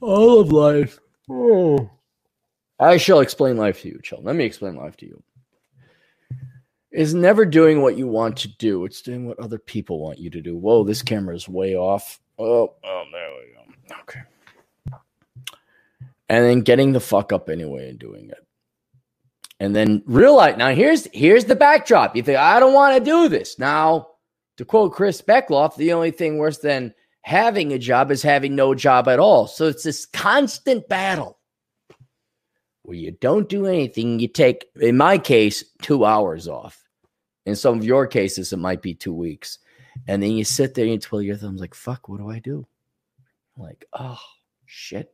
all of life. Oh. I shall explain life to you, Chill. Let me explain life to you. Is never doing what you want to do. It's doing what other people want you to do. Whoa, this camera is way off. Oh, oh, there we go. Okay. And then getting the fuck up anyway and doing it. And then realize now here's here's the backdrop. You think I don't want to do this. Now, to quote Chris Beckloff, the only thing worse than having a job is having no job at all. So it's this constant battle where you don't do anything. You take, in my case, two hours off. In some of your cases, it might be two weeks. And then you sit there and you twiddle your thumbs, like, fuck, what do I do? Like, oh, shit.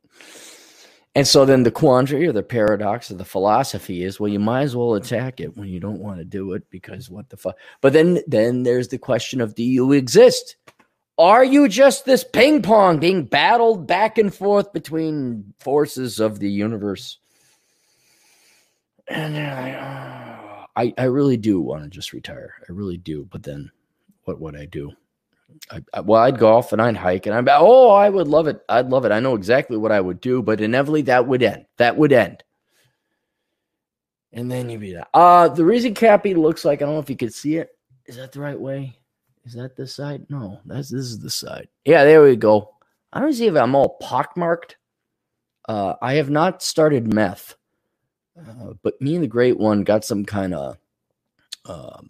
And so then the quandary or the paradox or the philosophy is, well, you might as well attack it when you don't want to do it because what the fuck? But then, then there's the question of, do you exist? Are you just this ping pong being battled back and forth between forces of the universe? And I, oh, I, I really do want to just retire. I really do. But then, what would I do? I, I, well, I'd golf and I'd hike, and I'm oh, I would love it. I'd love it. I know exactly what I would do, but inevitably that would end. That would end. And then you'd be that. Uh the reason Cappy looks like I don't know if you could see it. Is that the right way? Is that the side? No, that's this is the side. Yeah, there we go. I don't see if I'm all pockmarked. Uh, I have not started meth, uh, but me and the Great One got some kind of uh,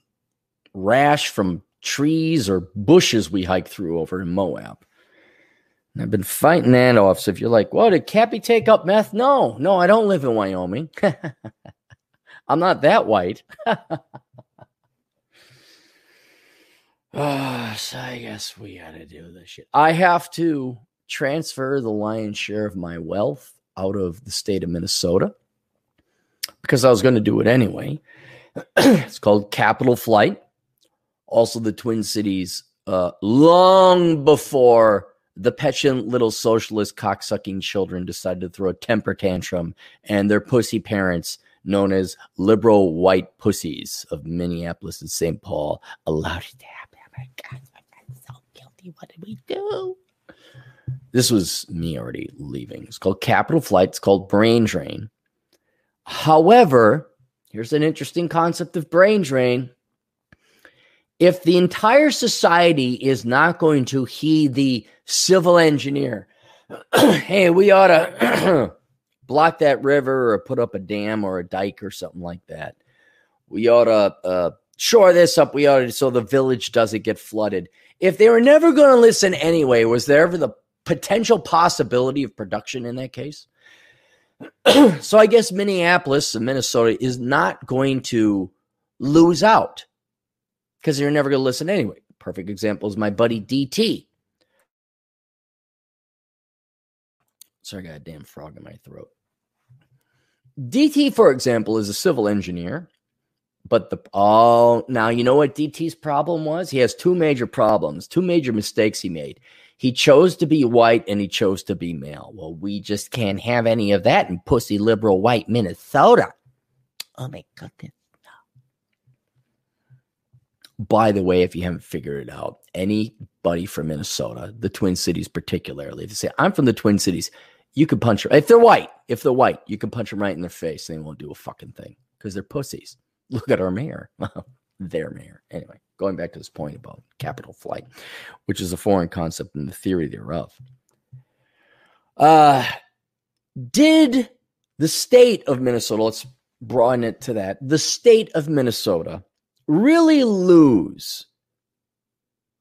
rash from trees or bushes we hiked through over in Moab. And I've been fighting that off. So if you're like, "What did Cappy take up meth?" No, no, I don't live in Wyoming. I'm not that white. Uh, so I guess we got to do this shit. I have to transfer the lion's share of my wealth out of the state of Minnesota because I was going to do it anyway. it's called Capital Flight. Also, the Twin Cities, uh, long before the petulant little socialist cocksucking children decided to throw a temper tantrum and their pussy parents known as liberal white pussies of Minneapolis and St. Paul allowed it to happen my God, I'm so guilty. What did we do? This was me already leaving. It's called Capital Flight. It's called Brain Drain. However, here's an interesting concept of brain drain. If the entire society is not going to heed the civil engineer, hey, we ought to block that river or put up a dam or a dike or something like that. We ought to uh, shore this up. We ought to, so the village doesn't get flooded. If they were never going to listen anyway, was there ever the potential possibility of production in that case? so I guess Minneapolis and Minnesota is not going to lose out because they're never going to listen anyway. Perfect example is my buddy DT. Sorry, I got a damn frog in my throat. DT, for example, is a civil engineer but the oh now you know what DT's problem was? He has two major problems, two major mistakes he made. He chose to be white and he chose to be male. Well, we just can't have any of that in pussy liberal white Minnesota. Oh my goodness. By the way, if you haven't figured it out, anybody from Minnesota, the Twin Cities particularly, if they say, I'm from the Twin Cities, you can punch them. If they're white, if they're white, you can punch them right in their face. And they won't do a fucking thing because they're pussies. Look at our mayor, their mayor. Anyway, going back to this point about capital flight, which is a foreign concept in the theory thereof. Uh, did the state of Minnesota, let's broaden it to that, the state of Minnesota really lose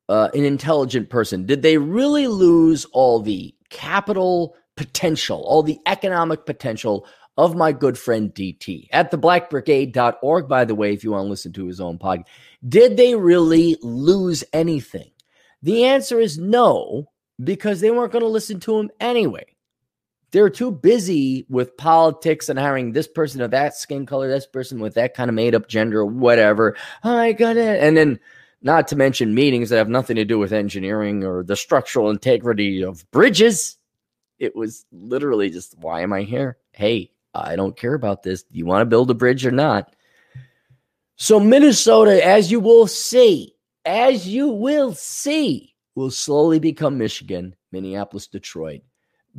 uh, an intelligent person? Did they really lose all the capital potential, all the economic potential of my good friend DT at theblackbrigade.org, by the way, if you want to listen to his own podcast. Did they really lose anything? The answer is no, because they weren't going to listen to him anyway. They're too busy with politics and hiring this person of that skin color, this person with that kind of made up gender, whatever. I got it. And then, not to mention meetings that have nothing to do with engineering or the structural integrity of bridges. It was literally just, why am I here? Hey, I don't care about this. You want to build a bridge or not? So, Minnesota, as you will see, as you will see, will slowly become Michigan, Minneapolis, Detroit,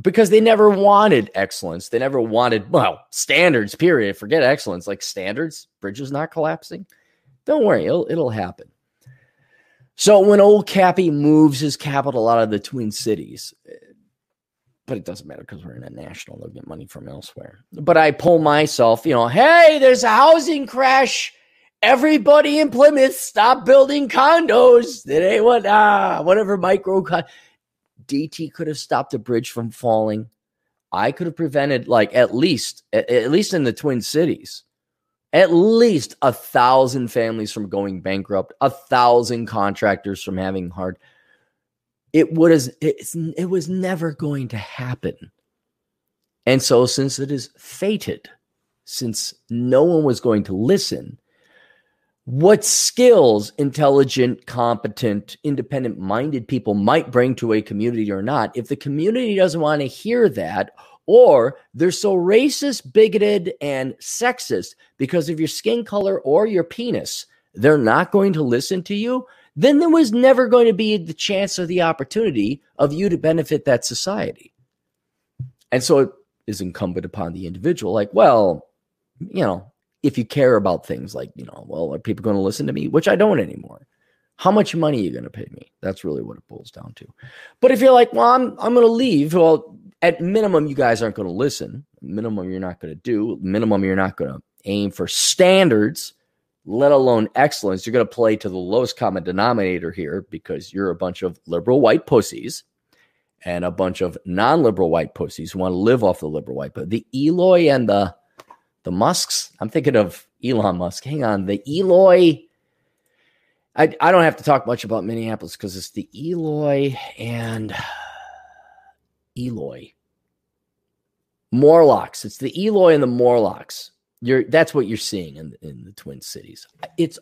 because they never wanted excellence. They never wanted, well, standards, period. Forget excellence, like standards, bridges not collapsing. Don't worry, it'll, it'll happen. So when old Cappy moves his capital out of the Twin Cities, but it doesn't matter because we're in a national, they'll get money from elsewhere. But I pull myself, you know, hey, there's a housing crash. Everybody in Plymouth, stop building condos. That ain't what, ah, whatever micro. Con- DT could have stopped the bridge from falling. I could have prevented, like, at least, at, at least in the Twin Cities, at least a thousand families from going bankrupt, a thousand contractors from having hard. It would have, it was never going to happen. And so, since it is fated, since no one was going to listen, what skills intelligent, competent, independent minded people might bring to a community or not. If the community doesn't want to hear that, or they're so racist, bigoted, and sexist because of your skin color or your penis, they're not going to listen to you, then there was never going to be the chance or the opportunity of you to benefit that society. And so it is incumbent upon the individual, like, well, you know, if you care about things like, you know, well, are people going to listen to me? Which I don't anymore. How much money are you going to pay me? That's really what it boils down to. But if you're like, well, I'm I'm going to leave, well, at minimum, you guys aren't going to listen. Minimum, you're not going to do. Minimum, you're not going to aim for standards, let alone excellence. You're going to play to the lowest common denominator here because you're a bunch of liberal white pussies and a bunch of non-liberal white pussies who want to live off the liberal white. But the Eloi and the the Musks. I'm thinking of Elon Musk. Hang on, the Eloi. I, I don't have to talk much about Minneapolis because it's the Eloi and Eloi. Morlocks. It's the Eloi and the Morlocks. You're that's what you're seeing in in the Twin Cities. It's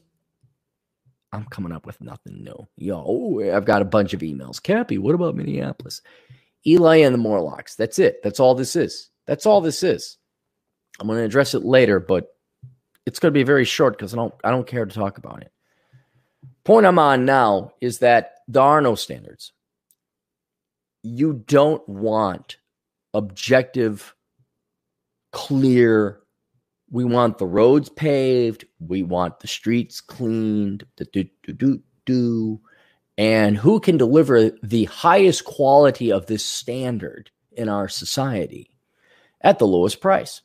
I'm coming up with nothing new. Yo, oh, I've got a bunch of emails. Cappy, what about Minneapolis? Eli and the Morlocks. That's it. That's all this is. That's all this is. I'm going to address it later, but it's going to be very short because I don't I don't care to talk about it. Point I'm on now is that there are no standards. You don't want objective, clear. We want the roads paved. We want the streets cleaned. Do, do, do, do, And who can deliver the highest quality of this standard in our society at the lowest price?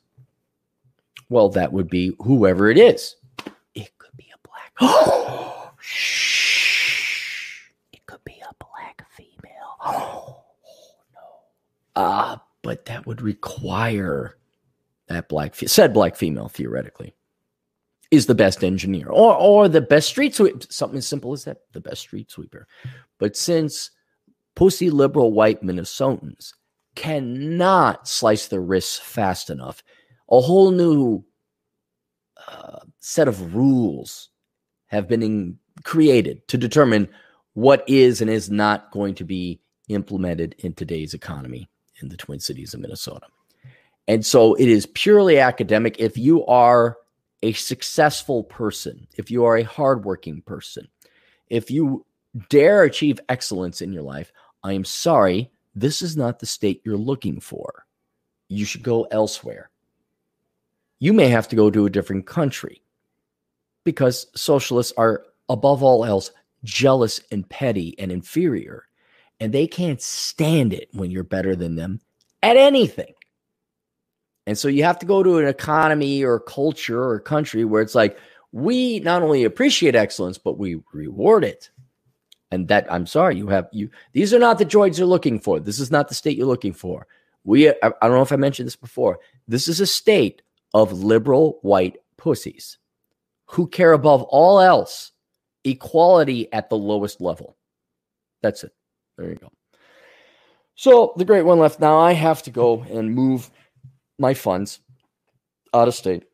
Well, that would be whoever it is. It could be a black. Shh. It could be a black female. Oh, no. Ah, uh, but that would require that black said black female theoretically is the best engineer or or the best street sweeper. Something as simple as that, the best street sweeper. But since pussy liberal white Minnesotans cannot slice their wrists fast enough a whole new uh, set of rules have been in, created to determine what is and is not going to be implemented in today's economy in the Twin Cities of Minnesota. And so it is purely academic. If you are a successful person, if you are a hardworking person, if you dare achieve excellence in your life, I am sorry, this is not the state you're looking for. You should go elsewhere you may have to go to a different country because socialists are, above all else, jealous and petty and inferior. And they can't stand it when you're better than them at anything. And so you have to go to an economy or culture or country where it's like, we not only appreciate excellence, but we reward it. And that I'm sorry, you have you these are not the droids you're looking for. This is not the state you're looking for. We I, I don't know if I mentioned this before. This is a state of liberal white pussies who care above all else equality at the lowest level. That's it. There you go. So the great one left. Now I have to go and move my funds out of state.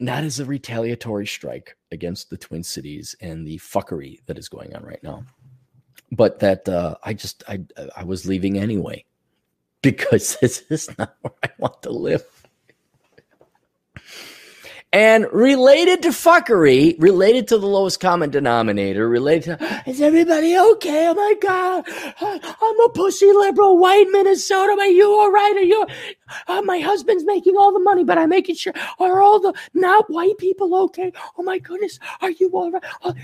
Not as a retaliatory strike against the Twin Cities and the fuckery that is going on right now, but that uh, I just I I was leaving anyway because this is not where I want to live. And related to fuckery, related to the lowest common denominator, related to, is everybody okay? Oh my God. I'm a pussy liberal, white Minnesota. Are you all right? Are you, uh, my husband's making all the money, but I'm making sure, are all the not white people okay? Oh my goodness. Are you all right? Oh,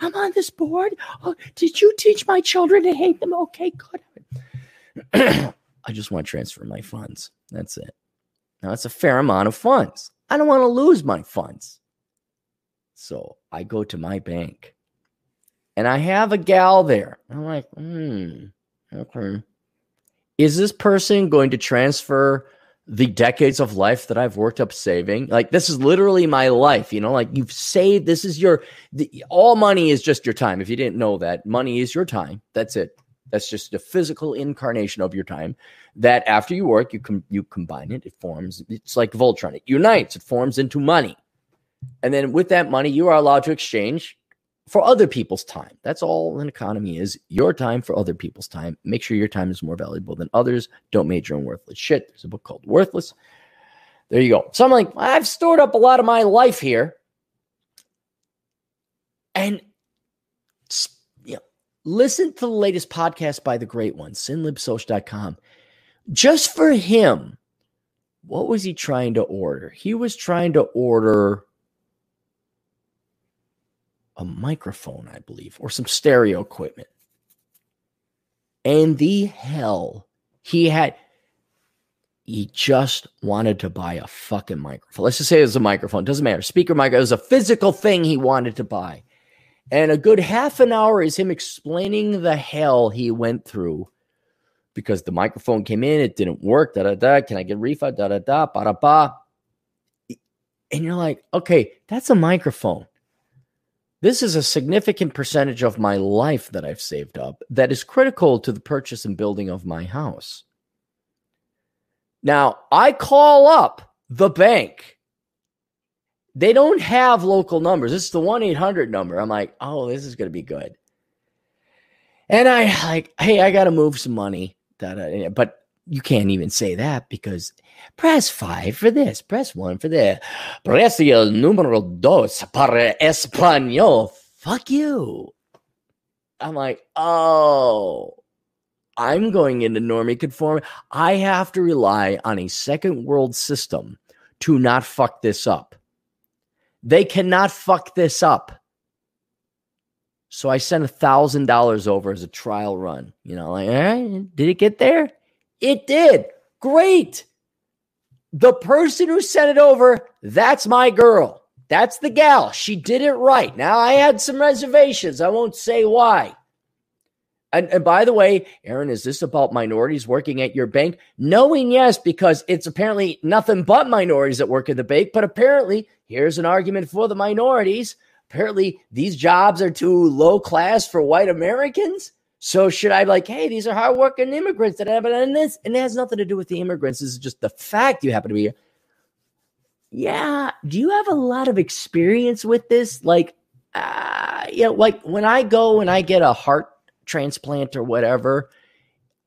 I'm on this board. Oh, did you teach my children to hate them? Okay, good. I just want to transfer my funds. That's it. Now, it's a fair amount of funds. I don't want to lose my funds. So I go to my bank and I have a gal there. I'm like, hmm, okay. Is this person going to transfer the decades of life that I've worked up saving? Like, this is literally my life, you know, like you've saved, this is your, the, all money is just your time. If you didn't know that, money is your time. That's it. That's just a physical incarnation of your time. That after you work, you com- you combine it. It forms. It's like Voltron. It unites. It forms into money, and then with that money, you are allowed to exchange for other people's time. That's all an economy is. Your time for other people's time. Make sure your time is more valuable than others. Don't major in worthless shit. There's a book called Worthless. There you go. So I'm like, I've stored up a lot of my life here. And listen to the latest podcast by the great one, sinlibsocial.com. Just for him, what was he trying to order? He was trying to order a microphone, I believe, or some stereo equipment. And the hell he had, he just wanted to buy a fucking microphone. Let's just say it was a microphone. Doesn't matter. Speaker mic. It was a physical thing he wanted to buy. And a good half an hour is him explaining the hell he went through because the microphone came in, it didn't work, da da da. Can I get refund? Da da da, ba da ba. And you're like, okay, that's a microphone. This is a significant percentage of my life that I've saved up that is critical to the purchase and building of my house. Now, I call up the bank they don't have local numbers. This is the 1 800 number. I'm like, oh, this is going to be good. And I like, hey, I got to move some money. But you can't even say that because press five for this, press one for that. Press el número dos para español. Fuck you. I'm like, oh, I'm going into normie conform. I have to rely on a second world system to not fuck this up. They cannot fuck this up. So I sent a thousand dollars over as a trial run. You know, like, eh, did it get there? It did. Great. The person who sent it over, that's my girl. That's the gal. She did it right. Now I had some reservations. I won't say why. And, and, by the way, Aaron, is this about minorities working at your bank? Knowing yes, because it's apparently nothing but minorities that work at the bank. But apparently, here's an argument for the minorities. Apparently, these jobs are too low class for white Americans. So should I like, hey, these are hardworking immigrants that have done this? And it has nothing to do with the immigrants. This is just the fact you happen to be here. Yeah. Do you have a lot of experience with this? Like, uh, yeah, like when I go and I get a heart transplant or whatever.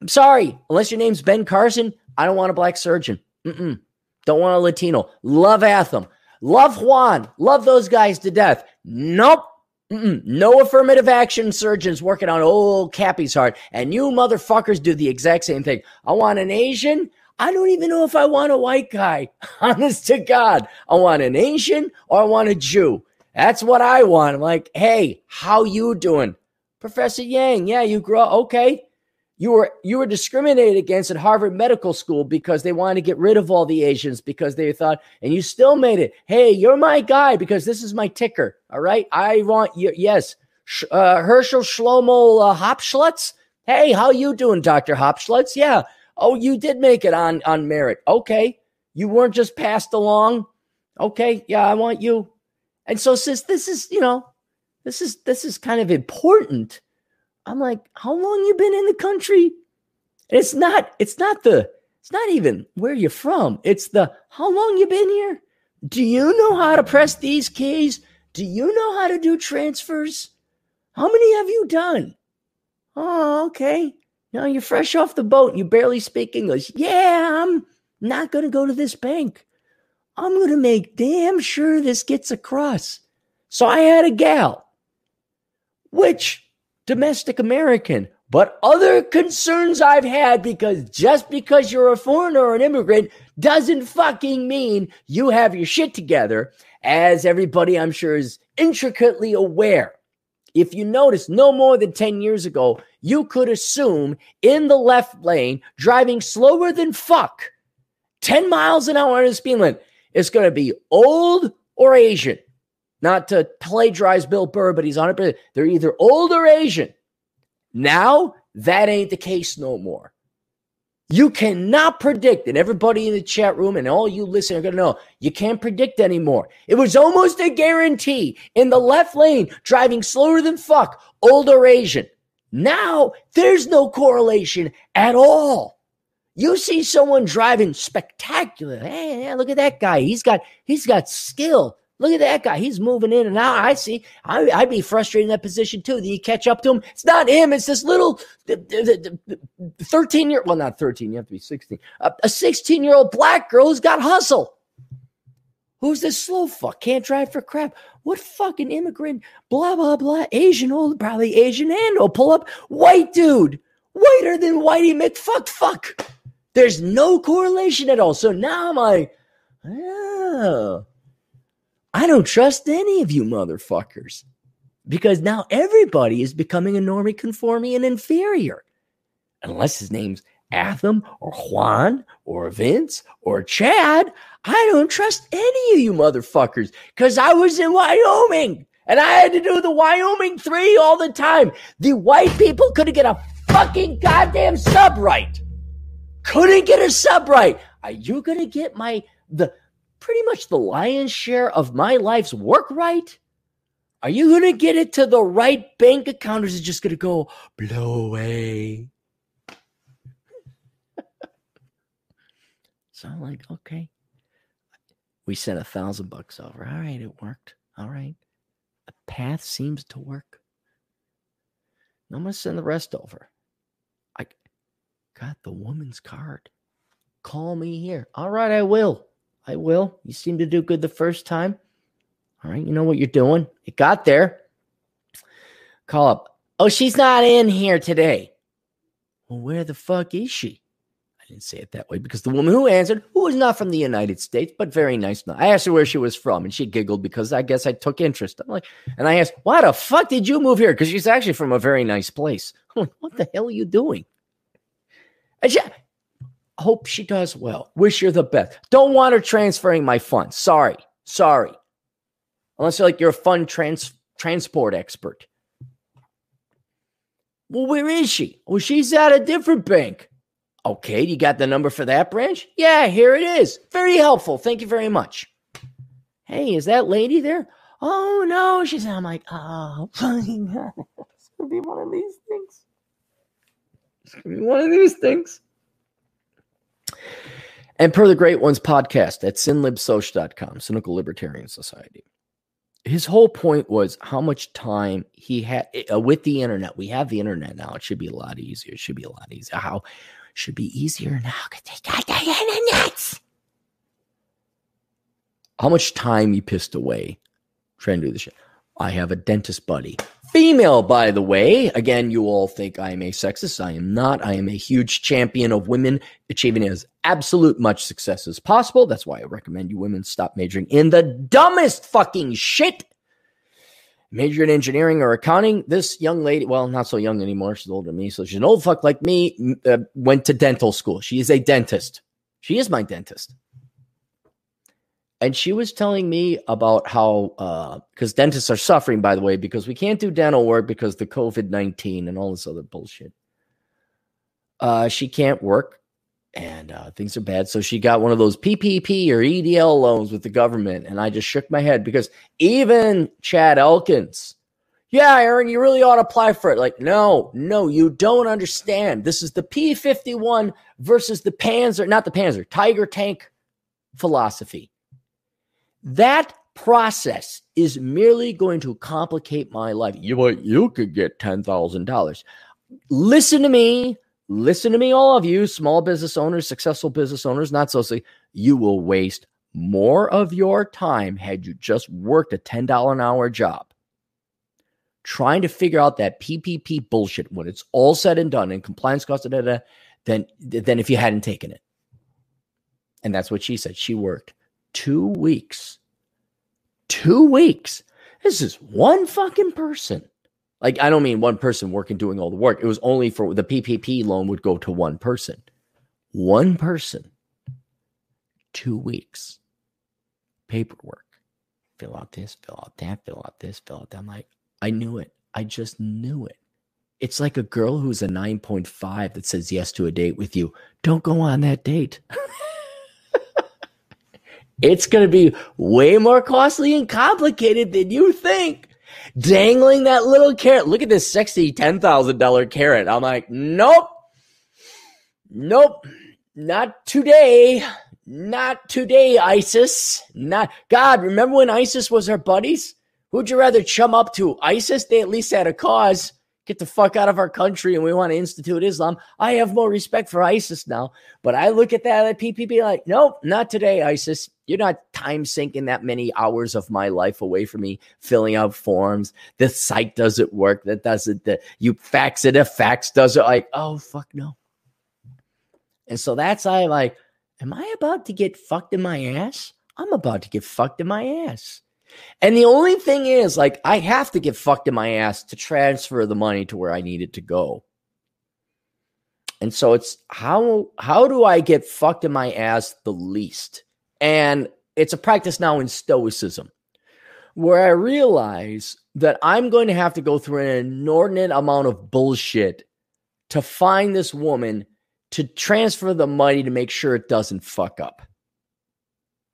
I'm sorry, unless your name's Ben Carson, I don't want a black surgeon. Mm-mm. Don't want a Latino. Love Atham. Love Juan. Love those guys to death. Nope. Mm-mm. No affirmative action surgeons working on old Cappy's heart. And you motherfuckers do the exact same thing. I want an Asian. I don't even know if I want a white guy. Honest to God. I want an Asian or I want a Jew. That's what I want. I'm like, hey, how you doing? Professor Yang, yeah, you grow okay. You were you were discriminated against at Harvard Medical School because they wanted to get rid of all the Asians because they thought, and you still made it. Hey, you're my guy because this is my ticker. All right, I want you. Yes, uh, Herschel Shlomo uh, Hopschlutz. Hey, how you doing, Doctor Hopschlutz? Yeah. Oh, you did make it on on merit. Okay, you weren't just passed along. Okay, yeah, I want you. And so since this is you know this is this is kind of important. I'm like, how long you been in the country? It's not, it's not the, it's not even where you're from. It's the how long you been here? Do you know how to press these keys? Do you know how to do transfers? How many have you done? Oh, okay. Now you're fresh off the boat. You barely speak English. Yeah, I'm not going to go to this bank. I'm going to make damn sure this gets across. So I had a gal, which domestic American, but other concerns I've had because just because you're a foreigner or an immigrant doesn't fucking mean you have your shit together, as everybody I'm sure is intricately aware. If you notice, no more than 10 years ago, you could assume in the left lane, driving slower than fuck, 10 miles an hour in a speed limit, it's going to be old or Asian. Not to plagiarize Bill Burr, but he's on it. They're either old or Asian. Now, that ain't the case no more. You cannot predict, and everybody in the chat room and all you listening are going to know, you can't predict anymore. It was almost a guarantee in the left lane, driving slower than fuck, older Asian. Now, there's no correlation at all. You see someone driving spectacular. Hey, look at that guy. He's got he's got skill. Look at that guy. He's moving in and out. I see. I, would be frustrated in that position too. Then you catch up to him. It's not him. It's this little 13 year, well, not 13. You have to be 16. a 16 year old black girl who's got hustle. Who's this slow fuck? Can't drive for crap. What fucking immigrant? Blah, blah, blah. Asian, old, probably Asian and will pull up. White dude. Whiter than Whitey McFuck fuck. There's no correlation at all. So now I'm like, oh I don't trust any of you motherfuckers because now everybody is becoming a normie, conforming, and inferior. Unless his name's Atham or Juan or Vince or Chad, I don't trust any of you motherfuckers because I was in Wyoming and I had to do the Wyoming three all the time. The white people couldn't get a fucking goddamn sub right. Couldn't get a sub right. Are you gonna get my the pretty much the lion's share of my life's work right? Are you going to get it to the right bank account or is it just going to go blow away? so I'm like, okay. We sent a thousand bucks over. All right, it worked. All right. The path seems to work. I'm going to send the rest over. I got the woman's card. Call me here. All right, I will. I will. You seem to do good the first time. All right, you know what you're doing. It got there. Call up. Oh, she's not in here today. Well, where the fuck is she? I didn't say it that way because the woman who answered, who was not from the United States, but very nice. I asked her where she was from, and she giggled because I guess I took interest. I'm like, and I asked, why the fuck did you move here? Because she's actually from a very nice place. I'm like, what the hell are you doing? And she, Hope she does well. Wish her the best. Don't want her transferring my funds. Sorry. Sorry. Unless you're like you're a fund trans- transport expert. Well, where is she? Well, she's at a different bank. Okay, you got the number for that branch? Yeah, here it is. Very helpful. Thank you very much. Hey, is that lady there? Oh no, she's. I'm like, oh, It's gonna be one of these things. It's gonna be one of these things. And per the Great Ones podcast at cynlibsoc.com, Cynical Libertarian Society, his whole point was how much time he had uh, with the internet. We have the internet now. It should be a lot easier. It should be a lot easier. How should be easier now because they got the internet. How much time he pissed away trying to do this shit. I have a dentist buddy female, by the way. Again, you all think I am a sexist. I am not. I am a huge champion of women achieving as absolute much success as possible. That's why I recommend you women stop majoring in the dumbest fucking shit. Major in engineering or accounting. This young lady, well, not so young anymore. She's older than me. So she's an old fuck like me, uh, went to dental school. She is a dentist. She is my dentist and she was telling me about how because uh, dentists are suffering by the way because we can't do dental work because the covid-19 and all this other bullshit. Uh, she can't work and uh, things are bad. So she got one of those ppp or edl loans with the government and i just shook my head because even chad elkins yeah aaron you really ought to apply for it. Like no no you don't understand. This is the p51 versus the panzer not the panzer tiger tank philosophy that process is merely going to complicate my life. You, you could get $10,000. Listen to me. Listen to me, all of you, small business owners, successful business owners, not so. You will waste more of your time had you just worked a $10 an hour job trying to figure out that PPP bullshit when it's all said and done and compliance costs, da, da, da, than, than if you hadn't taken it. And that's what she said. She worked two weeks. Two weeks. This is one fucking person. Like, I don't mean one person working doing all the work. It was only for the PPP loan would go to one person. One person. Two weeks. Paperwork. Fill out this, fill out that, fill out this, fill out that. I'm like, I knew it. I just knew it. It's like a girl who's a 9.5 that says yes to a date with you. Don't go on that date. it's going to be way more costly and complicated than you think. Dangling that little carrot. Look at this sexy $10,000 carrot. I'm like, nope. Nope. Not today. Not today, ISIS. Not God. Remember when ISIS was our buddies? Who'd you rather chum up to? ISIS? They at least had a cause. Get the fuck out of our country and we want to institute Islam. I have more respect for ISIS now. But I look at that at PPP like, nope, not today, ISIS. You're not time sinking that many hours of my life away from me, filling out forms. The site doesn't work. That doesn't, the, you fax it, a fax does it. Like, oh, fuck no. And so that's I like, am I about to get fucked in my ass? I'm about to get fucked in my ass. And the only thing is, like, I have to get fucked in my ass to transfer the money to where I need it to go. And so it's how how do I get fucked in my ass the least? And it's a practice now in stoicism where I realize that I'm going to have to go through an inordinate amount of bullshit to find this woman to transfer the money to make sure it doesn't fuck up.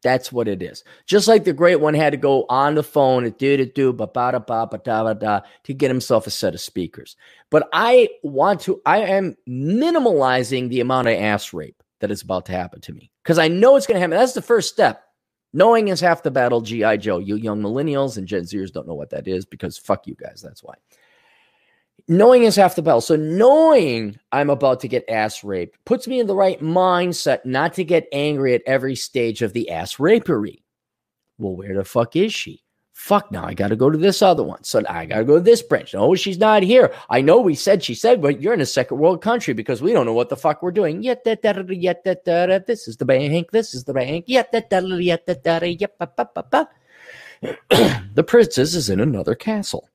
That's what it is. Just like the great one had to go on the phone do do do ba ba da ba ba da ba da to get himself a set of speakers. But I want to. I am minimalizing the amount of ass rape that is about to happen to me because I know it's going to happen. That's the first step. Knowing is half the battle. GI Joe. You young millennials and Gen Zers don't know what that is because fuck you guys. That's why knowing is half the battle. So knowing I'm about to get ass raped puts me in the right mindset not to get angry at every stage of the ass rapery. Well, where the fuck is she? Fuck, now I got to go to this other one. So I got to go to this branch. No, she's not here. I know we said she said, but you're in a second world country because we don't know what the fuck we're doing. Yet that yet that this is the bank. This is the bank. Yet that yet that that yep. The princess is in another castle.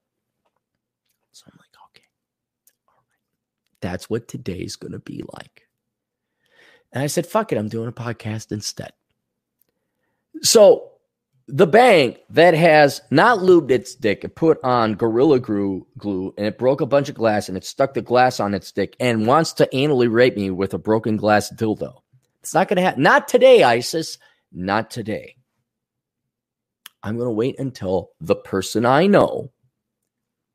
That's what today's going to be like. And I said, fuck it, I'm doing a podcast instead. So the bank that has not lubed its dick, it put on Gorilla Glue, glue and it broke a bunch of glass and it stuck the glass on its dick and wants to anally rape me with a broken glass dildo. It's not going to happen. Not today, ISIS. Not today. I'm going to wait until the person I know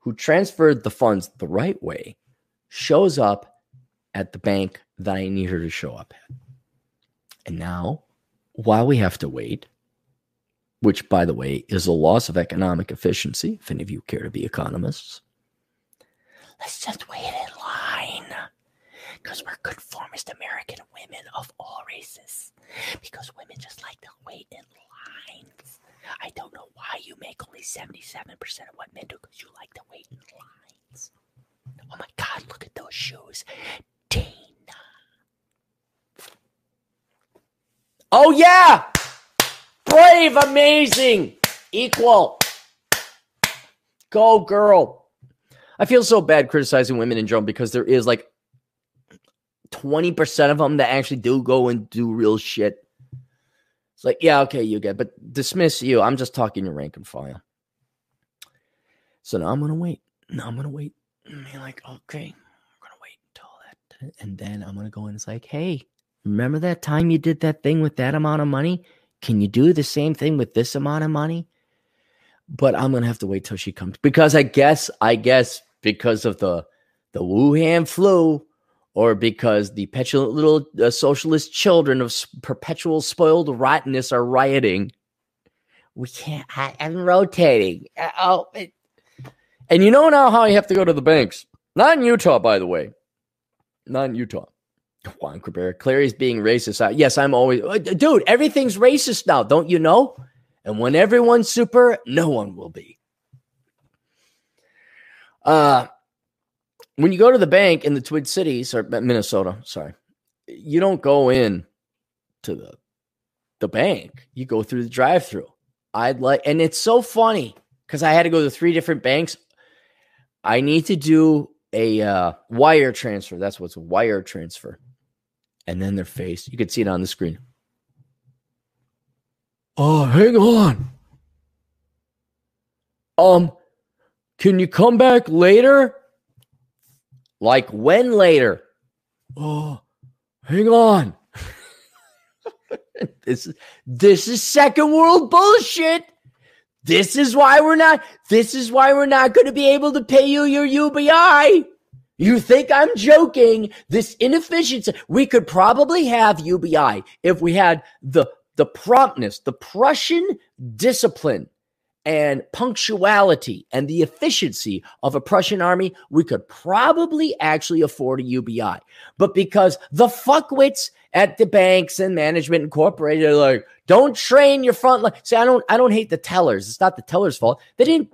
who transferred the funds the right way shows up at the bank that I need her to show up at. And now, while we have to wait, which, by the way, is a loss of economic efficiency, if any of you care to be economists, let's just wait in line because we're conformist American women of all races. Because women just like to wait in lines. I don't know why you make only 77% of what men do because you like to wait in lines. Oh my God, look at those shoes. Dana. Oh, yeah. Brave, amazing, equal. Go, girl. I feel so bad criticizing women in general because there is like 20% of them that actually do go and do real shit. It's like, yeah, okay, you get, but dismiss you. I'm just talking your rank and file. So now I'm gonna wait. Now I'm gonna wait be like, okay, we're gonna wait until that, and then I'm gonna go in. It's like, hey, remember that time you did that thing with that amount of money? Can you do the same thing with this amount of money? But I'm gonna have to wait till she comes because I guess, I guess because of the the Wuhan flu, or because the petulant little uh, socialist children of perpetual spoiled rottenness are rioting. We can't. I, am rotating. Uh, oh, it, and you know now how you have to go to the banks. Not in Utah, by the way. Not in Utah. Juan Cabrera, Clarey's being racist. Yes, I'm always, uh, dude, everything's racist now, don't you know? And when everyone's super, no one will be. Uh, when you go to the bank in the Twin Cities or Minnesota, sorry, you don't go in to the the bank. You go through the drive-through. I'd like, and it's so funny because I had to go to three different banks. I need to do a uh, wire transfer. That's what's a wire transfer. And then their face, you can see it on the screen. Oh, hang on. Um, can you come back later? Like when later? Oh, hang on. this is this is second world bullshit. This is why we're not this is why we're not going to be able to pay you your UBI. You think I'm joking? This inefficiency. We could probably have UBI if we had the the promptness, the Prussian discipline and punctuality and the efficiency of a Prussian army, we could probably actually afford a UBI. But because the fuckwits at the banks and management incorporated are like, don't train your front line. See, I don't, I don't hate the tellers. It's not the tellers' fault. They didn't.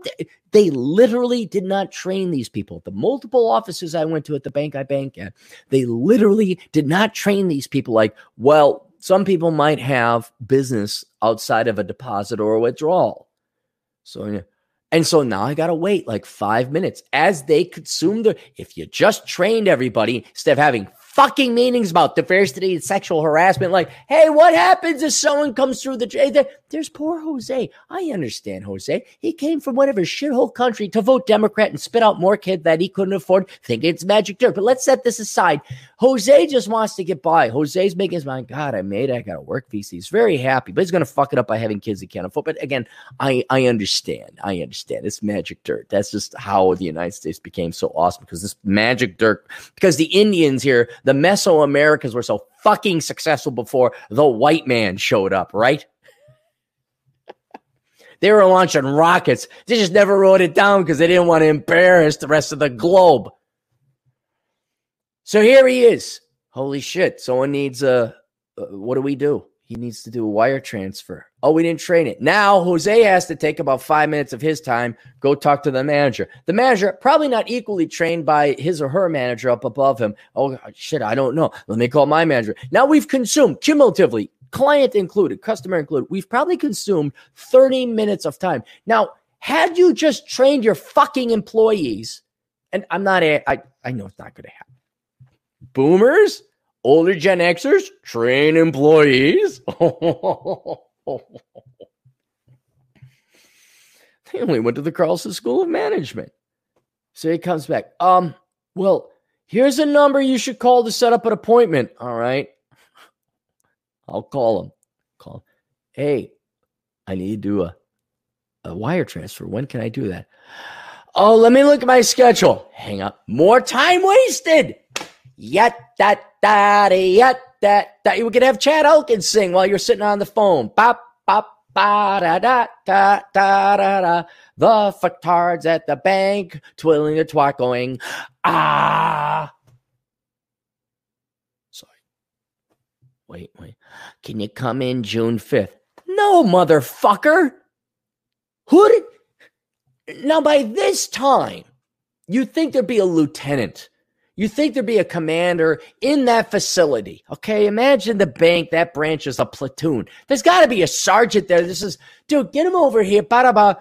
They literally did not train these people. The multiple offices I went to at the bank I bank at, they literally did not train these people. Like, well, some people might have business outside of a deposit or a withdrawal. So yeah. And so now I got to wait like five minutes as they consume the. If you just trained everybody instead of having fucking meetings about diversity and sexual harassment. Like, hey, what happens if someone comes through the There's poor Jose. I understand Jose. He came from whatever shithole country to vote Democrat and spit out more kids that he couldn't afford, thinking it's magic dirt. But let's set this aside. Jose just wants to get by. Jose's making his mind, God, I made it. I got a work visa. He's very happy, but he's going to fuck it up by having kids he can't afford. But again, I, I understand. I understand. It's magic dirt. That's just how the United States became so awesome because this magic dirt, because the Indians here, the Mesoamericans were so fucking successful before the white man showed up, right? they were launching rockets. They just never wrote it down because they didn't want to embarrass the rest of the globe. So here he is. Holy shit. Someone needs a. Uh, what do we do? He needs to do a wire transfer. Oh, we didn't train it. Now Jose has to take about five minutes of his time, go talk to the manager. The manager, probably not equally trained by his or her manager up above him. Oh, shit, I don't know. Let me call my manager. Now we've consumed cumulatively, client included, customer included, we've probably consumed 30 minutes of time. Now, had you just trained your fucking employees, and I'm not, a, I, I know it's not going to happen. Boomers, older Gen Xers, train employees. they only went to the Carlson School of Management. So he comes back. Um, well, here's a number you should call to set up an appointment. All right. I'll call him. Call him. Hey, I need to do a, a wire transfer. When can I do that? Oh, let me look at my schedule. Hang up. More time wasted. Yet that that yet that that you could have Chad Elkins sing while you're sitting on the phone. Bop bop ba da da da da da da. The fucktards at the bank twirling their twat going ah. Sorry. Wait, wait. Can you come in June fifth? No, motherfucker. Who did? Now by this time, you'd think there'd be a lieutenant you think there'd be a commander in that facility. Okay, imagine the bank, that branch is a platoon. There's got to be a sergeant there. This is, dude, get him over here. Ba-da-ba.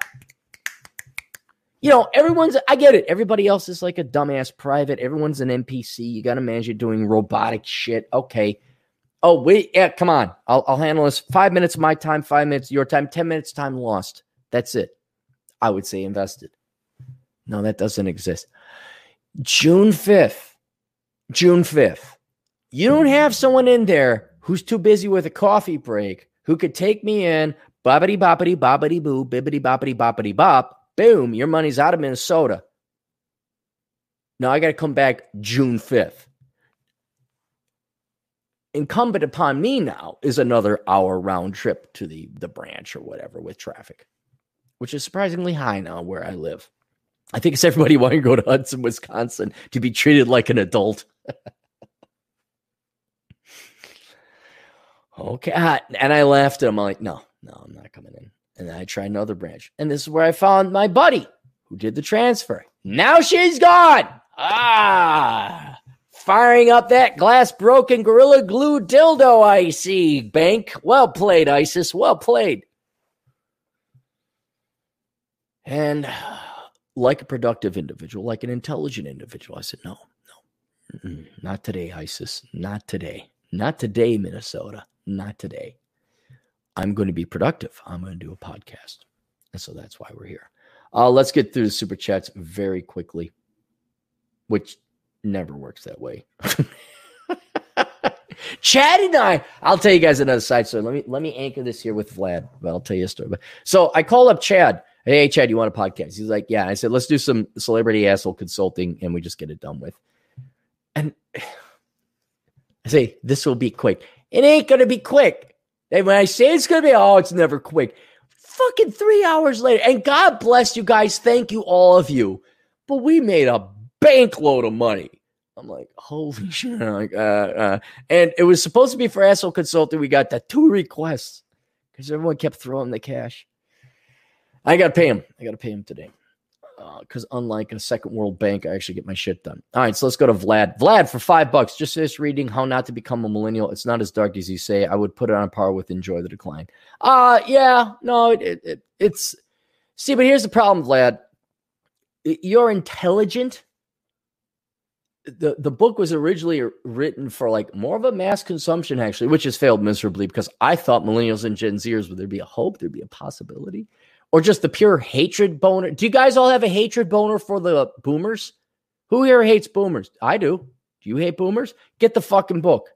You know, everyone's, I get it. Everybody else is like a dumbass private. Everyone's an NPC. You got to manage it doing robotic shit. Okay. Oh, wait. Yeah, come on. I'll, I'll handle this. Five minutes my time, five minutes your time, 10 minutes time lost. That's it. I would say invested. No, that doesn't exist. June 5th, June 5th, you don't have someone in there who's too busy with a coffee break who could take me in, boppity boppity boppity boo, bibbity boppity boppity bop, boom, your money's out of Minnesota. Now I got to come back June 5th. Incumbent upon me now is another hour round trip to the, the branch or whatever with traffic, which is surprisingly high now where I live. I think it's everybody wanting to go to Hudson, Wisconsin to be treated like an adult. okay. And I laughed him. I'm like, no, no, I'm not coming in. And then I tried another branch. And this is where I found my buddy who did the transfer. Now she's gone. Ah, firing up that glass broken gorilla glue dildo I see. Bank. Well played, ISIS. Well played. And like a productive individual, like an intelligent individual, I said, no, no, not today, ISIS. Not today. Not today, Minnesota. Not today. I'm going to be productive. I'm going to do a podcast. And so that's why we're here. Uh, let's get through the super chats very quickly, which never works that way. Chad and I, I'll tell you guys another side story. Let me let me anchor this here with Vlad. But I'll tell you a story. So I call up Chad. Hey, Chad, you want a podcast? He's like, Yeah. I said, let's do some celebrity asshole consulting and we just get it done with. And I say, this will be quick. It ain't gonna be quick. And when I say it's gonna be, oh, it's never quick. Fucking three hours later. And God bless you guys. Thank you, all of you. But we made a bank load of money. I'm like, holy shit. like, uh, uh. And it was supposed to be for asshole consulting. We got the two requests because everyone kept throwing the cash. I got to pay him. I got to pay him today because uh, unlike a second world bank, I actually get my shit done. All right, so let's go to Vlad. Vlad for five bucks. Just this reading how not to become a millennial. It's not as dark as you say. I would put it on a par with enjoy the decline. Uh yeah, no, it, it, it it's see, but here's the problem, Vlad. You're intelligent. The the book was originally written for like more of a mass consumption, actually, which has failed miserably because I thought millennials and Gen Zers would there be a hope, there'd be a possibility or just the pure hatred boner. Do you guys all have a hatred boner for the boomers? Who here hates boomers? I do. Do you hate boomers? Get the fucking book.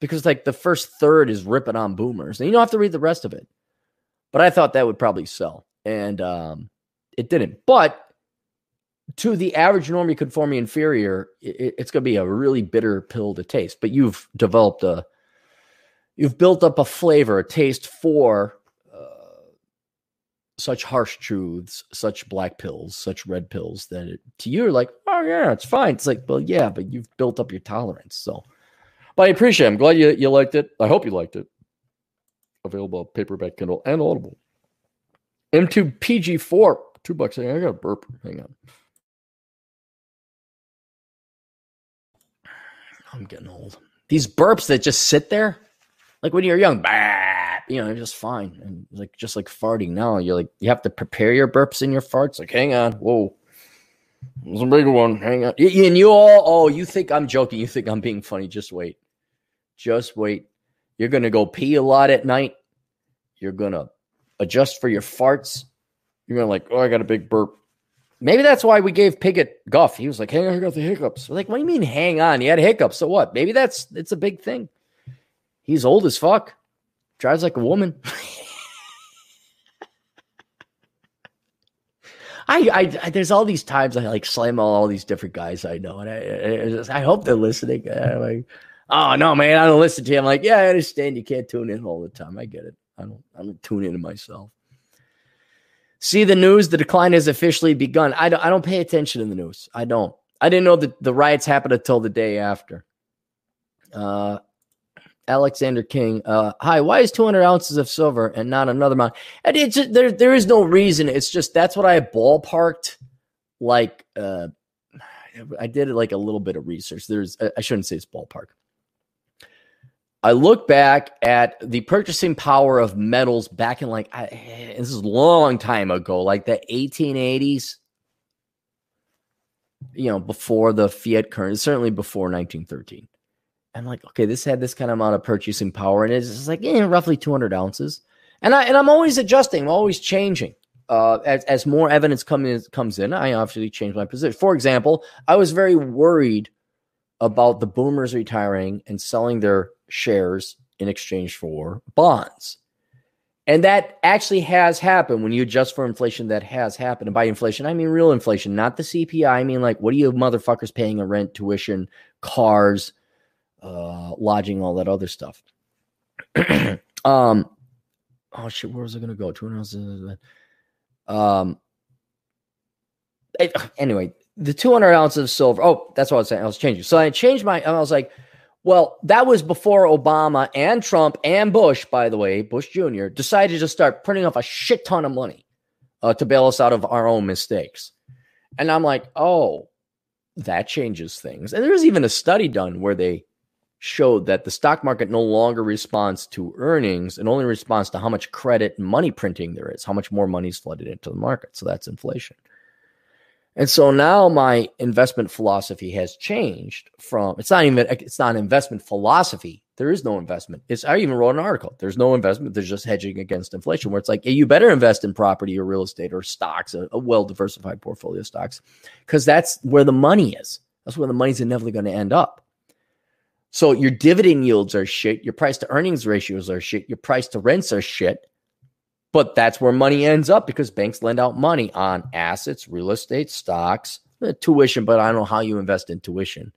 Because like the first third is ripping on boomers. And you don't have to read the rest of it. But I thought that would probably sell. And um, it didn't. But to the average normie conforming inferior, it, it's going to be a really bitter pill to taste. But you've developed a, you've built up a flavor, a taste for such harsh truths, such black pills, such red pills that it, to you are like, oh yeah, it's fine. It's like, well, yeah, but you've built up your tolerance. So, but I appreciate. It. I'm glad you you liked it. I hope you liked it. Available paperback, Kindle, and Audible. M2 PG4, two bucks. I got a burp. Hang on. I'm getting old. These burps that just sit there, like when you're young, bah, you know, just fine. And like just like farting now, you're like you have to prepare your burps and your farts. Like, hang on, whoa. There's a bigger one. Hang on. And you all, oh, you think I'm joking. You think I'm being funny. Just wait. Just wait. You're going to go pee a lot at night. You're going to adjust for your farts. You're going to like, oh, I got a big burp. Maybe that's why we gave Piggott guff. He was like, hang on, I got the hiccups. We're like, what do you mean hang on? He had hiccups. So what? Maybe that's, it's a big thing. He's old as fuck drives like a woman. I, I, I, there's all these times I like slam all, all these different guys I know, and I, I, I hope they're listening. I'm like, oh no, man, I don't listen to you. I'm like, yeah, I understand you can't tune in all the time. I get it. I don't, I don't tune into myself. See the news. The decline has officially begun. I don't, I don't pay attention to the news. I don't. I didn't know that the riots happened until the day after. Uh, Alexander King. Uh, hi, why is 200 ounces of silver and not another amount? And it's just, there, there is no reason. It's just that's what I ballparked. Like, uh, I did like a little bit of research. There's, I shouldn't say it's ballpark. I look back at the purchasing power of metals back in like I, this is a long time ago, like the 1880s. You know, before the fiat currency, certainly before 1913 I'm like, okay, this had this kind of amount of purchasing power, and it's just like eh, roughly 200 ounces. And I and I'm always adjusting, I'm always changing. Uh, as as more evidence comes comes in, I obviously change my position. For example, I was very worried about the boomers retiring and selling their shares in exchange for bonds. And that actually has happened when you adjust for inflation. That has happened. And by inflation, I mean real inflation, not the CPI. I mean, like, what are you motherfuckers paying a rent, tuition, cars, uh, lodging, all that other stuff. um, oh shit, where was I gonna go? Two hundred Um. Anyway, the 200 ounces of silver. Oh, that's what I was saying. I was changing. So I changed my. I was like, Well, that was before Obama and Trump and Bush, by the way, Bush Jr., decided to start printing off a shit ton of money uh, to bail us out of our own mistakes. And I'm like, oh, that changes things. And there's even a study done where they showed that the stock market no longer responds to earnings and only responds to how much credit and money printing there is, how much more money is flooded into the market. So that's inflation. And so now my investment philosophy has changed from it's not even it's not an investment philosophy. There is no investment. It's I even wrote an article. There's no investment. There's just hedging against inflation, where it's like, hey, you better invest in property or real estate or stocks, a, a well diversified portfolio of stocks, because that's where the money is. That's where the money's inevitably going to end up. So your dividend yields are shit. Your price to earnings ratios are shit. Your price to rents are shit. But that's where money ends up because banks lend out money on assets, real estate, stocks, uh, tuition. But I don't know how you invest in tuition.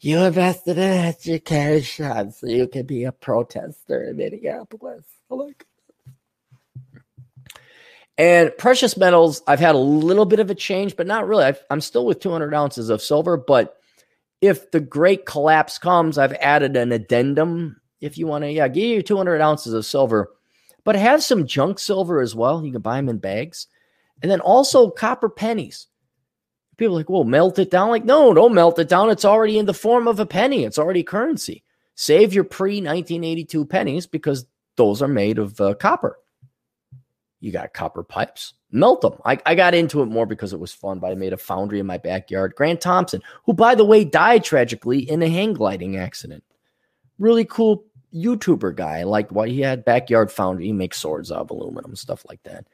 You invested in education so you can be a protester in Minneapolis. I like and precious metals, I've had a little bit of a change, but not really. i am still with 200 ounces of silver. But if the great collapse comes, I've added an addendum. If you want to, yeah, give you 200 ounces of silver but have some junk silver as well. You can buy them in bags. And then also copper pennies. People like, well, melt it down. Like, no, don't melt it down. It's already in the form of a penny, it's already currency. Save your pre 1982 pennies because those are made of uh, copper. You got copper pipes, melt them. I, I got into it more because it was fun, but I made a foundry in my backyard. Grant Thompson, who, by the way, died tragically in a hang gliding accident. Really cool YouTuber guy. Like what he had backyard foundry. He makes swords out of aluminum, stuff like that.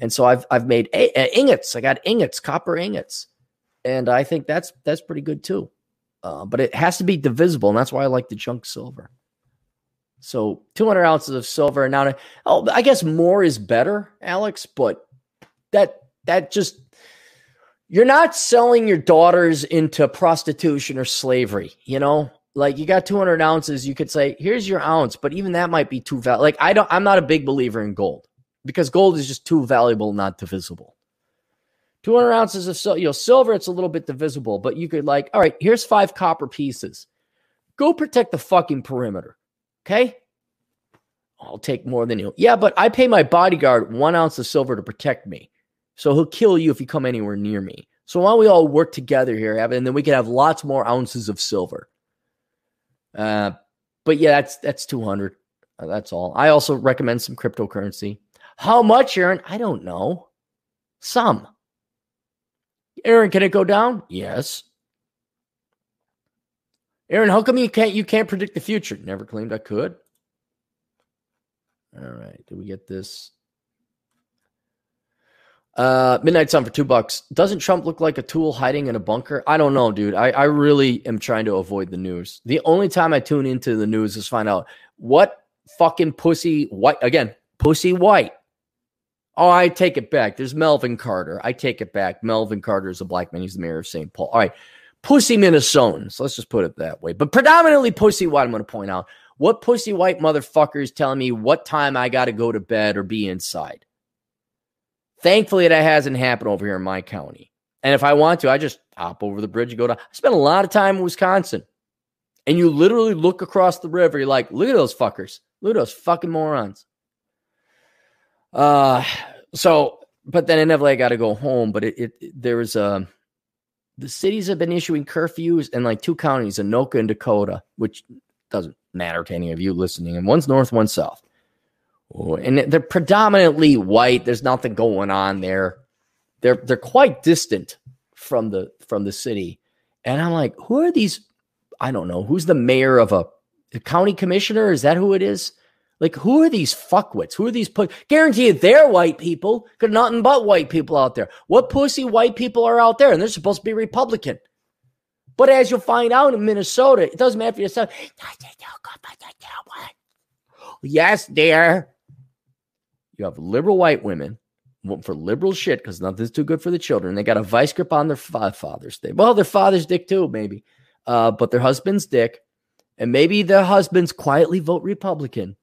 And so I've I've made a- a- ingots. I got ingots, copper ingots, and I think that's that's pretty good too. Uh, but it has to be divisible, and that's why I like the junk silver. So 200 ounces of silver. And now, oh, I guess more is better, Alex. But that that just you're not selling your daughters into prostitution or slavery. You know, like you got 200 ounces, you could say, here's your ounce, but even that might be too valuable. Like I don't, I'm not a big believer in gold because gold is just too valuable, not divisible. 200 ounces of you know, silver, it's a little bit divisible, but you could like, all right, here's five copper pieces. Go protect the fucking perimeter. Okay. I'll take more than you. Yeah, but I pay my bodyguard one ounce of silver to protect me. So he'll kill you if you come anywhere near me. So why don't we all work together here, and then we can have lots more ounces of silver. Uh, but yeah, that's that's 200. Uh, that's all. I also recommend some cryptocurrency. How much, Aaron? I don't know. Some. Aaron, can it go down? Yes. Aaron, how come you can't you can't predict the future? Never claimed I could. All right. Did we get this? Uh, Midnight Sun for two bucks. Doesn't Trump look like a tool hiding in a bunker? I don't know, dude. I, I really am trying to avoid the news. The only time I tune into the news is find out what fucking pussy white again, pussy white. Oh, I take it back. There's Melvin Carter. I take it back. Melvin Carter is a black man. He's the mayor of St. Paul. All right. Pussy Minnesotans. Let's just put it that way. But predominantly pussy white, I'm going to point out. What pussy white motherfucker is telling me what time I got to go to bed or be inside? Thankfully, that hasn't happened over here in my county. And if I want to, I just hop over the bridge and go down. I spent a lot of time in Wisconsin. And you literally look across the river. You're like, look at those fuckers. Look at those fucking morons. Uh, so, but then inevitably I got to go home. But it, it, there was a, the cities have been issuing curfews in like two counties, Anoka and Dakota, which doesn't matter to any of you listening. And one's north, one's south oh, and they're predominantly white. There's nothing going on there. They're they're quite distant from the from the city, and I'm like, who are these? I don't know. Who's the mayor of a, a county commissioner? Is that who it is? Like, who are these fuckwits? Who are these? Pu- Guarantee you, they're white people. Cause nothing but white people out there. What pussy white people are out there? And they're supposed to be Republican. But as you'll find out in Minnesota, it doesn't matter if you're. Yes, dear. You have liberal white women for liberal shit because nothing's too good for the children. They got a vice grip on their father's dick. Well, their father's dick too, maybe, uh, but their husband's dick, and maybe their husbands quietly vote Republican.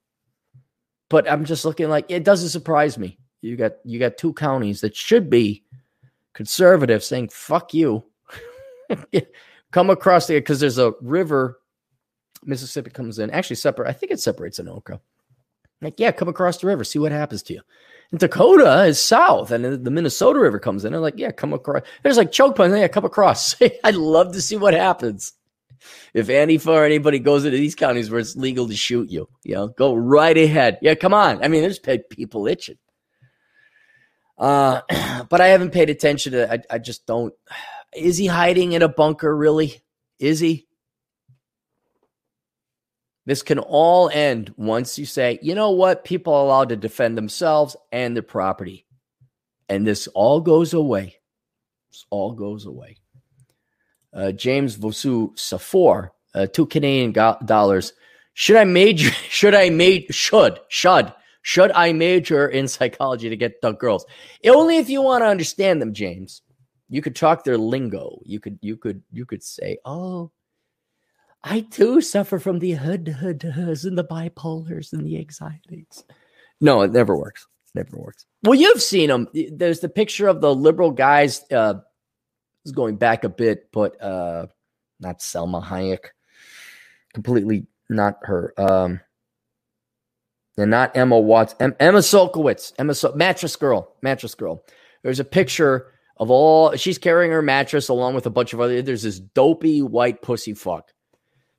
But I'm just looking like it doesn't surprise me. You got you got two counties that should be conservative saying "fuck you," come across there because there's a river Mississippi comes in. Actually, separate. I think it separates Anoka. Like, yeah, come across the river, see what happens to you. And Dakota is south, and the Minnesota River comes in. They're like, yeah, come across. There's like choke points. Yeah, come across. I'd love to see what happens if Antifa or anybody goes into these counties where it's legal to shoot you. You know, go right ahead. Yeah, come on. I mean, there's people itching. Uh, but I haven't paid attention to. I, I just don't. Is he hiding in a bunker? Really? Is he? This can all end once you say, you know what? People are allowed to defend themselves and their property. And this all goes away. This all goes away. Uh, James Vosu Safor, uh, two Canadian go- dollars. Should I major? Should I major? Should should should I major in psychology to get the girls? Only if you want to understand them, James. You could talk their lingo. You could you could you could say, oh, I too suffer from the hood hood hoods and the bipolars and the anxieties. No, it never works. Never works. Well, you've seen them. There's the picture of the liberal guys. Uh, is going back a bit, but uh, not Salma Hayek. Completely not her. Um, and not Emma Watts. Em- Emma Sulkowicz. Emma Sol- mattress girl. Mattress girl. There's a picture of all. She's carrying her mattress along with a bunch of other. There's this dopey white pussy fuck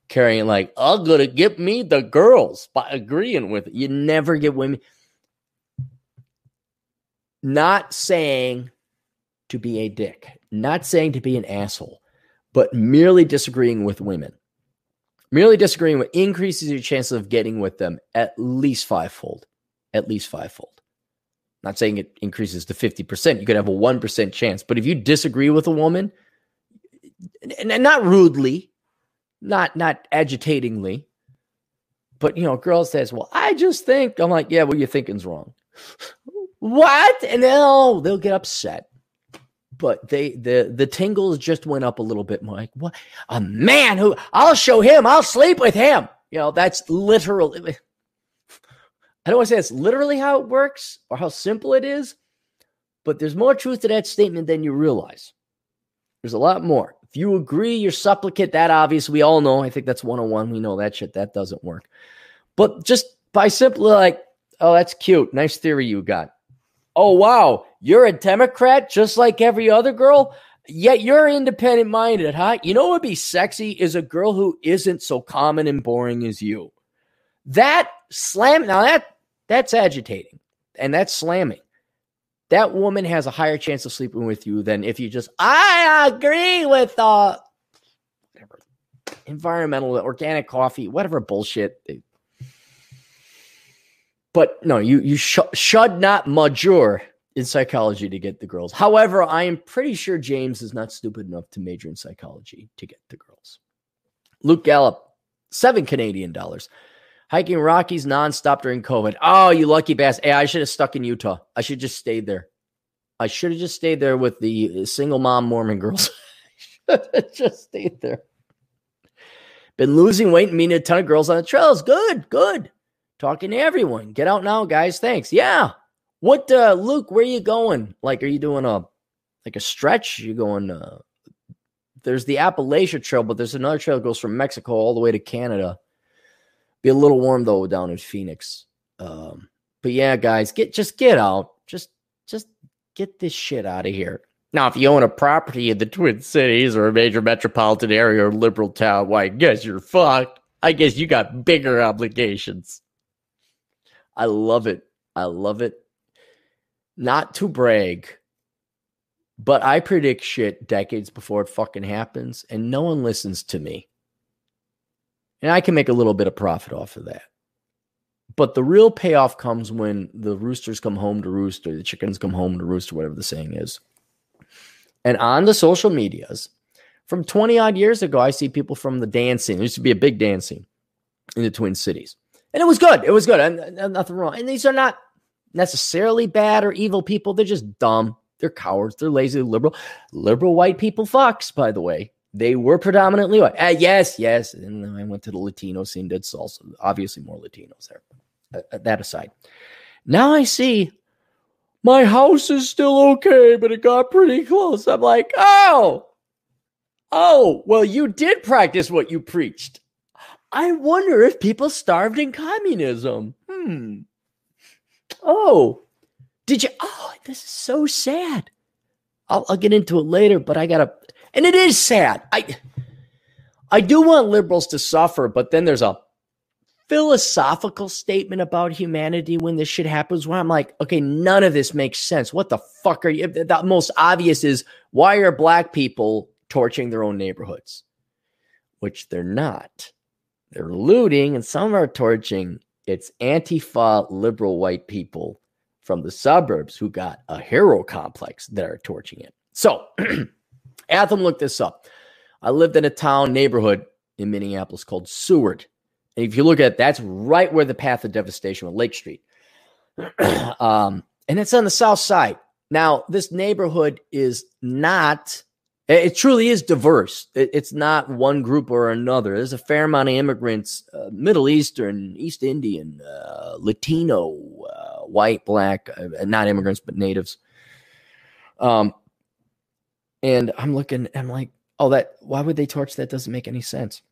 carrying like, I'm gonna get me the girls by agreeing with it. You never get women. Not saying to be a dick, not saying to be an asshole, but merely disagreeing with women. Merely disagreeing with increases your chances of getting with them at least fivefold. At least fivefold. Not saying it increases to 50%. You could have a 1% chance. But if you disagree with a woman, and not rudely, not not agitatingly, but you know, a girl says, "Well, I just think." I'm like, "Yeah, what you're thinking's wrong." what? And they'll they'll get upset. But they the the tingles just went up a little bit more. Like, what? A man who I'll show him. I'll sleep with him. You know, that's literally. I don't want to say it's literally how it works or how simple it is, but there's more truth to that statement than you realize. There's a lot more. If you agree, you're supplicate. That obvious, we all know. I think that's 101. We know that shit. That doesn't work. But just by simply like, oh, that's cute. Nice theory you got. Oh, wow. You're a Democrat just like every other girl? Yet you're independent minded, huh? You know what would be sexy is a girl who isn't so common and boring as you. That slam now that that's agitating and that's slamming that woman has a higher chance of sleeping with you than if you just I agree with uh whatever environmental organic coffee whatever bullshit. But no, you you sh- should not major in psychology to get the girls. However, I am pretty sure James is not stupid enough to major in psychology to get the girls. Luke Gallup, seven Canadian dollars. Hiking Rockies nonstop during COVID. Oh, you lucky bastard. Hey, I should have stuck in Utah. I should just stayed there. I should have just stayed there with the single mom Mormon girls. just stayed there. Been losing weight and meeting a ton of girls on the trails. Good, good. Talking to everyone. Get out now, guys. Thanks. Yeah. What uh Luke, where you going? Like, are you doing a like a stretch? You going uh there's the Appalachia Trail, but there's another trail that goes from Mexico all the way to Canada. Be a little warm though down in Phoenix. Um, but yeah, guys, get just get out. Just just get this shit out of here. Now, if you own a property in the Twin Cities or a major metropolitan area or liberal town, why, I guess you're fucked. I guess you got bigger obligations. I love it. I love it. Not to brag, but I predict shit decades before it fucking happens, and no one listens to me. And I can make a little bit of profit off of that. But the real payoff comes when the roosters come home to roost or the chickens come home to roost or whatever the saying is. And on the social medias, from 20 odd years ago, I see people from the dancing. There used to be a big dancing in the Twin Cities. And it was good. It was good. And, and nothing wrong. And these are not necessarily bad or evil people. They're just dumb. They're cowards. They're lazy, liberal. Liberal white people fucks, by the way. They were predominantly white. Uh, yes, yes. And then I went to the Latino scene, did salsa. Obviously, more Latinos there. Uh, uh, that aside. Now I see my house is still okay, but it got pretty close. I'm like, oh, oh, well, you did practice what you preached. I wonder if people starved in communism. Hmm. Oh, did you? Oh, this is so sad. I'll, I'll get into it later, but I gotta, and it is sad. I, I do want liberals to suffer, but then there's a philosophical statement about humanity when this shit happens where I'm like, okay, none of this makes sense. What the fuck are you? The most obvious is why are black people torching their own neighborhoods? Which they're not. They're looting and some are torching. It's Antifa liberal white people from the suburbs who got a hero complex that are torching it. So, Atham looked this up. I lived in a town neighborhood in Minneapolis called Seward. And if you look at it, that's right where the path of devastation with Lake Street. um, and it's on the south side. Now, this neighborhood is not, it truly is diverse. It, it's not one group or another. There's a fair amount of immigrants, uh, Middle Eastern, East Indian, uh, Latino, uh, white, black, uh, not immigrants, but natives. Um, and I'm looking, I'm like, oh, that, why would they torch? That doesn't make any sense.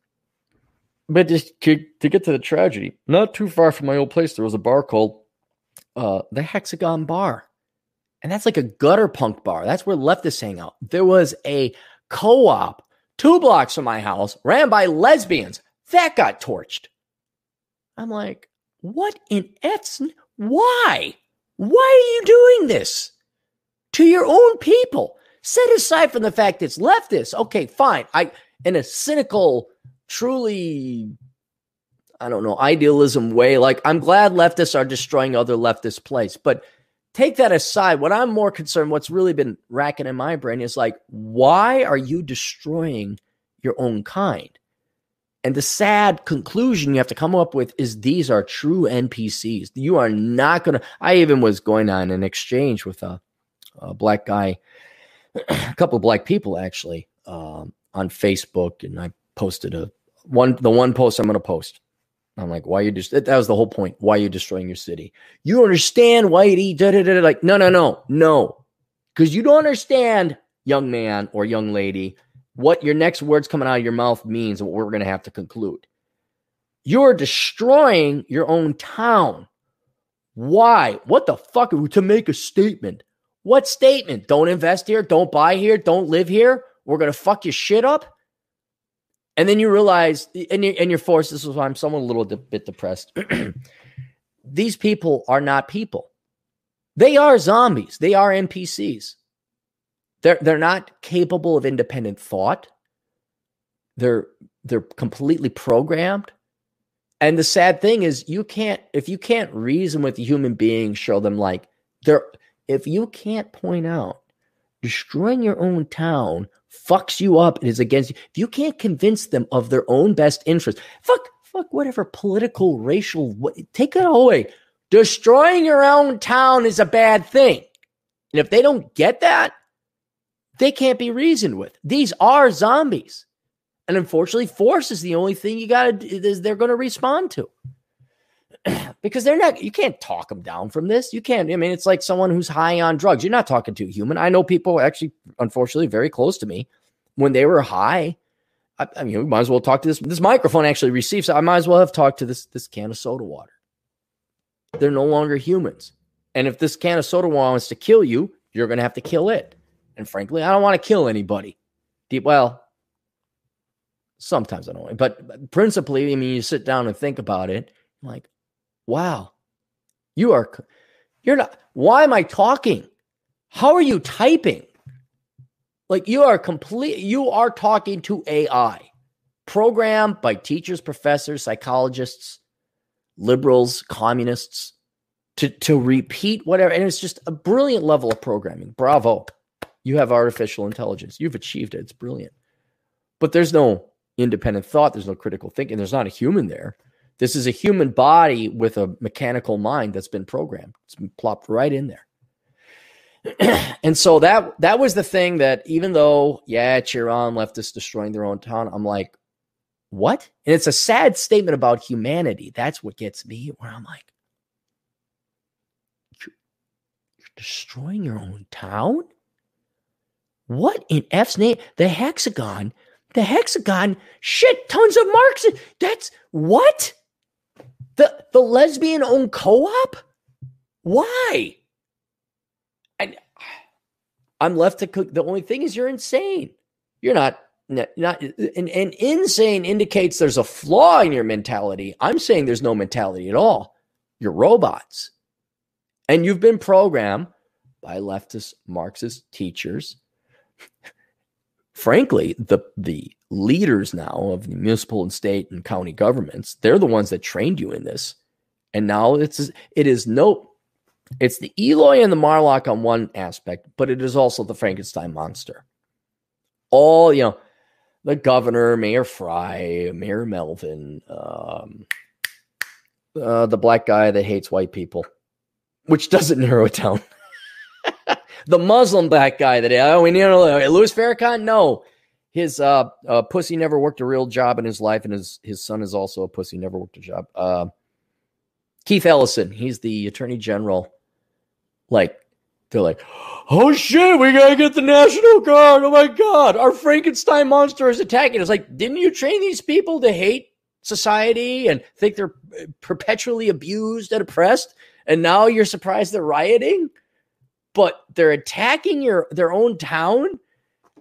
But just to, to get to the tragedy, not too far from my old place, there was a bar called uh, the Hexagon Bar. And that's like a gutter punk bar. That's where leftists hang out. There was a co op two blocks from my house ran by lesbians. That got torched. I'm like, what in F's? Why? Why are you doing this to your own people? Set aside from the fact it's leftists. Okay, fine. I, in a cynical, truly, I don't know, idealism way. Like, I'm glad leftists are destroying other leftist place. But take that aside. What I'm more concerned, what's really been racking in my brain is like, why are you destroying your own kind? And the sad conclusion you have to come up with is these are true NPCs. You are not going to. I even was going on an exchange with a, a black guy, a couple of black people actually, um, on Facebook, and I posted a one the one post I'm going to post. I'm like, why you just that was the whole point. Why are you destroying your city? You understand whitey? Da, da, da, da. Like, no, no, no, no, because you don't understand, young man or young lady, what your next words coming out of your mouth means what we're to have to conclude. You're destroying your own town. Why? What the fuck? To make a statement. What statement? Don't invest here. Don't buy here. Don't live here. We're to fuck your shit up. And then you realize, and you're, and you're forced, this is why I'm somewhat a little bit depressed. These people are not people. They are zombies. They are NPCs. They're, they're not capable of independent thought. They're, they're completely programmed. And the sad thing is, you can't, if you can't reason with a human being, show them like, they're, if you can't point out destroying your own town fucks you up and is against you, if you can't convince them of their own best interest, fuck, fuck whatever political, racial, take it all away. Destroying your own town is a bad thing. And if they don't get that, they can't be reasoned with. These are zombies. And unfortunately, force is the only thing you got to, they're going to respond to. because they're not you can't talk them down from this. You can't i mean it's like someone who's high on drugs. You're not talking to a human. I know people actually unfortunately very close to me. When they were high i, I mean we might as well talk to this this microphone actually receives i might as well have talked to this this can of soda water. They're no longer humans. And if this can of soda water wants to kill you you're going to have to kill it. And frankly i don't want to kill anybody. Deep well sometimes i don't but principally i mean you sit down and think about it like Wow. You are, you're not, why am I talking? How are you typing? Like you are complete, you are talking to AI, programmed by teachers, professors, psychologists, liberals, communists to, to repeat whatever. And it's just a brilliant level of programming. Bravo. You have artificial intelligence. You've achieved it. It's brilliant. But there's no independent thought. There's no critical thinking. There's not a human there. This is a human body with a mechanical mind that's been programmed. It's been plopped right in there. and so that that was the thing that even though yeah, Chiron left us destroying their own town, I'm like, what? And it's a sad statement about humanity. That's what gets me where I'm like, you're destroying your own town? What in F's name? The hexagon the hexagon, shit, tons of marks That's what? The the lesbian owned co-op? Why? I, I'm left to cook. The only thing is you're insane. You're not not and, and insane indicates there's a flaw in your mentality. I'm saying there's no mentality at all. You're robots. And you've been programmed by leftist Marxist teachers. Frankly, the the leaders now of the municipal and state and county governments, they're the ones that trained you in this. And now it's it is no it's the Eloi and the Morlock on one aspect, but it is also the Frankenstein monster. All, you know, the governor, Mayor Frey, Mayor Melvin, um, uh, the black guy that hates white people, which doesn't narrow it down. the Muslim black guy that oh we need to Louis Farrakhan. No, his uh, uh, pussy never worked a real job in his life, and his his son is also a pussy, never worked a job. Uh, Keith Ellison, he's the Attorney General. Like they're like, oh shit, we gotta get the National Guard. Oh my god, our Frankenstein monster is attacking It's Like, didn't you train these people to hate society and think they're perpetually abused and oppressed? And now you're surprised they're rioting, but they're attacking your their own town.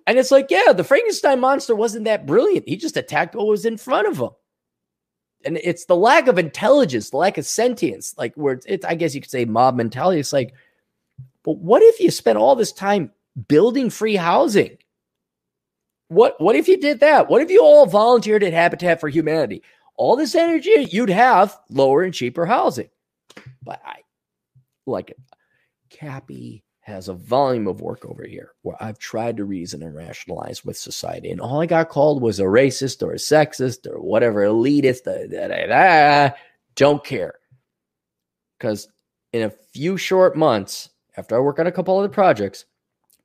And it's like, yeah, the Frankenstein monster wasn't that brilliant. He just attacked what was in front of him. And it's the lack of intelligence, the lack of sentience, like where it's, it's I guess you could say mob mentality. It's like, but what if you spent all this time building free housing? What what if you did that? What if you all volunteered at Habitat for Humanity? All this energy, you'd have lower and cheaper housing. But I like it. Cappy has a volume of work over here where I've tried to reason and rationalize with society. And all I got called was a racist or a sexist or whatever, elitist. Da, da, da, Don't care. Because in a few short months, after I work on a couple other projects,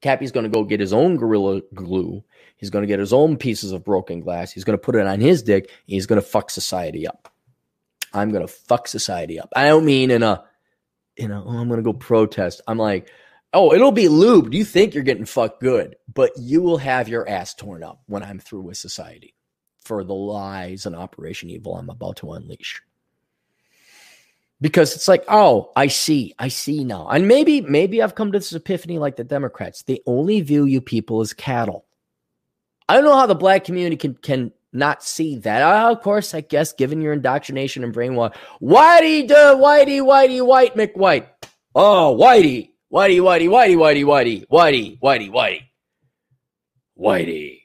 Cappy's going to go get his own Gorilla Glue. He's going to get his own pieces of broken glass. He's going to put it on his dick. he's going to fuck society up. I'm going to fuck society up. I don't mean in a, in a, oh, I'm going to go protest. I'm like, oh, it'll be lubed. You think you're getting fucked good, but you will have your ass torn up when I'm through with society for the lies and Operation Evil I'm about to unleash because it's like, oh, I see, I see now. And maybe, maybe I've come to this epiphany like the Democrats. They only view you people as cattle. I don't know how the black community can can not see that. Uh, of course, I guess given your indoctrination and brainwash, whitey, duh, whitey, whitey, white McWhite. Oh, whitey, whitey, whitey, whitey, whitey, whitey, whitey, whitey, whitey, whitey.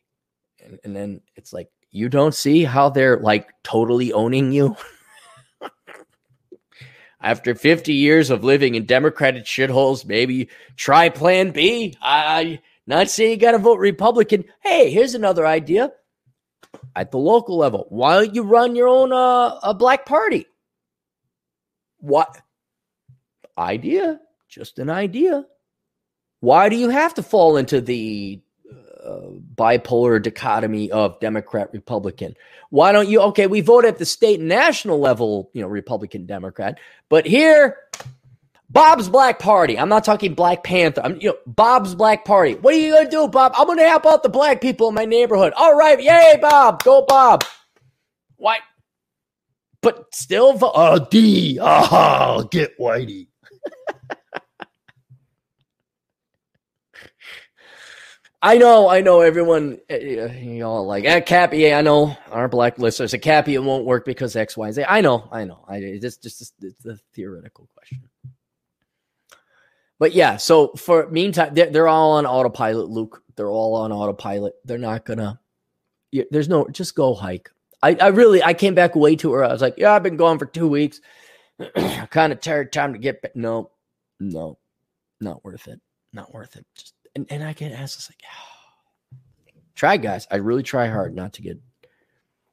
And, and then it's like, you don't see how they're like totally owning you. after 50 years of living in Democratic shitholes, maybe try plan B. I not saying you got to vote Republican. Hey, here's another idea. At the local level, why don't you run your own uh, a black party? What idea? Just an idea. Why do you have to fall into the uh, bipolar dichotomy of Democrat Republican. Why don't you? Okay, we vote at the state and national level, you know, Republican Democrat, but here, Bob's Black Party. I'm not talking Black Panther. I'm you know Bob's Black Party. What are you gonna do, Bob? I'm gonna help out the black people in my neighborhood. All right, yay, Bob, go Bob. Why? But still, vo- oh D, oh get Whitey. I know, I know. Everyone, uh, you know, like at eh, Cappy. I know our black listeners. At Cappy, it won't work because X, Y, Z. I know, I know. I it's just it's a theoretical question. But yeah, so for meantime, they're, they're all on autopilot, Luke. They're all on autopilot. They're not gonna. There's no. Just go hike. I, I really, I came back way too early. I was like, yeah, I've been gone for two weeks. kind of tired. Time to get back. No, no, not worth it. Not worth it. Just and, and I get asked, it's like, oh. try, guys. I really try hard not to get.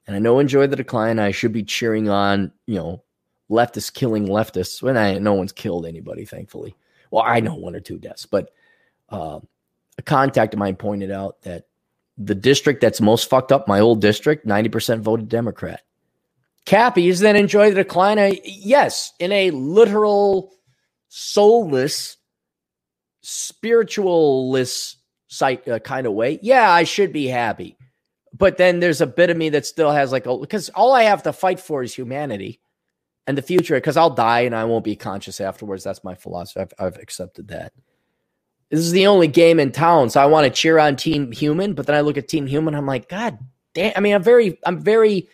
And I know enjoy the decline. I should be cheering on, you know, leftists killing leftists when I no one's killed anybody, thankfully. Well, I know one or two deaths, but uh, a contact of mine pointed out that the district that's most fucked up, my old district, 90% voted Democrat. Cappy is then enjoy the decline. I, yes, in a literal, soulless spiritualist site uh, kind of way, yeah, I should be happy. but then there's a bit of me that still has like, because all I have to fight for is humanity and the future, because I'll die and I won't be conscious afterwards. That's my philosophy. I've, I've accepted that. This is the only game in town, so I want to cheer on Team Human. But then I look at Team Human, I'm like, God damn! I mean, I'm very, I'm very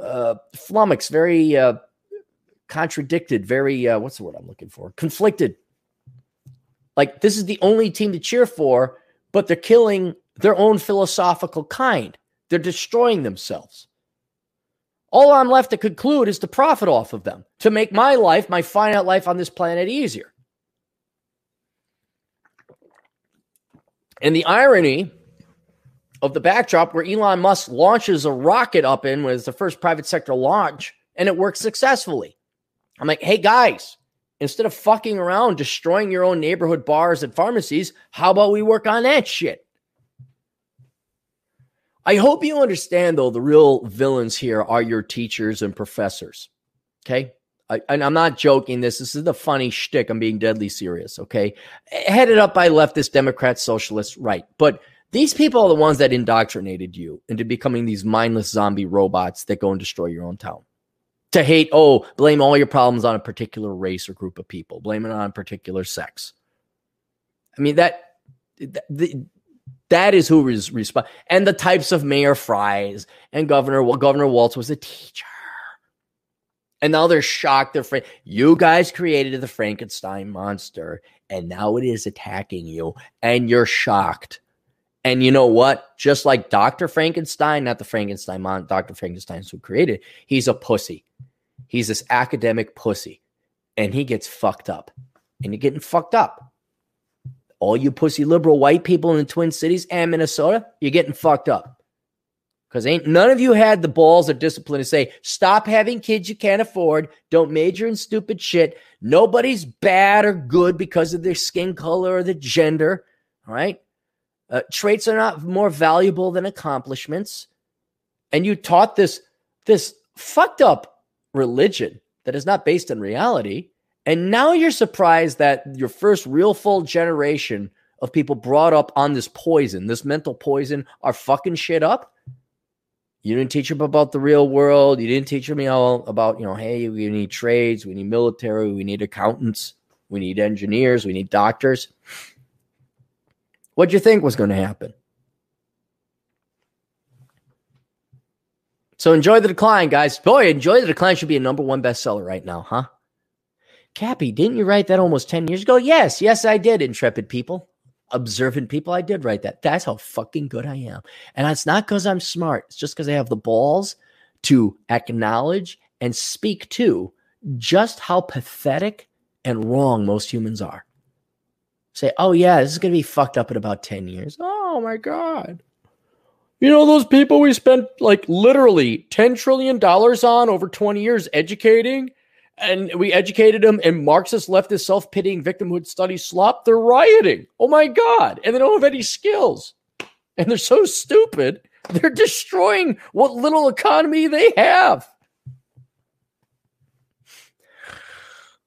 uh, flummoxed, very uh, contradicted, very uh, what's the word I'm looking for? Conflicted. Like this is the only team to cheer for, but they're killing their own philosophical kind. They're destroying themselves. All I'm left to conclude is to profit off of them, to make my life, my finite life on this planet easier. And the irony of the backdrop where Elon Musk launches a rocket up in was the first private sector launch and it works successfully. I'm like, hey guys, instead of fucking around destroying your own neighborhood bars and pharmacies, how about we work on that shit? I hope you understand, though, the real villains here are your teachers and professors. Okay. I, and I'm not joking. This this is the funny shtick. I'm being deadly serious. Okay, headed up by leftist Democrats, socialists, right? But these people are the ones that indoctrinated you into becoming these mindless zombie robots that go and destroy your own town. To hate, oh, blame all your problems on a particular race or group of people. Blame it on a particular sex. I mean that the, that is who is responsible. And the types of Mayor Freys and Governor well, Governor Walz was a teacher. And now they're shocked. They're afraid. You guys created the Frankenstein monster, and now it is attacking you, and you're shocked. And you know what? Just like Dr. Frankenstein, not the Frankenstein mon, Dr. Frankenstein's who created, he's a pussy. He's this academic pussy, and he gets fucked up. And you're getting fucked up. All you pussy liberal white people in the Twin Cities and Minnesota, you're getting fucked up. Because ain't none of you had the balls or discipline to say, stop having kids you can't afford. Don't major in stupid shit. Nobody's bad or good because of their skin color or the gender. All right. Uh, traits are not more valuable than accomplishments. And you taught this, this fucked up religion that is not based in reality. And now you're surprised that your first real full generation of people brought up on this poison, this mental poison, are fucking shit up. You didn't teach them about the real world. You didn't teach them know, about, you know, hey, we need trades, we need military, we need accountants, we need engineers, we need doctors. What'd you think was going to happen? So enjoy the decline, guys. Boy, enjoy the decline should be a number one bestseller right now, huh? Cappy, didn't you write that almost 10 years ago? Yes, yes, I did, intrepid people observant people. I did write that. That's how fucking good I am. And it's not because I'm smart, it's just because I have the balls to acknowledge and speak to just how pathetic and wrong most humans are. Say, oh, yeah, this is going to be fucked up in about 10 years. Oh my God. You know, those people we spent like literally $10 trillion on over 20 years educating and we educated them and Marxist leftist self-pitying victimhood studies slop, they're rioting. Oh my God. And they don't have any skills. And they're so stupid. They're destroying what little economy they have.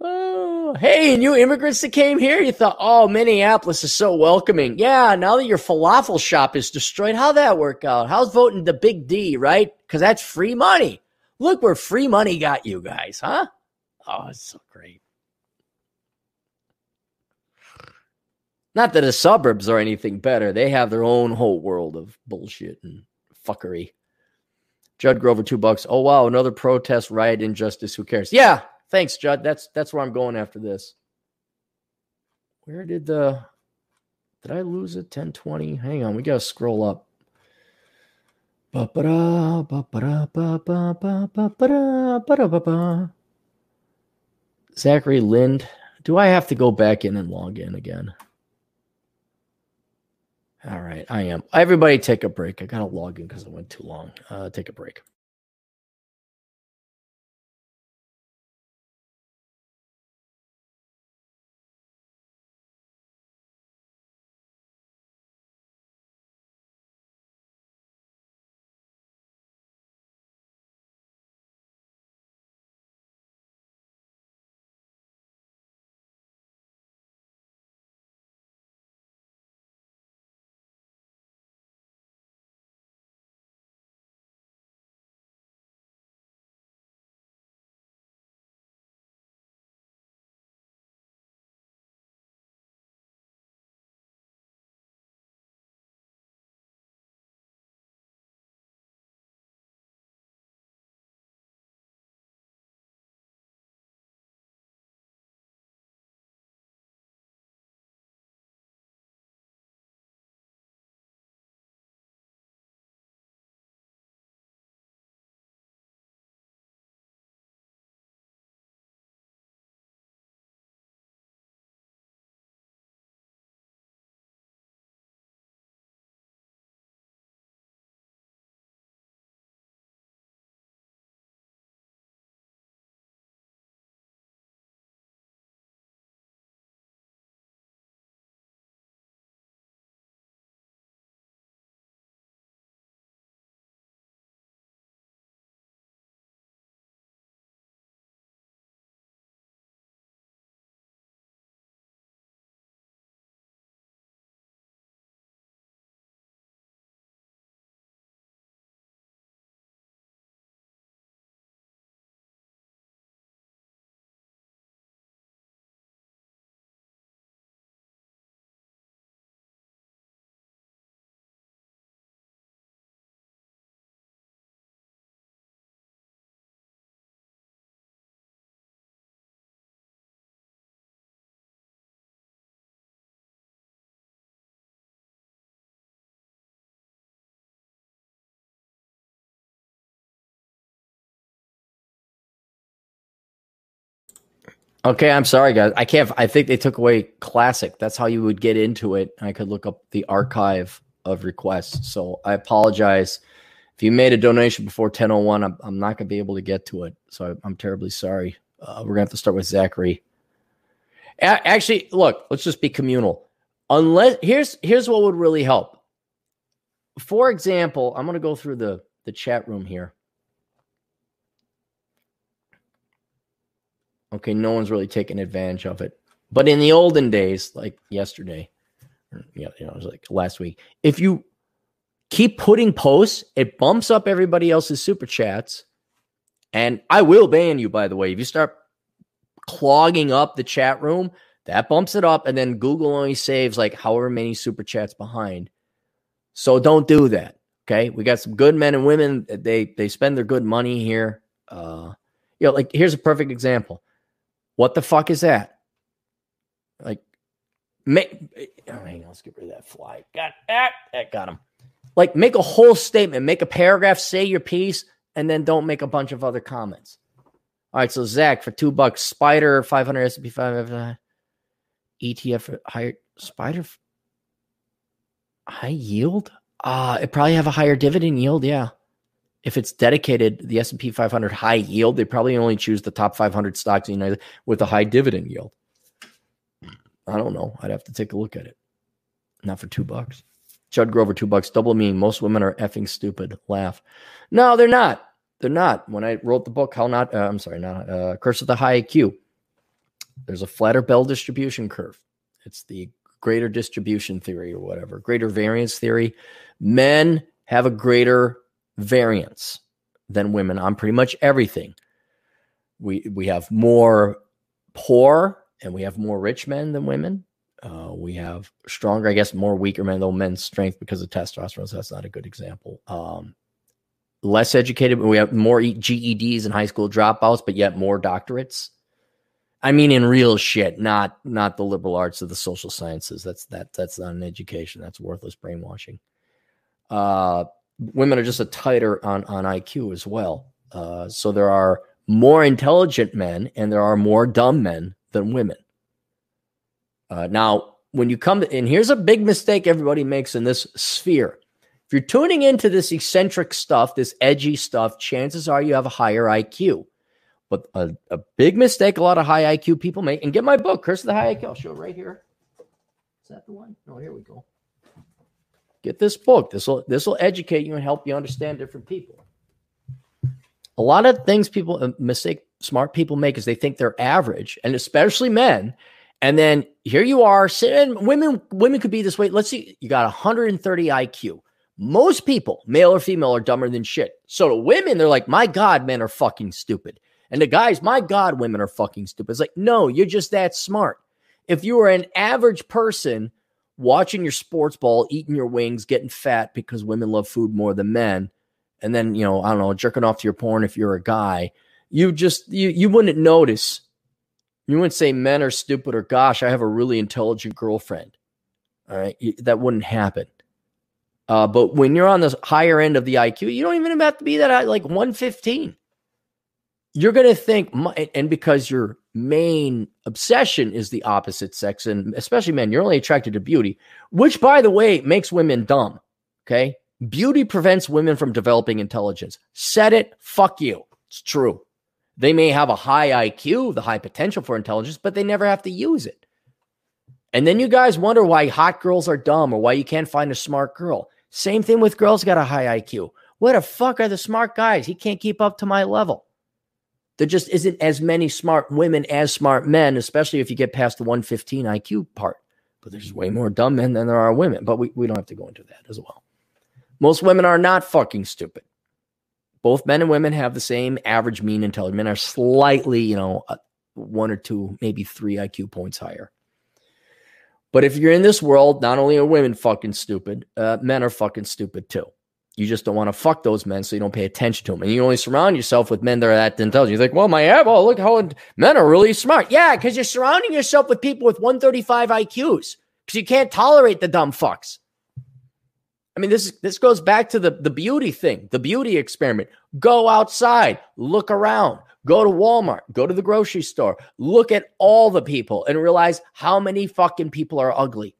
Oh, hey, new immigrants that came here, you thought, oh, Minneapolis is so welcoming. Yeah, now that your falafel shop is destroyed, how'd that work out? How's voting the big D, right? Because that's free money. Look where free money got you guys, huh? Oh, it's so great. Not that the suburbs are anything better. They have their own whole world of bullshit and fuckery. Judd Grover, two bucks. Oh wow, another protest, riot, injustice. Who cares? Yeah, thanks, Judd. That's that's where I'm going after this. Where did the did I lose it? 1020. Hang on, we gotta scroll up. Zachary Lind. Do I have to go back in and log in again? All right, I am. Everybody take a break. I got to log in because it went too long. Uh, take a break. Okay, I'm sorry, guys. I can't. I think they took away classic. That's how you would get into it. I could look up the archive of requests. So I apologize. If you made a donation before 1001, I'm, I'm not going to be able to get to it. So I'm terribly sorry. Uh, we're going to have to start with Zachary. A- actually, look, let's just be communal. Unless here's here's what would really help. For example, I'm going to go through the the chat room here. Okay, no one's really taking advantage of it. But in the olden days, like yesterday, yeah, you know, it was like last week, if you keep putting posts, it bumps up everybody else's super chats. And I will ban you, by the way. If you start clogging up the chat room, that bumps it up. And then Google only saves like however many super chats behind. So don't do that. Okay. We got some good men and women. They they spend their good money here. Uh, you know, like here's a perfect example. What the fuck is that? Like, make. Oh, hang on, let's get rid of that fly. Got that. That got him. Like, make a whole statement, make a paragraph, say your piece, and then don't make a bunch of other comments. All right, so Zach for two bucks, Spider 500 S&P 500 ETF higher Spider high yield. Uh it probably have a higher dividend yield. Yeah, if it's dedicated the S&P 500 high yield, they probably only choose the top 500 stocks in the United with a high dividend yield. I don't know. I'd have to take a look at it. Not for two bucks. Judd Grover, two bucks. Double mean. Most women are effing stupid. Laugh. No, they're not. They're not. When I wrote the book, how not? Uh, I'm sorry, not uh, Curse of the High IQ. There's a flatter bell distribution curve. It's the greater distribution theory or whatever, greater variance theory. Men have a greater variance than women on pretty much everything. We we have more poor and we have more rich men than women. Uh, we have stronger, I guess, more weaker men, though men's strength because of testosterone. So that's not a good example. Um, less educated, we have more GEDs and high school dropouts, but yet more doctorates. I mean, in real shit, not not the liberal arts or the social sciences. That's that that's not an education. That's worthless brainwashing. Uh, women are just a tighter on on IQ as well. Uh, so there are more intelligent men and there are more dumb men than women. Uh, now, when you come and here's a big mistake everybody makes in this sphere. If you're tuning into this eccentric stuff, this edgy stuff, chances are you have a higher IQ. But a, a big mistake a lot of high IQ people make, and get my book, Curse of the High IQ. I'll show it right here. Is that the one? No, here we go. Get this book. This will this will educate you and help you understand different people. A lot of things people uh, mistake smart people make is they think they're average, and especially men. And then here you are, sitting. Women women could be this way. Let's see, you got 130 IQ. Most people, male or female, are dumber than shit. So to women, they're like, "My God, men are fucking stupid." And the guys, "My God, women are fucking stupid." It's like, no, you're just that smart. If you were an average person watching your sports ball, eating your wings, getting fat because women love food more than men, and then you know, I don't know, jerking off to your porn if you're a guy, you just you you wouldn't notice. You wouldn't say men are stupid or gosh, I have a really intelligent girlfriend. All right, that wouldn't happen. Uh, but when you're on the higher end of the IQ, you don't even have to be that high, like 115. You're going to think, and because your main obsession is the opposite sex, and especially men, you're only attracted to beauty, which, by the way, makes women dumb. Okay. Beauty prevents women from developing intelligence. Said it, fuck you. It's true. They may have a high IQ, the high potential for intelligence, but they never have to use it. And then you guys wonder why hot girls are dumb or why you can't find a smart girl. Same thing with girls got a high IQ. What the fuck are the smart guys? He can't keep up to my level. There just isn't as many smart women as smart men, especially if you get past the 115 IQ part. But there's way more dumb men than there are women. But we, we don't have to go into that as well. Most women are not fucking stupid. Both men and women have the same average mean intelligence. Men are slightly, you know, one or two, maybe three IQ points higher. But if you're in this world, not only are women fucking stupid, uh, men are fucking stupid too. You just don't want to fuck those men, so you don't pay attention to them. And you only surround yourself with men that are that intelligent. You think, well, my oh, look how men are really smart. Yeah, because you're surrounding yourself with people with 135 IQs because you can't tolerate the dumb fucks. I mean, this this goes back to the, the beauty thing, the beauty experiment. Go outside, look around, Go to Walmart, go to the grocery store, look at all the people and realize how many fucking people are ugly.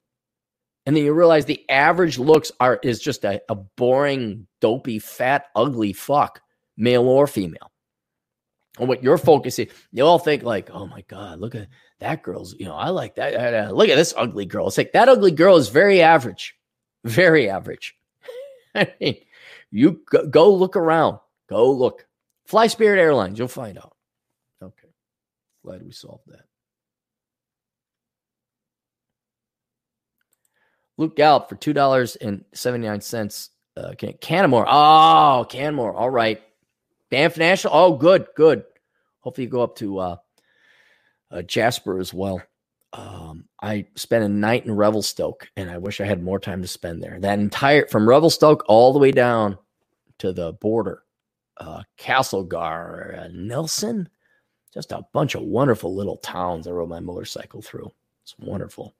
And then you realize the average looks are is just a, a boring, dopey, fat, ugly fuck, male or female. And what you're focusing, you all think like, oh my God, look at that girl's, you know, I like that. Uh, look at this ugly girl. It's like that ugly girl is very average, very average. I mean, you go, go look around, go look. Fly Spirit Airlines, you'll find out. Okay. Glad we solved that. Luke Gallup for two dollars and seventy nine cents. Uh, Canmore. Oh, Canmore. All right. Banff National. Oh, good, good. Hopefully you go up to uh, uh, Jasper as well. Um, I spent a night in Revelstoke, and I wish I had more time to spend there. That entire from Revelstoke all the way down to the border, uh, Castlegar, uh, Nelson, just a bunch of wonderful little towns I rode my motorcycle through. It's wonderful.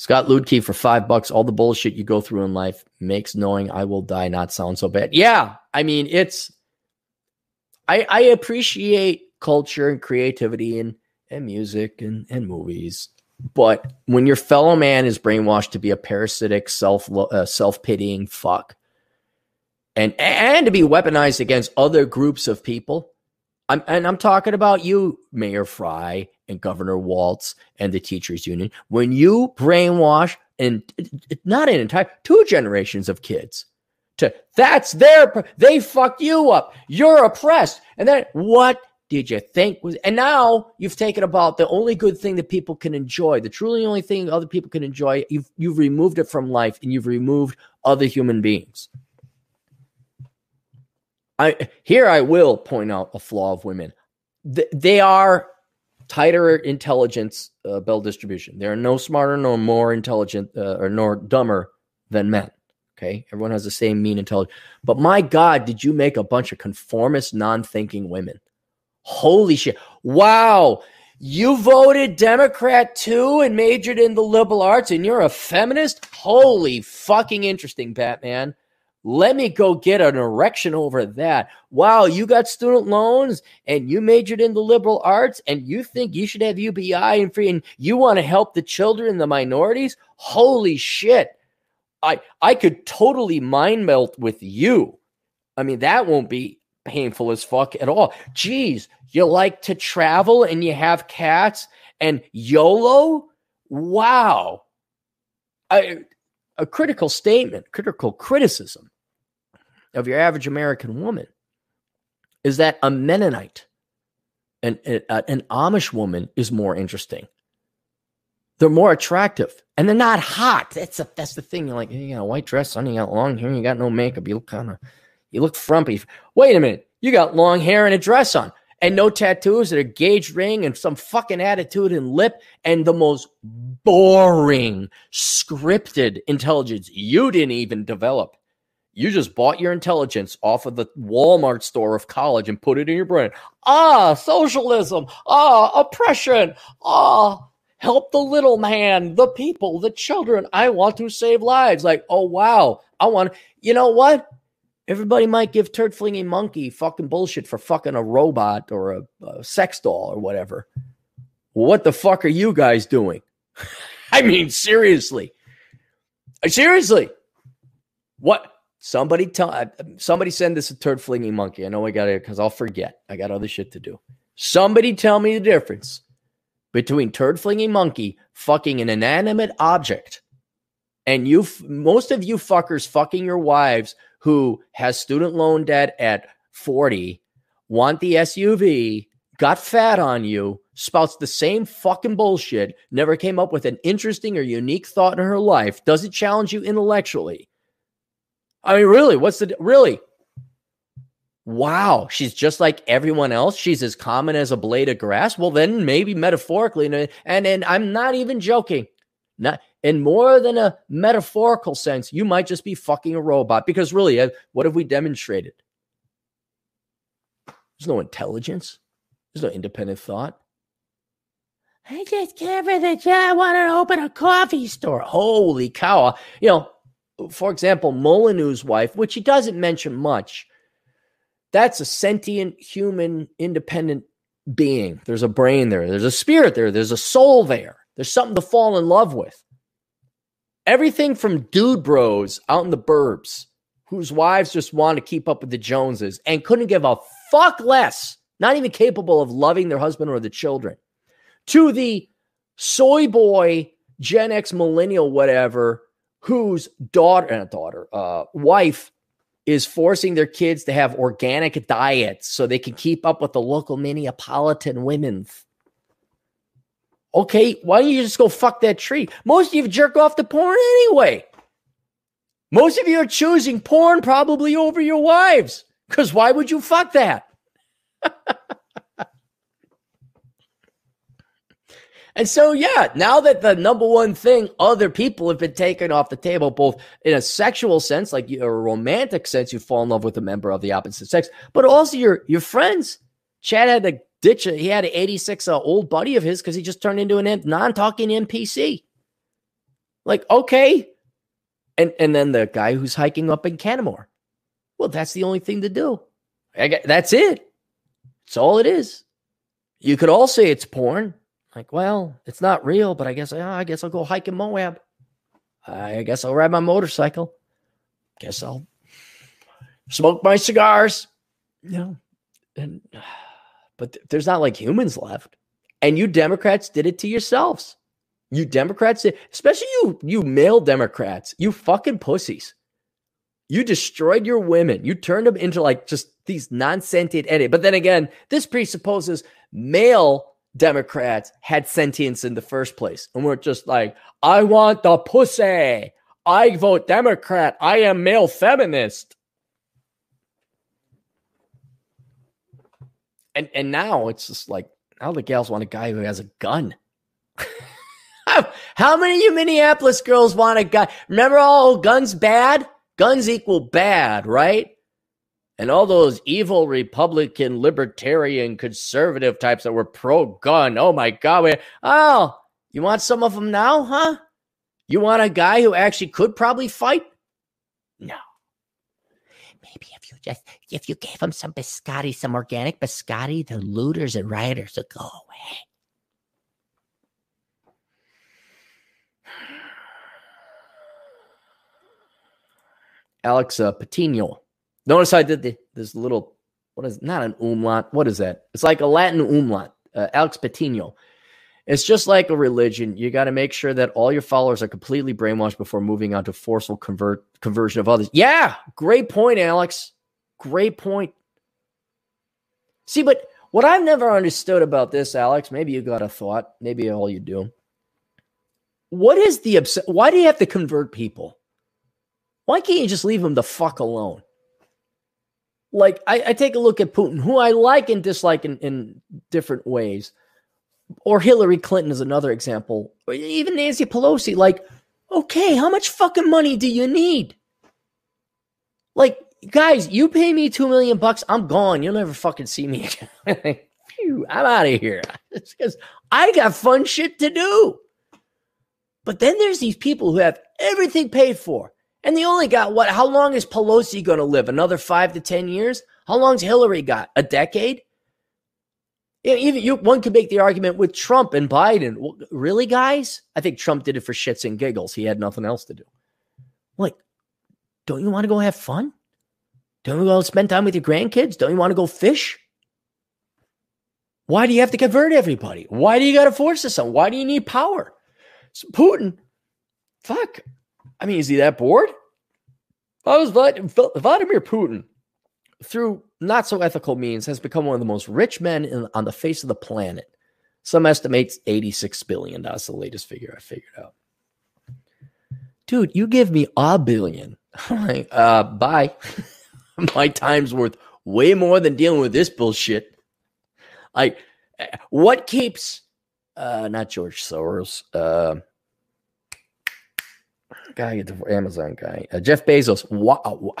Scott Ludke for five bucks. All the bullshit you go through in life makes knowing I will die not sound so bad. Yeah, I mean it's. I I appreciate culture and creativity and and music and and movies, but when your fellow man is brainwashed to be a parasitic self uh, self pitying fuck, and and to be weaponized against other groups of people, I'm, and I'm talking about you, Mayor Frey and Governor Walz and the teachers union. When you brainwash and not an entire two generations of kids to that's their they fucked you up. You're oppressed. And then what did you think was and now you've taken about the only good thing that people can enjoy, the truly only thing other people can enjoy, you've you've removed it from life and you've removed other human beings. I here I will point out a flaw of women. they are tighter intelligence uh, bell distribution. They are no smarter nor more intelligent uh, or nor dumber than men. Okay, everyone has the same mean intelligence. But my God, did you make a bunch of conformist, non-thinking women? Holy shit! Wow, you voted Democrat too and majored in the liberal arts, and you're a feminist. Holy fucking interesting, Batman. Let me go get an erection over that. Wow, you got student loans and you majored in the liberal arts and you think you should have UBI and free and you want to help the children and the minorities? Holy shit. I I could totally mind melt with you. I mean, that won't be painful as fuck at all. Geez, you like to travel and you have cats and YOLO? Wow. I a critical statement, critical criticism of your average American woman is that a Mennonite, an, an Amish woman is more interesting. They're more attractive and they're not hot. That's a, that's the thing. You're like, you got a white dress on, you got long hair, you got no makeup, you look kind of, you look frumpy. Wait a minute, you got long hair and a dress on and no tattoos and a gauge ring and some fucking attitude and lip and the most boring scripted intelligence you didn't even develop. You just bought your intelligence off of the Walmart store of college and put it in your brain. Ah, socialism. Ah, oppression. Ah, help the little man, the people, the children. I want to save lives. Like, oh, wow. I want, you know what? Everybody might give turd flinging monkey fucking bullshit for fucking a robot or a, a sex doll or whatever. What the fuck are you guys doing? I mean, seriously. Seriously. What? Somebody tell uh, somebody send this a turd flinging monkey. I know I got it because I'll forget. I got other shit to do. Somebody tell me the difference between turd flinging monkey fucking an inanimate object and you most of you fuckers fucking your wives who has student loan debt at 40, want the SUV, got fat on you, spouts the same fucking bullshit, never came up with an interesting or unique thought in her life, doesn't challenge you intellectually. I mean, really, what's the really? Wow, she's just like everyone else. She's as common as a blade of grass. Well, then maybe metaphorically, and and, and I'm not even joking. Not in more than a metaphorical sense, you might just be fucking a robot. Because really, uh, what have we demonstrated? There's no intelligence. There's no independent thought. I just care for the job. I want to open a coffee store. Holy cow. You know, for example, Molyneux's wife, which he doesn't mention much, That's a sentient, human, independent being. There's a brain there. There's a spirit there. There's a soul there. There's something to fall in love with. Everything from dude bros out in the burbs whose wives just want to keep up with the Joneses and couldn't give a fuck less, not even capable of loving their husband or the children, to the soy boy, Gen X millennial, whatever, whose daughter, not daughter, uh, wife is forcing their kids to have organic diets so they can keep up with the local Minneapolitan women's. Okay, why don't you just go fuck that tree? Most of you jerk off to porn anyway. Most of you are choosing porn probably over your wives. Because why would you fuck that? and so, yeah, now that the number one thing other people have been taken off the table, both in a sexual sense, like a romantic sense, you fall in love with a member of the opposite sex, but also your your friends. Chad had to ditch it. He had an 86 uh, old buddy of his because he just turned into an non talking NPC. Like, okay, and and then the guy who's hiking up in Canmore. Well, that's the only thing to do. Get, that's it. It's all it is. You could all say it's porn. Like, well, it's not real, but I guess I guess I'll go hike in Moab. I guess I'll ride my motorcycle. Guess I'll smoke my cigars. You know, and but there's not like humans left. And you Democrats did it to yourselves. You Democrats, especially you, you male Democrats, you fucking pussies. You destroyed your women. You turned them into like just these non-sentient entities. But then again, this presupposes male Democrats had sentience in the first place. And we're just like, I want the pussy. I vote Democrat. I am male feminist. And and now it's just like now the gals want a guy who has a gun. How many of you Minneapolis girls want a guy? Remember all guns bad? Guns equal bad, right? And all those evil Republican, libertarian, conservative types that were pro gun. Oh my God. We, Oh, you want some of them now, huh? You want a guy who actually could probably fight? No. Maybe just if you gave them some biscotti, some organic biscotti, the looters and rioters would go away. Alex uh, Patino. Notice I did the, this little, what is not an umlaut? What is that? It's like a Latin umlaut. Uh, Alex Patino. It's just like a religion. You got to make sure that all your followers are completely brainwashed before moving on to forceful convert conversion of others. Yeah, great point, Alex. Great point. See, but what I've never understood about this, Alex, maybe you got a thought, maybe all you do. What is the obs- why do you have to convert people? Why can't you just leave them the fuck alone? Like, I, I take a look at Putin, who I like and dislike in, in different ways, or Hillary Clinton is another example, or even Nancy Pelosi. Like, okay, how much fucking money do you need? Like, guys, you pay me two million bucks, I'm gone. You'll never fucking see me again. Phew, I'm out of here. Because I got fun shit to do. But then there's these people who have everything paid for. And they only got what? How long is Pelosi going to live? Another five to 10 years? How long's Hillary got? A decade? Even you, one could make the argument with Trump and Biden. Really, guys? I think Trump did it for shits and giggles. He had nothing else to do. Like, don't you want to go have fun? Don't you want to spend time with your grandkids? Don't you want to go fish? Why do you have to convert everybody? Why do you got to force this on? Why do you need power? So Putin, fuck, I mean, is he that bored? I was Vladimir Putin, through not so ethical means, has become one of the most rich men in, on the face of the planet. Some estimates 86 billion. That's the latest figure I figured out. Dude, you give me a billion. I'm like, uh, bye. My time's worth way more than dealing with this bullshit. Like, what keeps uh not George Soros, uh guy, the Amazon guy, uh, Jeff Bezos. Wow.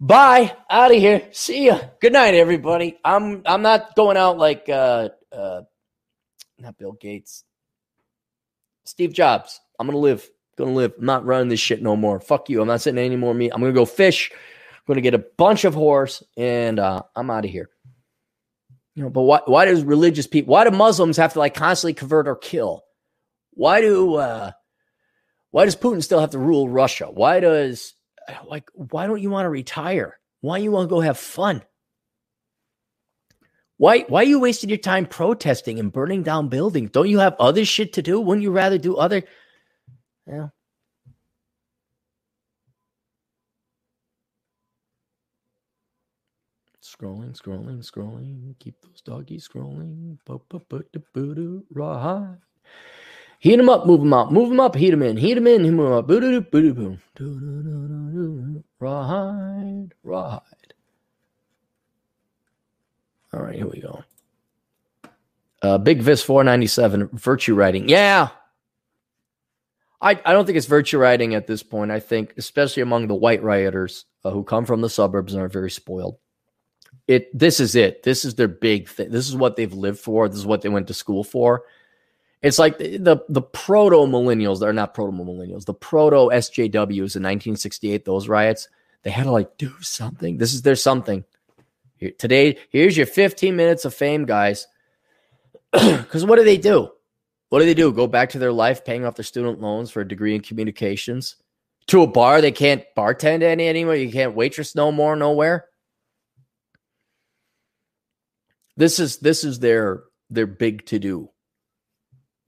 Bye, out of here. See ya. Good night, everybody. I'm I'm not going out like uh uh not Bill Gates. Steve Jobs. I'm gonna live. Gonna live. I'm not running this shit no more. Fuck you. I'm not sitting any more meat. I'm gonna go fish. Going to get a bunch of horse, and uh, I'm out of here. You know, but why? Why does religious people? Why do Muslims have to like constantly convert or kill? Why do? uh Why does Putin still have to rule Russia? Why does like? Why don't you want to retire? Why you want to go have fun? Why why are you wasting your time protesting and burning down buildings? Don't you have other shit to do? Wouldn't you rather do other? Yeah. Scrolling, scrolling, scrolling. Keep those doggies scrolling. Right. Heat them up, move them out, move them up, heat them in, heat them in, move them up. Boom, boom. Ride, ride. All right, here we go. Uh, Big Vis 497, virtue writing. Yeah. I, I don't think it's virtue writing at this point. I think, especially among the white rioters uh, who come from the suburbs and are very spoiled, it this is it. This is their big thing. This is what they've lived for. This is what they went to school for. It's like the the, the proto millennials. They're not proto millennials. The proto SJWs in 1968. Those riots. They had to like do something. This is their something. Here, today, here's your 15 minutes of fame, guys. Because what do they do? What do they do? Go back to their life, paying off their student loans for a degree in communications to a bar they can't bartend any anymore. You can't waitress no more, nowhere. This is this is their their big to do.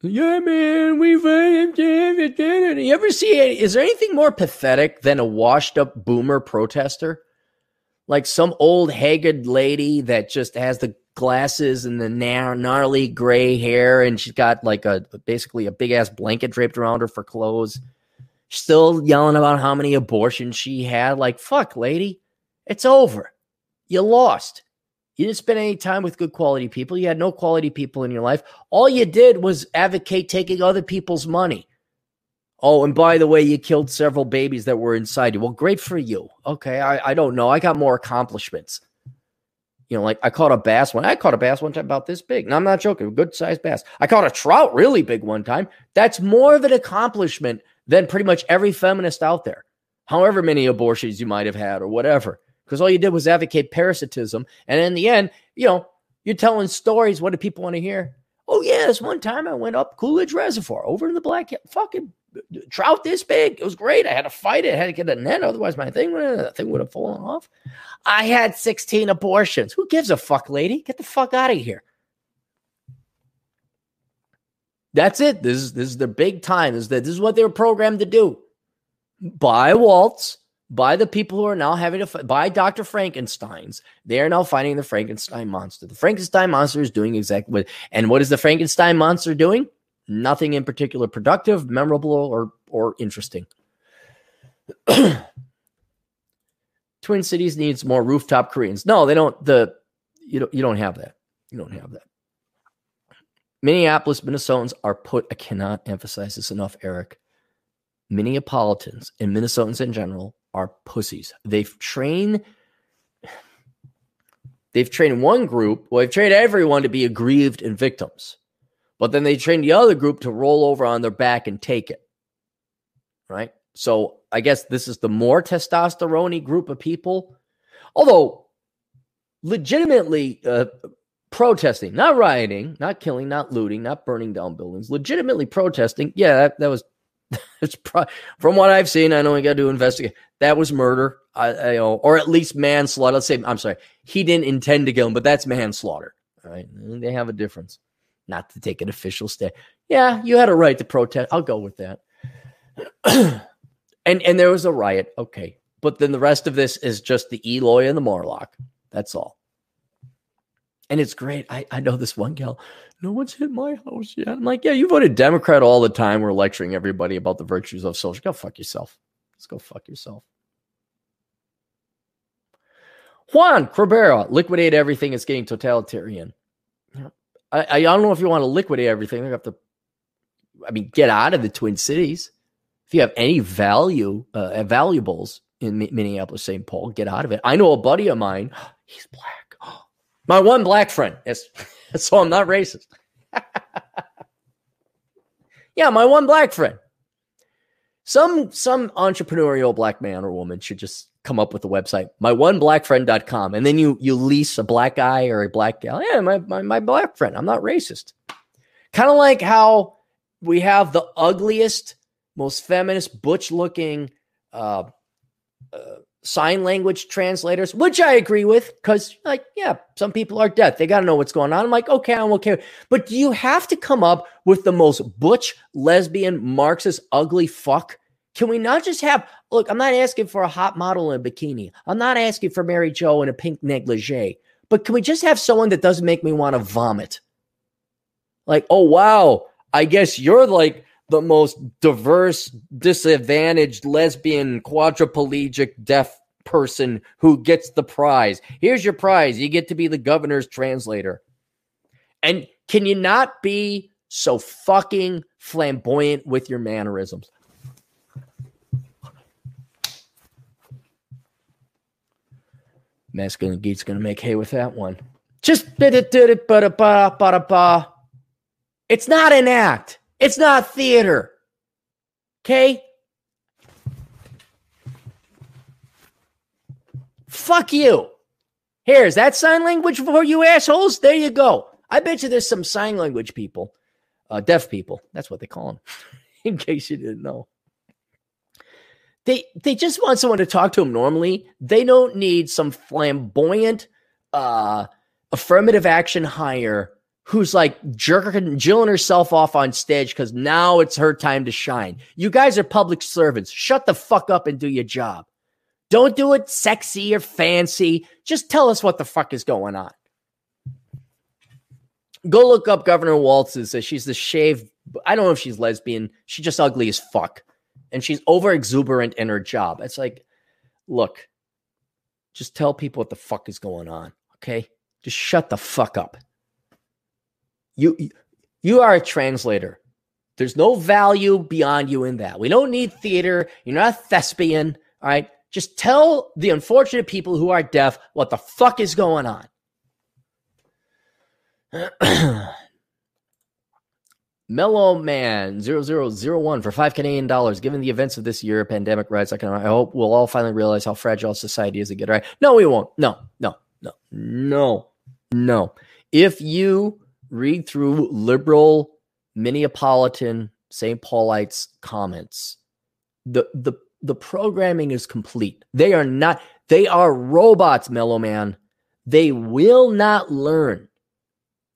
Yeah, man, we've uh, you ever see? Is there anything more pathetic than a washed up boomer protester? like some old haggard lady that just has the glasses and the gnarly gray hair, and she's got like a basically a big ass blanket draped around her for clothes. Still yelling about how many abortions she had. Like, fuck, lady, it's over. You lost. You didn't spend any time with good quality people. You had no quality people in your life. All you did was advocate taking other people's money. Oh, and by the way, you killed several babies that were inside you. Well, great for you. Okay, I, I don't know. I got more accomplishments. You know, like I caught a bass one. I caught a bass one time about this big. And I'm not joking, good sized bass. I caught a trout really big one time. That's more of an accomplishment than pretty much every feminist out there. However many abortions you might have had or whatever. Because all you did was advocate parasitism. And in the end, you know, you're telling stories. What do people want to hear? Oh, yeah, this one time I went up Coolidge Reservoir over in the Black Fucking uh, trout this big. It was great. I had to fight it. I had to get a net. Otherwise, my thing would have, thing would have fallen off. I had 16 abortions. Who gives a fuck, lady? Get the fuck out of here. That's it. This is this is their big time. This is, the, this is what they were programmed to do. By Walz, by the people who are now having to by Dr. Frankenstein's. They are now fighting the Frankenstein monster. The Frankenstein monster is doing exactly what. And what is the Frankenstein monster doing? Nothing in particular productive, memorable, or or interesting. Twin Cities needs more rooftop Koreans. No, they don't. The you don't you don't have that. You don't have that. Minneapolis, Minnesotans are put. I cannot emphasize this enough, Eric. Minneapolitans and Minnesotans in general are pussies. They've trained. They've trained one group. Well, they've trained everyone to be aggrieved and victims. But then they train the other group to roll over on their back and take it. Right? So I guess this is the more testosterone group of people. Although legitimately uh, protesting, not rioting, not killing, not looting, not burning down buildings, legitimately protesting. Yeah, that, that was it's pro- from what I've seen. I know we got to investigate. That was murder, I, I, know, or at least manslaughter. Let's say I'm sorry, he didn't intend to kill him, but that's manslaughter. Right? They have a difference not to take an official stand. Yeah, you had a right to protest. I'll go with that. and and there was a riot. Okay. But then the rest of this is just the Eloi and the Morlock. That's all. And it's great. I, I know this one gal, no one's hit my house yet. I'm like, yeah, you voted Democrat all the time. We're lecturing everybody about the virtues of social. Go fuck yourself. Let's go fuck yourself. Juan Cabrera, liquidate everything. It's getting totalitarian. I, I don't know if you want to liquidate everything. You have to, I mean, get out of the Twin Cities. If you have any value, uh, valuables in Minneapolis, St. Paul, get out of it. I know a buddy of mine. He's black. My one black friend. So I'm not racist. yeah, my one black friend. Some some entrepreneurial black man or woman should just come up with a website, myoneBlackFriend.com, and then you you lease a black guy or a black gal. Yeah, my my, my black friend. I'm not racist. Kind of like how we have the ugliest, most feminist, butch looking uh, uh, sign language translators, which I agree with, because like, yeah, some people are deaf. They got to know what's going on. I'm like, okay, I'm okay. But do you have to come up with the most butch, lesbian, Marxist, ugly fuck? Can we not just have look? I'm not asking for a hot model in a bikini. I'm not asking for Mary Jo in a pink negligee. But can we just have someone that doesn't make me want to vomit? Like, oh wow, I guess you're like the most diverse, disadvantaged lesbian, quadriplegic, deaf person who gets the prize. Here's your prize. You get to be the governor's translator. And can you not be so fucking flamboyant with your mannerisms? Masculine Geek's gonna make hay with that one. Just it's not an act. It's not theater. Okay? Fuck you. Here, is that sign language for you assholes? There you go. I bet you there's some sign language people, uh, deaf people. That's what they call them, in case you didn't know. They they just want someone to talk to them normally. They don't need some flamboyant uh, affirmative action hire who's like jerking, jilling herself off on stage because now it's her time to shine. You guys are public servants. Shut the fuck up and do your job. Don't do it sexy or fancy. Just tell us what the fuck is going on. Go look up Governor Walz. Says uh, she's the shaved. I don't know if she's lesbian. She's just ugly as fuck, and she's over exuberant in her job. It's like, look, just tell people what the fuck is going on. Okay, just shut the fuck up. You you are a translator. There's no value beyond you in that. We don't need theater. You're not a thespian. All right. Just tell the unfortunate people who are deaf what the fuck is going on. Mellow Man 0001 for five Canadian dollars. Given the events of this year, pandemic rise, I, can, I hope we'll all finally realize how fragile society is get right. No, we won't. No, no, no, no, no. If you read through liberal Minneapolitan St. Paulites comments. The the the programming is complete. They are not they are robots, Mellow Man. They will not learn.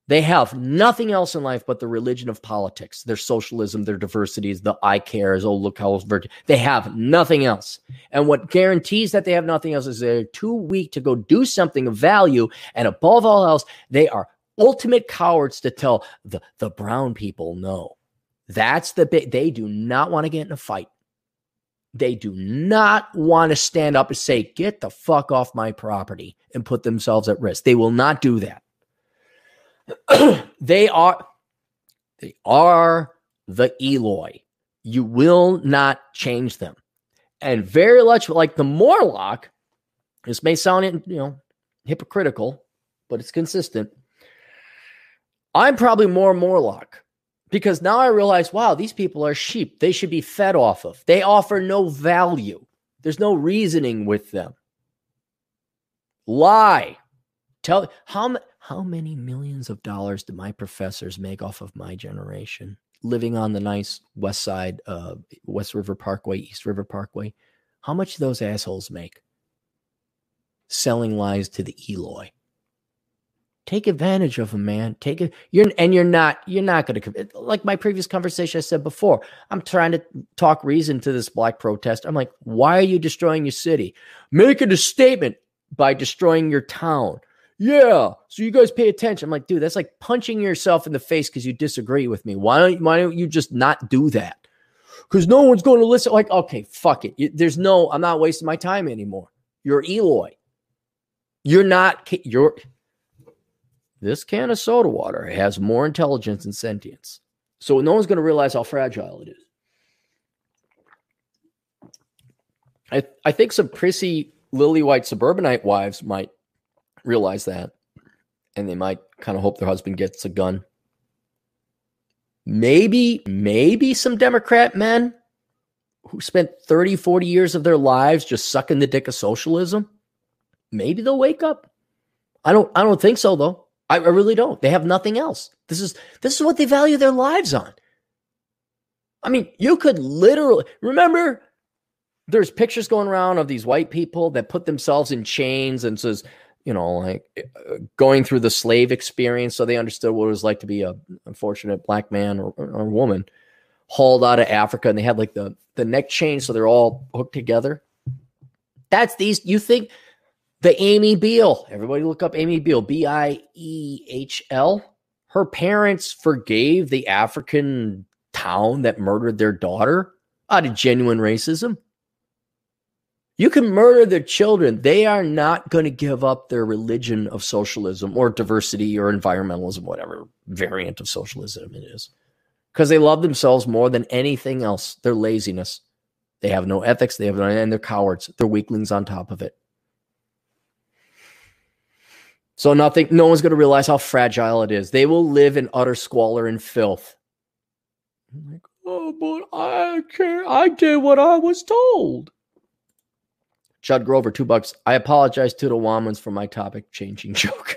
They have nothing else in life but the religion of politics, their socialism, their diversities, the I cares. Oh, look how virgin. They have nothing else. And what guarantees that they have nothing else is they're too weak to go do something of value. And above all else, they are ultimate cowards to tell the, the brown people no. That's the bit. They do not want to get in a fight. They do not want to stand up and say, get the fuck off my property and put themselves at risk. They will not do that. they are they are the Eloi. You will not change them. And very much like the Morlock, this may sound you know hypocritical, but it's consistent. I'm probably more Morlock because now I realize, wow, these people are sheep. They should be fed off of. They offer no value. There's no reasoning with them. Lie. Tell how how many millions of dollars do my professors make off of my generation living on the nice west side, uh, West River Parkway, East River Parkway? How much do those assholes make? Selling lies to the Eloi take advantage of them, man. Take it. You're and you're not. You're not going to like my previous conversation. I said before. I'm trying to talk reason to this black protest. I'm like, why are you destroying your city? Making a statement by destroying your town. Yeah. So you guys pay attention. I'm like, dude, that's like punching yourself in the face because you disagree with me. Why don't Why don't you just not do that? Because no one's going to listen. Like, okay, fuck it. There's no. I'm not wasting my time anymore. You're Eloi. You're not. You're this can of soda water has more intelligence and sentience. So no one's going to realize how fragile it is. I, I think some prissy lily white suburbanite wives might realize that. And they might kind of hope their husband gets a gun. Maybe, maybe some Democrat men who spent 30, 40 years of their lives just sucking the dick of socialism, maybe they'll wake up. I don't I don't think so though. I, I really don't. They have nothing else. This is this is what they value their lives on. I mean, you could literally remember there's pictures going around of these white people that put themselves in chains and says, you know, like uh, going through the slave experience so they understood what it was like to be a unfortunate black man or, or woman hauled out of Africa and they had like the the neck chain so they're all hooked together. That's these you think the Amy Biehl. Everybody look up Amy Biehl, B I E H L. Her parents forgave the African town that murdered their daughter out of genuine racism. You can murder their children. They are not going to give up their religion of socialism or diversity or environmentalism, whatever variant of socialism it is, because they love themselves more than anything else. Their laziness. They have no ethics. They have no, and they're cowards. They're weaklings on top of it. So nothing, no one's going to realize how fragile it is. They will live in utter squalor and filth. I'm like, oh, but I can't. I did what I was told. Judd Grover, two bucks. I apologize to the Womans for my topic changing joke.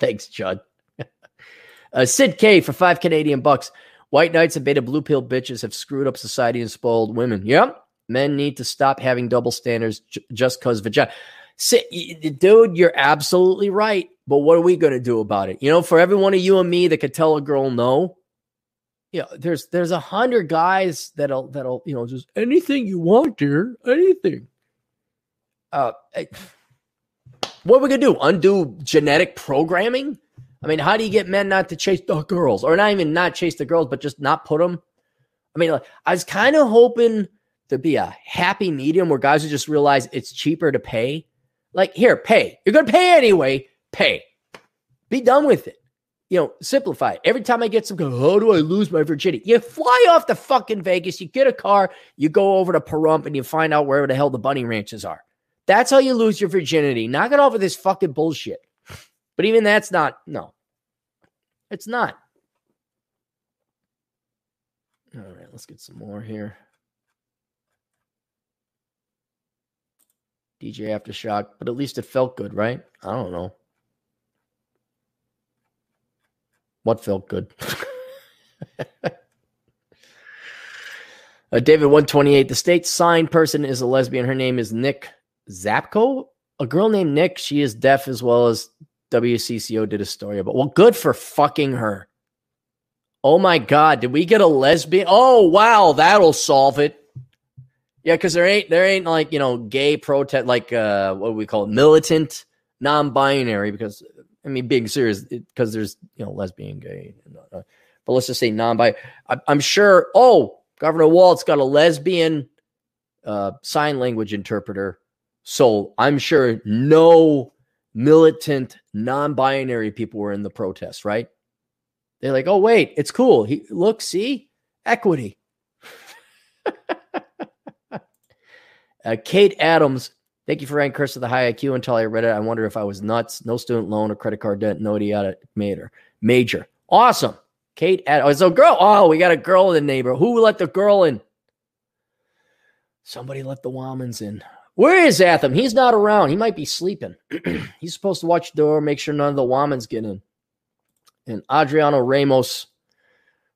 Thanks, Judd. uh, Sid K for five Canadian bucks. White knights and beta blue pill bitches have screwed up society and spoiled women. Yep. Men need to stop having double standards j- just because vagina. Dude, you're absolutely right. But what are we going to do about it? You know, for every one of you and me that could tell a girl no, yeah, there's there's a hundred guys that'll that'll you know just anything you want, dear, anything. Uh, what are we gonna do? Undo genetic programming? I mean, how do you get men not to chase the girls, or not even not chase the girls, but just not put them? I mean, like, I was kind of hoping to be a happy medium where guys would just realize it's cheaper to pay. Like, here, pay. You're gonna pay anyway. Pay. Be done with it you know, simplify it. Every time I get some, how do I lose my virginity? You fly off to fucking Vegas, you get a car, you go over to Pahrump, and you find out where the hell the bunny ranches are. That's how you lose your virginity. Knock it off with this fucking bullshit. But even that's not, no, it's not. All right, let's get some more here. DJ Aftershock, but at least it felt good, right? I don't know. What felt good? uh, David 128. The state signed person is a lesbian. Her name is Nic Zapko. A girl named Nick. She is deaf as well as WCCO did a story about. Well, good for fucking her. Oh my God. Did we get a lesbian? Oh, wow. That'll solve it. Yeah, because there ain't there ain't like you know gay protest like uh what do we call it militant non-binary because I mean, being serious, because there's you know lesbian, gay, uh, but let's just say non-binary. I, am sure. Oh, Governor Walz got a lesbian uh, sign language interpreter, so I'm sure no militant non-binary people were in the protest, right? They're like, oh wait, it's cool. He look, see, equity. uh, Kate Adams Thank you for writing Curse of the High IQ. Until I read it, I wonder if I was nuts. No student loan or credit card debt. No idiotic major. Major. Awesome. Kate. Adams. oh, so girl. Oh, we got a girl in the neighborhood. Who let the girl in? Somebody let the Womans in. Where is Atham? He's not around. He might be sleeping. He's supposed to watch the door, make sure none of the Womans get in. And Adriano Ramos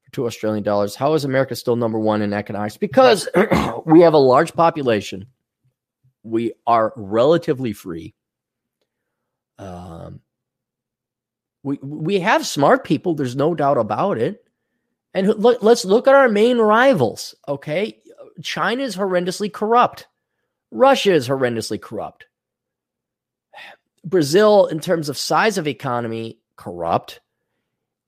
for two Australian dollars. How is America still number one in economics? Because we have a large population we are relatively free. Um, we we have smart people. There's no doubt about it. And look, let's look at our main rivals. Okay, China is horrendously corrupt. Russia is horrendously corrupt. Brazil, in terms of size of economy, corrupt.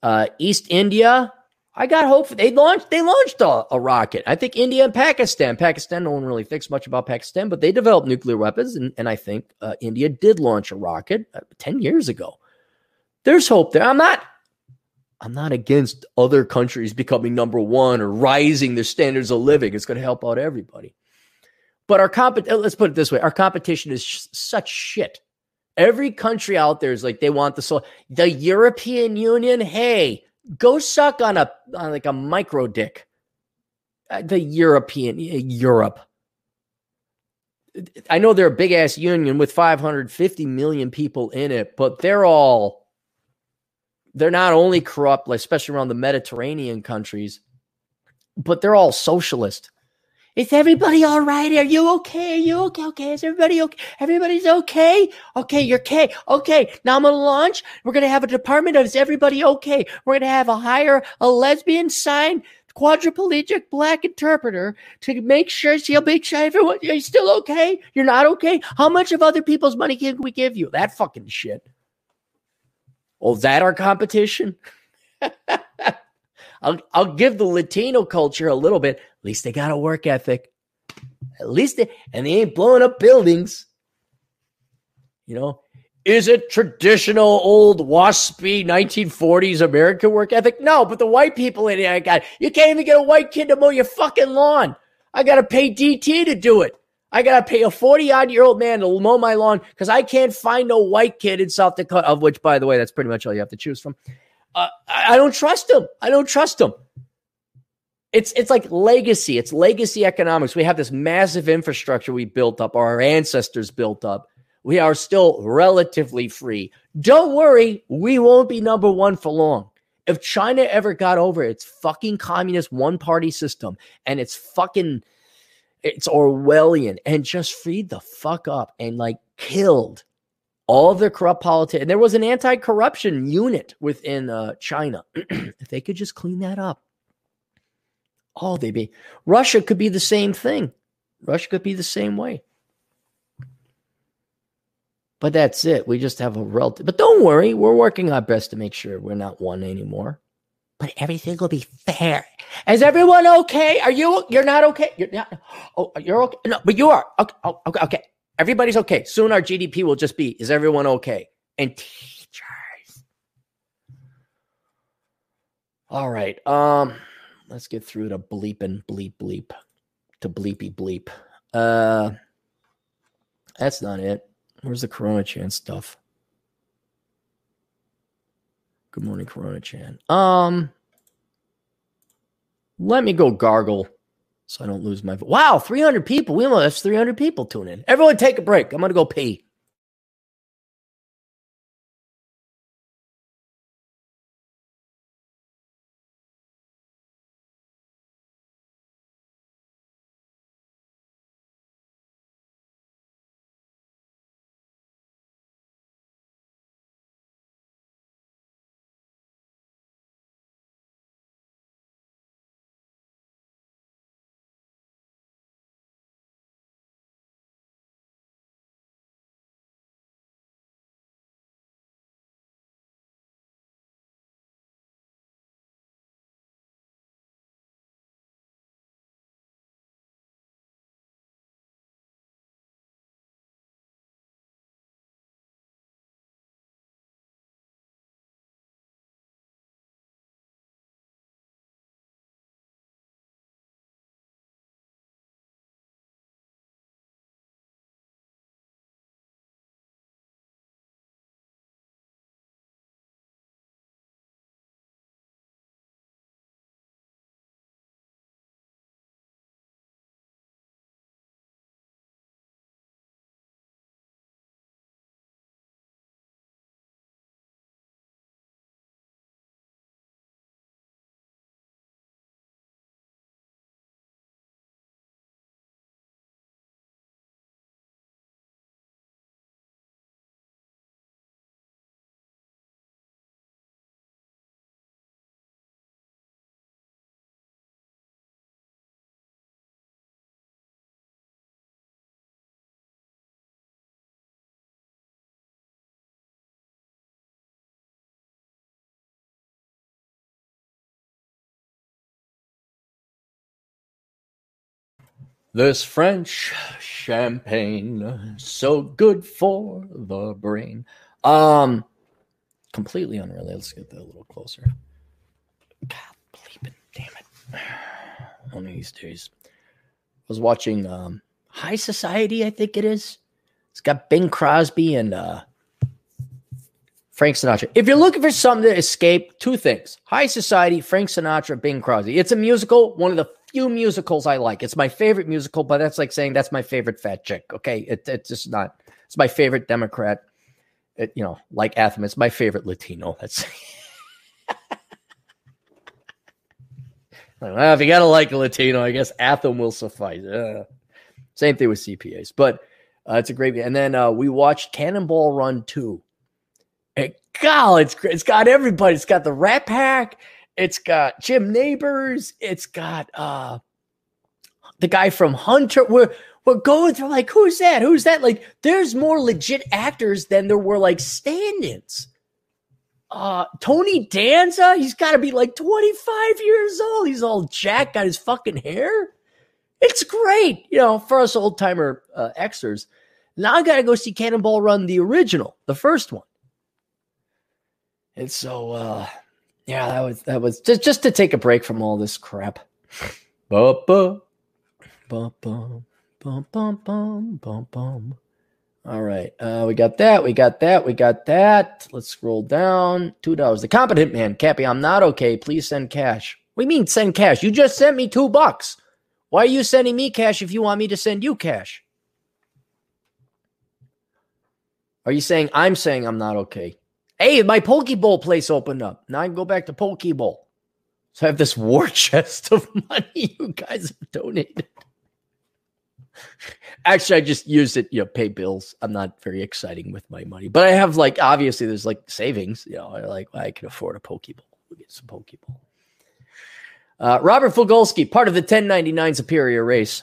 Uh, East India, I got hope. They launched. They launched a, a, rocket. I think India and Pakistan. Pakistan, no one really thinks much about Pakistan, but they developed nuclear weapons, and, and I think uh, India did launch a rocket uh, ten years ago. There's hope there. I'm not. I'm not against other countries becoming number one or rising their standards of living. It's going to help out everybody. But our comp. Uh, let's put it this way: our competition is sh- such shit. Every country out there is like they want the so the European Union. Hey, go suck on a on like a micro dick. the European eh, Europe. I know they're a big ass union with 550 million people in it, but they're all they're not only corrupt, especially around the Mediterranean countries, but they're all socialist. Is everybody all right? Are you okay? Are you okay? Okay. Is everybody okay? Everybody's okay? Okay. You're okay. Okay. Now I'm going to launch. We're going to have a department of is everybody okay? We're going to have a hire a lesbian sign quadriplegic black interpreter to make sure she'll make sure everyone, are you still okay? You're not okay? How much of other people's money can we give you? That fucking shit. Oh, that our competition? I'll, I'll give the Latino culture a little bit. Least they got a work ethic. At least they, and they ain't blowing up buildings. You know, is it traditional old waspy 1940s American work ethic? No, but the white people in I got you can't even get a white kid to mow your fucking lawn. I gotta pay DT to do it. I gotta pay a 40 odd year old man to mow my lawn because I can't find no white kid in South Dakota, of which, by the way, that's pretty much all you have to choose from. Uh, I, I don't trust him. I don't trust him. It's it's like legacy. It's legacy economics. We have this massive infrastructure we built up, our ancestors built up. We are still relatively free. Don't worry, we won't be number one for long. If China ever got over its fucking communist one party system and it's fucking it's Orwellian and just freed the fuck up and like killed all their corrupt politics. And there was an anti corruption unit within uh, China. if they could just clean that up, oh, they'd be. Russia could be the same thing. Russia could be the same way. But that's it. We just have a relative. But don't worry, we're working our best to make sure we're not one anymore. But everything will be fair. Is everyone okay? Are you? You're not okay. You're not. Oh, you're okay. No, but you are. Okay. Oh, okay. Okay. Everybody's okay. Soon our GDP will just be, is everyone okay? And teachers. All right. Um, let's get through to bleep and bleep bleep to bleepy bleep. Uh that's not it. Where's the Corona Chan stuff? Good morning, Corona Chan. Um let me go gargle so I don't lose my. Wow, 300 people. We almost have 300 people tune in. Everyone take a break. I'm going to go pee. This French champagne, so good for the brain. Um, completely unrelated. Let's get that a little closer. God, bleeping, damn it! One of these days, I was watching um, High Society. I think it is. It's got Bing Crosby and uh, Frank Sinatra. If you're looking for something to escape, two things: High Society, Frank Sinatra, Bing Crosby. It's a musical, one of the few musicals I like. It's my favorite musical, but that's like saying that's my favorite fat chick. Okay, it, it's just not. It's my favorite Democrat. It, you know, like Atham, it's my favorite Latino. That's well, if you gotta like a Latino, I guess Atham will suffice. Uh, same thing with CPAs, but uh, it's a great. And then uh, we watched Cannonball Run two. God, it's it's got everybody. It's got the Rat Pack. It's got Jim Nabors. It's got uh the guy from Hunter. We're we're going through like who's that? Who's that? Like there's more legit actors than there were like stand-ins. Uh Tony Danza, he's got to be like 25 years old. He's all jacked, got his fucking hair. It's great, you know, for us old timer uh, extras. Now I got to go see Cannonball Run, the original, the first one. And so, uh, yeah, that was that was just just to take a break from all this crap. Bum, bum, bum, bum, bum, bum, bum, bum. All right, uh, we got that, we got that, we got that. Let's scroll down. Two dollars. The competent man, Cappy. I'm not okay. Please send cash. We mean send cash? You just sent me two bucks. Why are you sending me cash if you want me to send you cash? Are you saying I'm saying I'm not okay? Hey, my Poke Bowl place opened up. Now I can go back to Poke Bowl. So I have this war chest of money you guys have donated. Actually, I just used it, you know, pay bills. I'm not very exciting with my money, but I have like obviously there's like savings. You know, I like I can afford a Poke Bowl. We'll get some Poke Bowl. Uh, Robert Fogolski, part of the 1099 Superior race.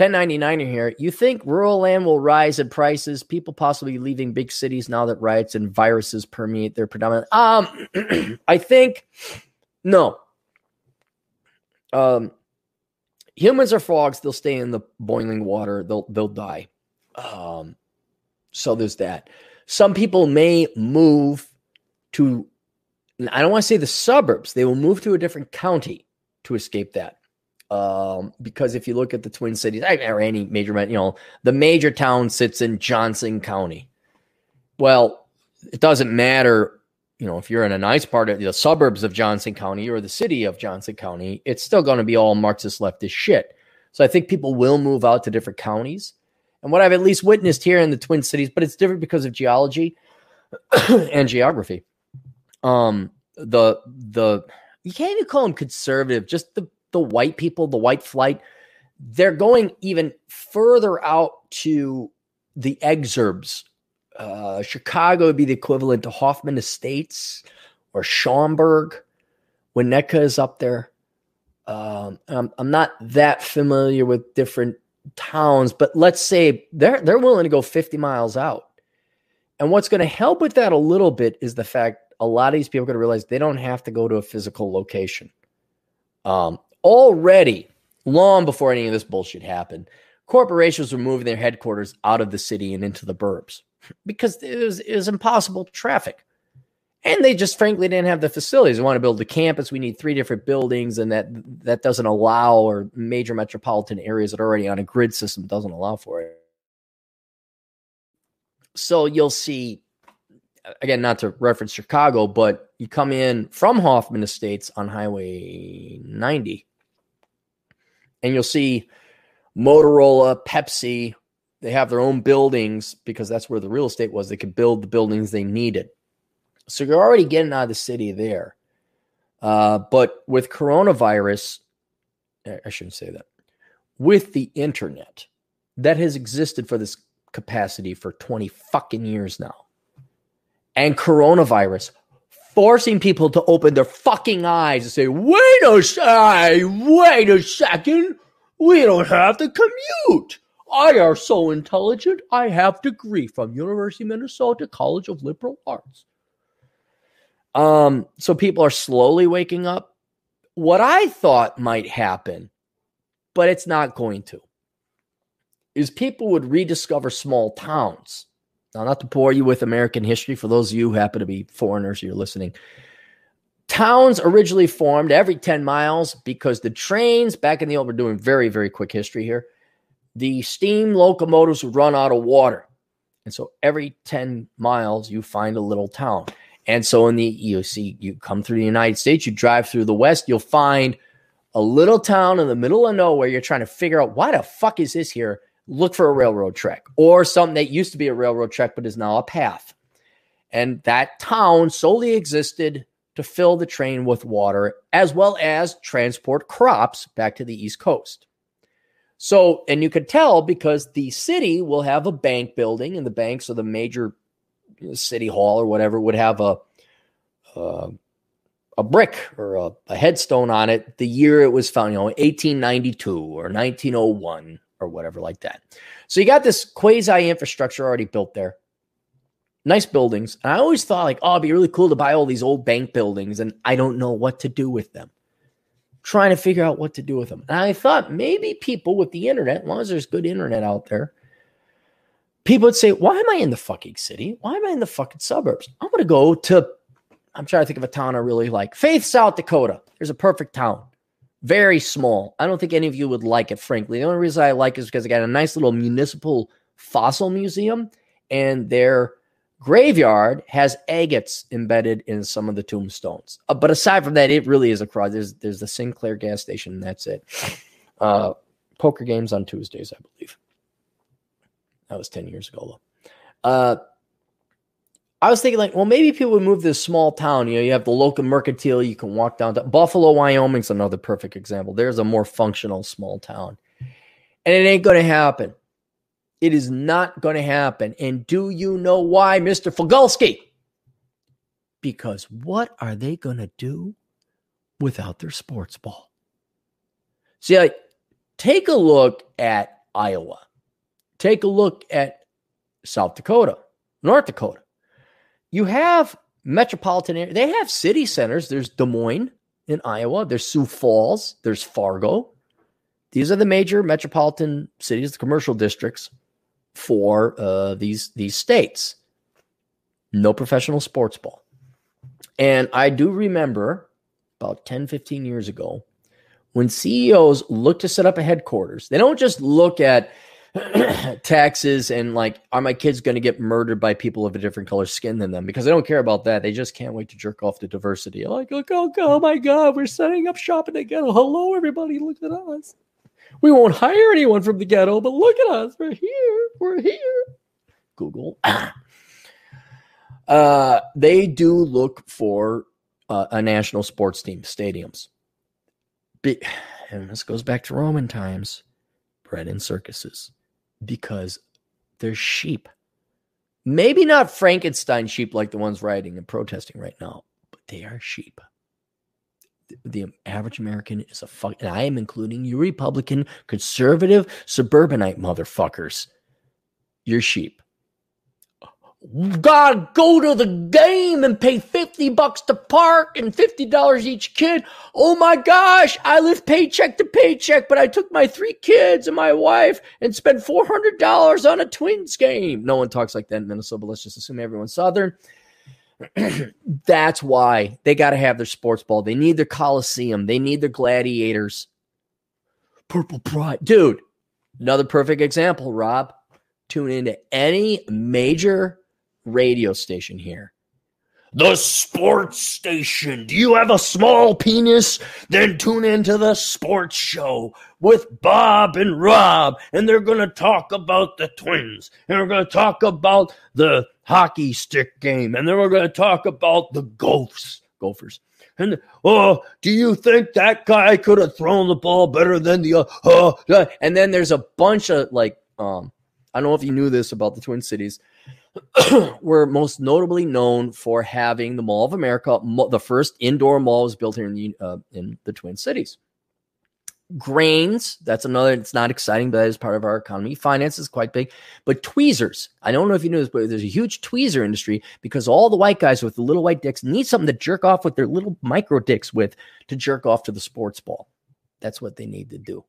1099 here. You think rural land will rise in prices? People possibly leaving big cities now that riots and viruses permeate their predominant. Um, I think no. Um, humans are frogs. They'll stay in the boiling water. They'll they'll die. Um, so there's that. Some people may move to. I don't want to say the suburbs. They will move to a different county to escape that. Um, because if you look at the Twin Cities or any major, you know, the major town sits in Johnson County. Well, it doesn't matter, you know, if you're in a nice part of the suburbs of Johnson County or the city of Johnson County, it's still going to be all Marxist leftist shit. So I think people will move out to different counties. And what I've at least witnessed here in the Twin Cities, but it's different because of geology and geography. Um, the the you can't even call them conservative, just the the white people, the white flight, they're going even further out to the exurbs. Uh, Chicago would be the equivalent to Hoffman Estates or Schaumburg. Winnetka is up there. Um, I'm, I'm not that familiar with different towns, but let's say they're they're willing to go 50 miles out. And what's going to help with that a little bit is the fact a lot of these people are going to realize they don't have to go to a physical location. Um, already, long before any of this bullshit happened, corporations were moving their headquarters out of the city and into the burbs because it was, it was impossible traffic. And they just frankly didn't have the facilities. They want to build a campus. We need three different buildings, and that that doesn't allow, or major metropolitan areas that are already on a grid system doesn't allow for it. So you'll see again, not to reference Chicago, but you come in from Hoffman Estates on Highway 90, and you'll see Motorola, Pepsi, they have their own buildings because that's where the real estate was. They could build the buildings they needed. So you're already getting out of the city there. Uh, but with coronavirus, I shouldn't say that. With the internet that has existed for this capacity for 20 fucking years now, and coronavirus forcing people to open their fucking eyes and say, wait a second, wait a second, we don't have to commute. I are so intelligent. I have degree from University of Minnesota College of Liberal Arts. Um, so people are slowly waking up. What I thought might happen, but it's not going to, is people would rediscover small towns. Now, not to bore you with American history, for those of you who happen to be foreigners, you're listening. Towns originally formed every 10 miles because the trains back in the old, we're doing very, very quick history here. The steam locomotives would run out of water. And so every 10 miles, you find a little town. And so in the, you see, you come through the United States, you drive through the West, you'll find a little town in the middle of nowhere. You're trying to figure out why the fuck is this here? Look for a railroad track or something that used to be a railroad track but is now a path. And that town solely existed to fill the train with water as well as transport crops back to the East Coast. So, and you could tell because the city will have a bank building, and the banks or the major city hall or whatever would have a uh, a brick or a, a, headstone on it the year it was found, you know, 1892 or 1901 or whatever like that. So you got this quasi infrastructure already built there nice buildings. And I always thought like, oh, it'd be really cool to buy all these old bank buildings, and I don't know what to do with them. trying to figure out what to do with them. And I thought maybe people with the internet, as long as there's good internet out there, people would say, Why am I in the fucking city? Why am I in the fucking suburbs? I'm gonna go to I'm trying to think of a town I really like. Faith, South Dakota. There's a perfect town. Very small. I don't think any of you would like it, frankly. The only reason I like it is because I got a nice little municipal fossil museum and their graveyard has agates embedded in some of the tombstones. Uh, but aside from that, it really is a cross. There's there's the Sinclair gas station, and that's it. Uh, poker games on Tuesdays, I believe. That was 10 years ago, though. Uh, I was thinking, like, well, maybe people would move to this small town. You know, you have the local mercantile. You can walk down to Buffalo, Wyoming's another perfect example. There's a more functional small town. And it ain't going to happen. It is not going to happen. And do you know why, Mr. Fogulski? Because what are they going to do without their sports ball? See, like, take a look at Iowa. Take a look at South Dakota, North Dakota. You have metropolitan area. They have city centers. There's Des Moines in Iowa. There's Sioux Falls. There's Fargo. These are the major metropolitan cities, the commercial districts for uh, these these states. No professional sports ball. And I do remember about 10, 15 years ago when CEOs look to set up a headquarters, they don't just look at taxes and like, are my kids going to get murdered by people of a different color skin than them? Because they don't care about that. They just can't wait to jerk off the diversity. Like, look, oh, oh my God, we're setting up shop in the ghetto. Hello, everybody, look at us. We won't hire anyone from the ghetto, but look at us. We're here. We're here. Google. uh, they do look for uh, a national sports team, stadiums. Be- and this goes back to Roman times, bread and circuses, because they're sheep. Maybe not Frankenstein sheep like the ones rioting and protesting right now, but they are sheep the average American is a fuck, and I am including you Republican, conservative, suburbanite motherfuckers. You're sheep. God, go to the game and pay 50 bucks to park and $50 each kid. Oh my gosh, I live paycheck to paycheck, but I took my three kids and my wife and spent $400 on a Twins game. No one talks like that in Minnesota, but let's just assume everyone's Southern. That's why they got to have their sports ball. They need their Coliseum. They need their gladiators. Purple Pride. Dude, another perfect example, Rob. Tune into any major radio station here the sports station. Do you have a small penis? Then tune into the sports show with Bob and Rob, and they're going to talk about the Twins, and we're going to talk about the hockey stick game, and then we're going to talk about the Gophers. Gophers. And oh, do you think that guy could have thrown the ball better than the uh, uh, and then there's a bunch of like um I don't know if you knew this about the Twin Cities were most notably known for having the Mall of America. The first indoor mall was built here in the, uh, in the Twin Cities. Grains, that's another, it's not exciting, but that is part of our economy. Finance is quite big. But tweezers, I don't know if you know this, but there's a huge tweezer industry because all the white guys with the little white dicks need something to jerk off with their little micro dicks with to jerk off to the sports ball. That's what they need to do.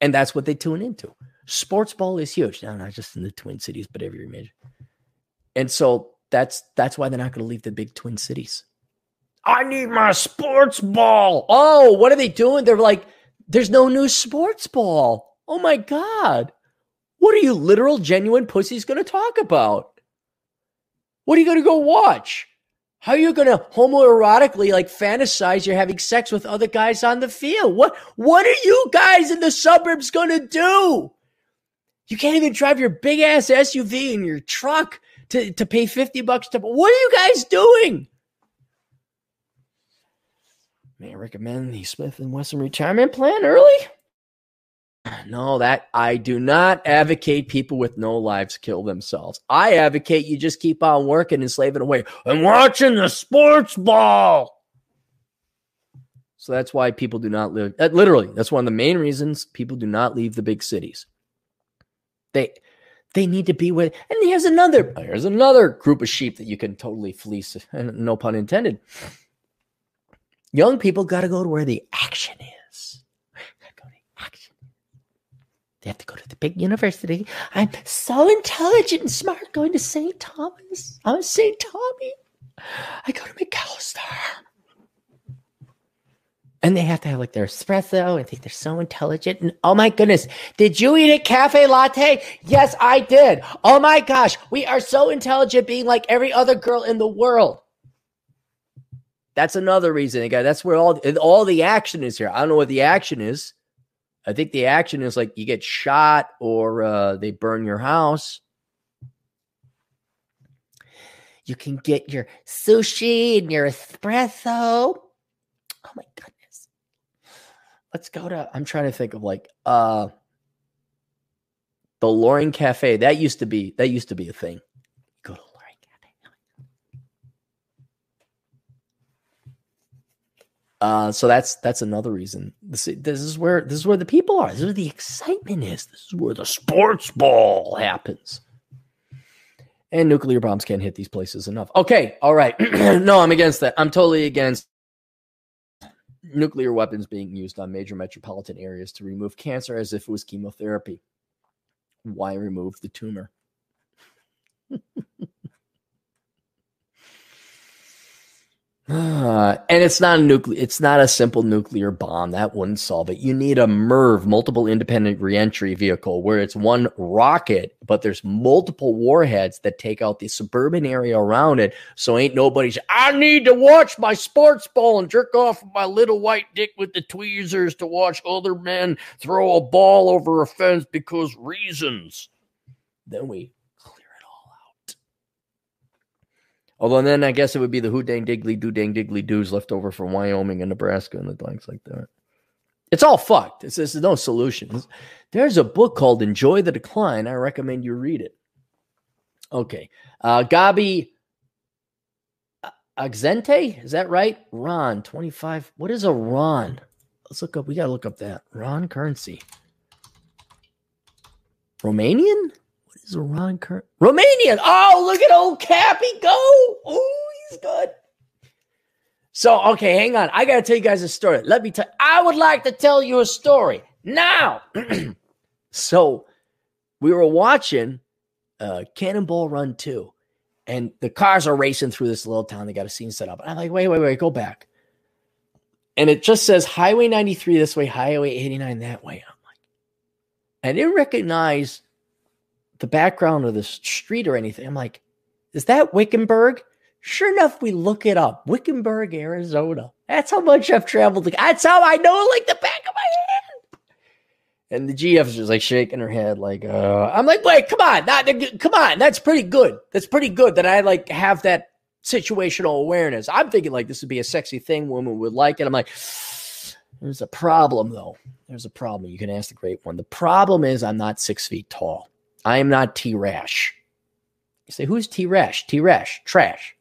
And that's what they tune into. Sports ball is huge. Now, not just in the Twin Cities, but every major. And so that's that's why they're not going to leave the big Twin Cities. I need my sports ball. Oh, what are they doing? They're like, there's no new sports ball. Oh my God. What are you literal, genuine pussies going to talk about? What are you going to go watch? How are you going to homoerotically like fantasize you're having sex with other guys on the field? What what are you guys in the suburbs going to do? You can't even drive your big ass SUV in your truck to, to pay 50 bucks to what are you guys doing? May I recommend the Smith and Wesson retirement plan early? No, that I do not advocate people with no lives kill themselves. I advocate you just keep on working and slaving away and watching the sports ball. So that's why people do not live. Uh, literally, that's one of the main reasons people do not leave the big cities. They they need to be with. And here's another. Here's another group of sheep that you can totally fleece. No pun intended. Young people got to go to where the action is. Go to action. They have to go to the big university. I'm so intelligent and smart going to St. Thomas. I'm St. Tommy. I go to Macalester. And they have to have like their espresso and think they're so intelligent. And oh my goodness, did you eat a cafe latte? Yes, I did. Oh my gosh, we are so intelligent being like every other girl in the world. That's another reason, again. That's where all all the action is here. I don't know what the action is. I think the action is like you get shot or uh, they burn your house. You can get your sushi and your espresso. Oh my goodness. Let's go to I'm trying to think of like uh the Loring Cafe. That used to be that used to be a thing. Go to Loring Cafe. Uh, so that's that's another reason. This, this is where this is where the people are. This is where the excitement is. This is where the sports ball happens. And nuclear bombs can't hit these places enough. Okay, all right. no, I'm against that. I'm totally against nuclear weapons being used on major metropolitan areas to remove cancer as if it was chemotherapy. Why remove the tumor? And it's not a nuclear it's not a simple nuclear bomb that wouldn't solve it. You need a MIRV multiple independent reentry vehicle where it's one rocket but there's multiple warheads that take out the suburban area around it so ain't nobody i need to watch my sports ball and jerk off my little white dick with the tweezers to watch other men throw a ball over a fence because reasons. Then we Although then I guess it would be the who dang diggly do dang diggly doos left over from Wyoming and Nebraska and the blanks like that. It's all fucked. It's, there's no solutions. There's a book called Enjoy the Decline. I recommend you read it. Okay. Uh, Gabi Axente, is that right? Ron, 25. What is a Ron? Let's look up. We got to look up that. Ron currency. Romanian? Is Ron Kern. Romanian. Oh, look at old Cappy go. Oh, he's good. So, okay, hang on. I got to tell you guys a story. Let me tell I would like to tell you a story now. so, we were watching uh, Cannonball Run 2, and the cars are racing through this little town. They got a scene set up. And I'm like, wait, wait, wait, go back. And it just says Highway 93 this way, Highway 89 that way. I'm like, I didn't recognize the background of the street or anything. I'm like, is that Wickenburg? Sure enough, we look it up. Wickenburg, Arizona. That's how much I've traveled. That's how I know like the back of my hand. And the GF is just like shaking her head, like, uh, I'm like, wait, come on, not, come on, that's pretty good. That's pretty good that I like have that situational awareness. I'm thinking like this would be a sexy thing, women would like it. I'm like, there's a problem though. There's a problem. You can ask the great one. The problem is I'm not six feet tall. I am not T Rash. You say, who's T Rash? T Rash, trash.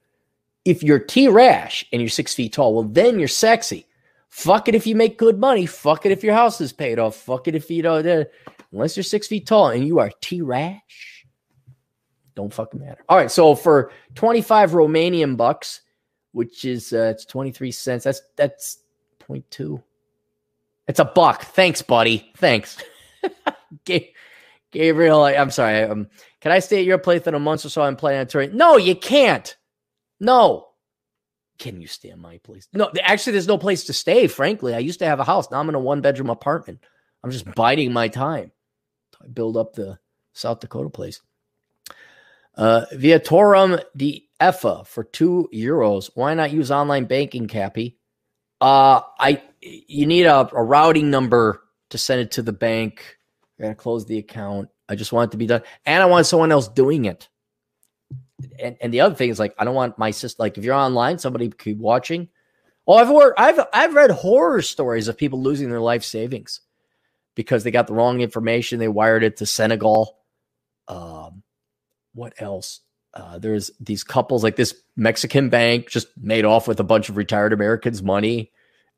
If you're T Rash and you're six feet tall, well, then you're sexy. Fuck it if you make good money. Fuck it if your house is paid off. Fuck it if you know, uh, unless you're six feet tall and you are T Rash, don't fucking matter. All right. So for 25 Romanian bucks, which is, uh, it's 23 cents, that's, that's 0.2. It's a buck. Thanks, buddy. Thanks. Gabriel, I, am sorry. Um, can I stay at your place in a month or so play on a tour? No, you can't. No. Can you stay in my place? No, actually, there's no place to stay, frankly. I used to have a house. Now I'm in a one bedroom apartment. I'm just biding my time. I build up the South Dakota place. Uh, Viatorum de EFA for two euros. Why not use online banking, Cappy? Uh, I you need a, a routing number to send it to the bank. I gotta close the account. I just want it to be done, and I want someone else doing it. And, and the other thing is like I don't want my sister. Like if you're online, somebody keep watching. Oh, I've I've I've read horror stories of people losing their life savings because they got the wrong information. They wired it to Senegal. Um, what else? Uh, there's these couples like this Mexican bank just made off with a bunch of retired Americans' money.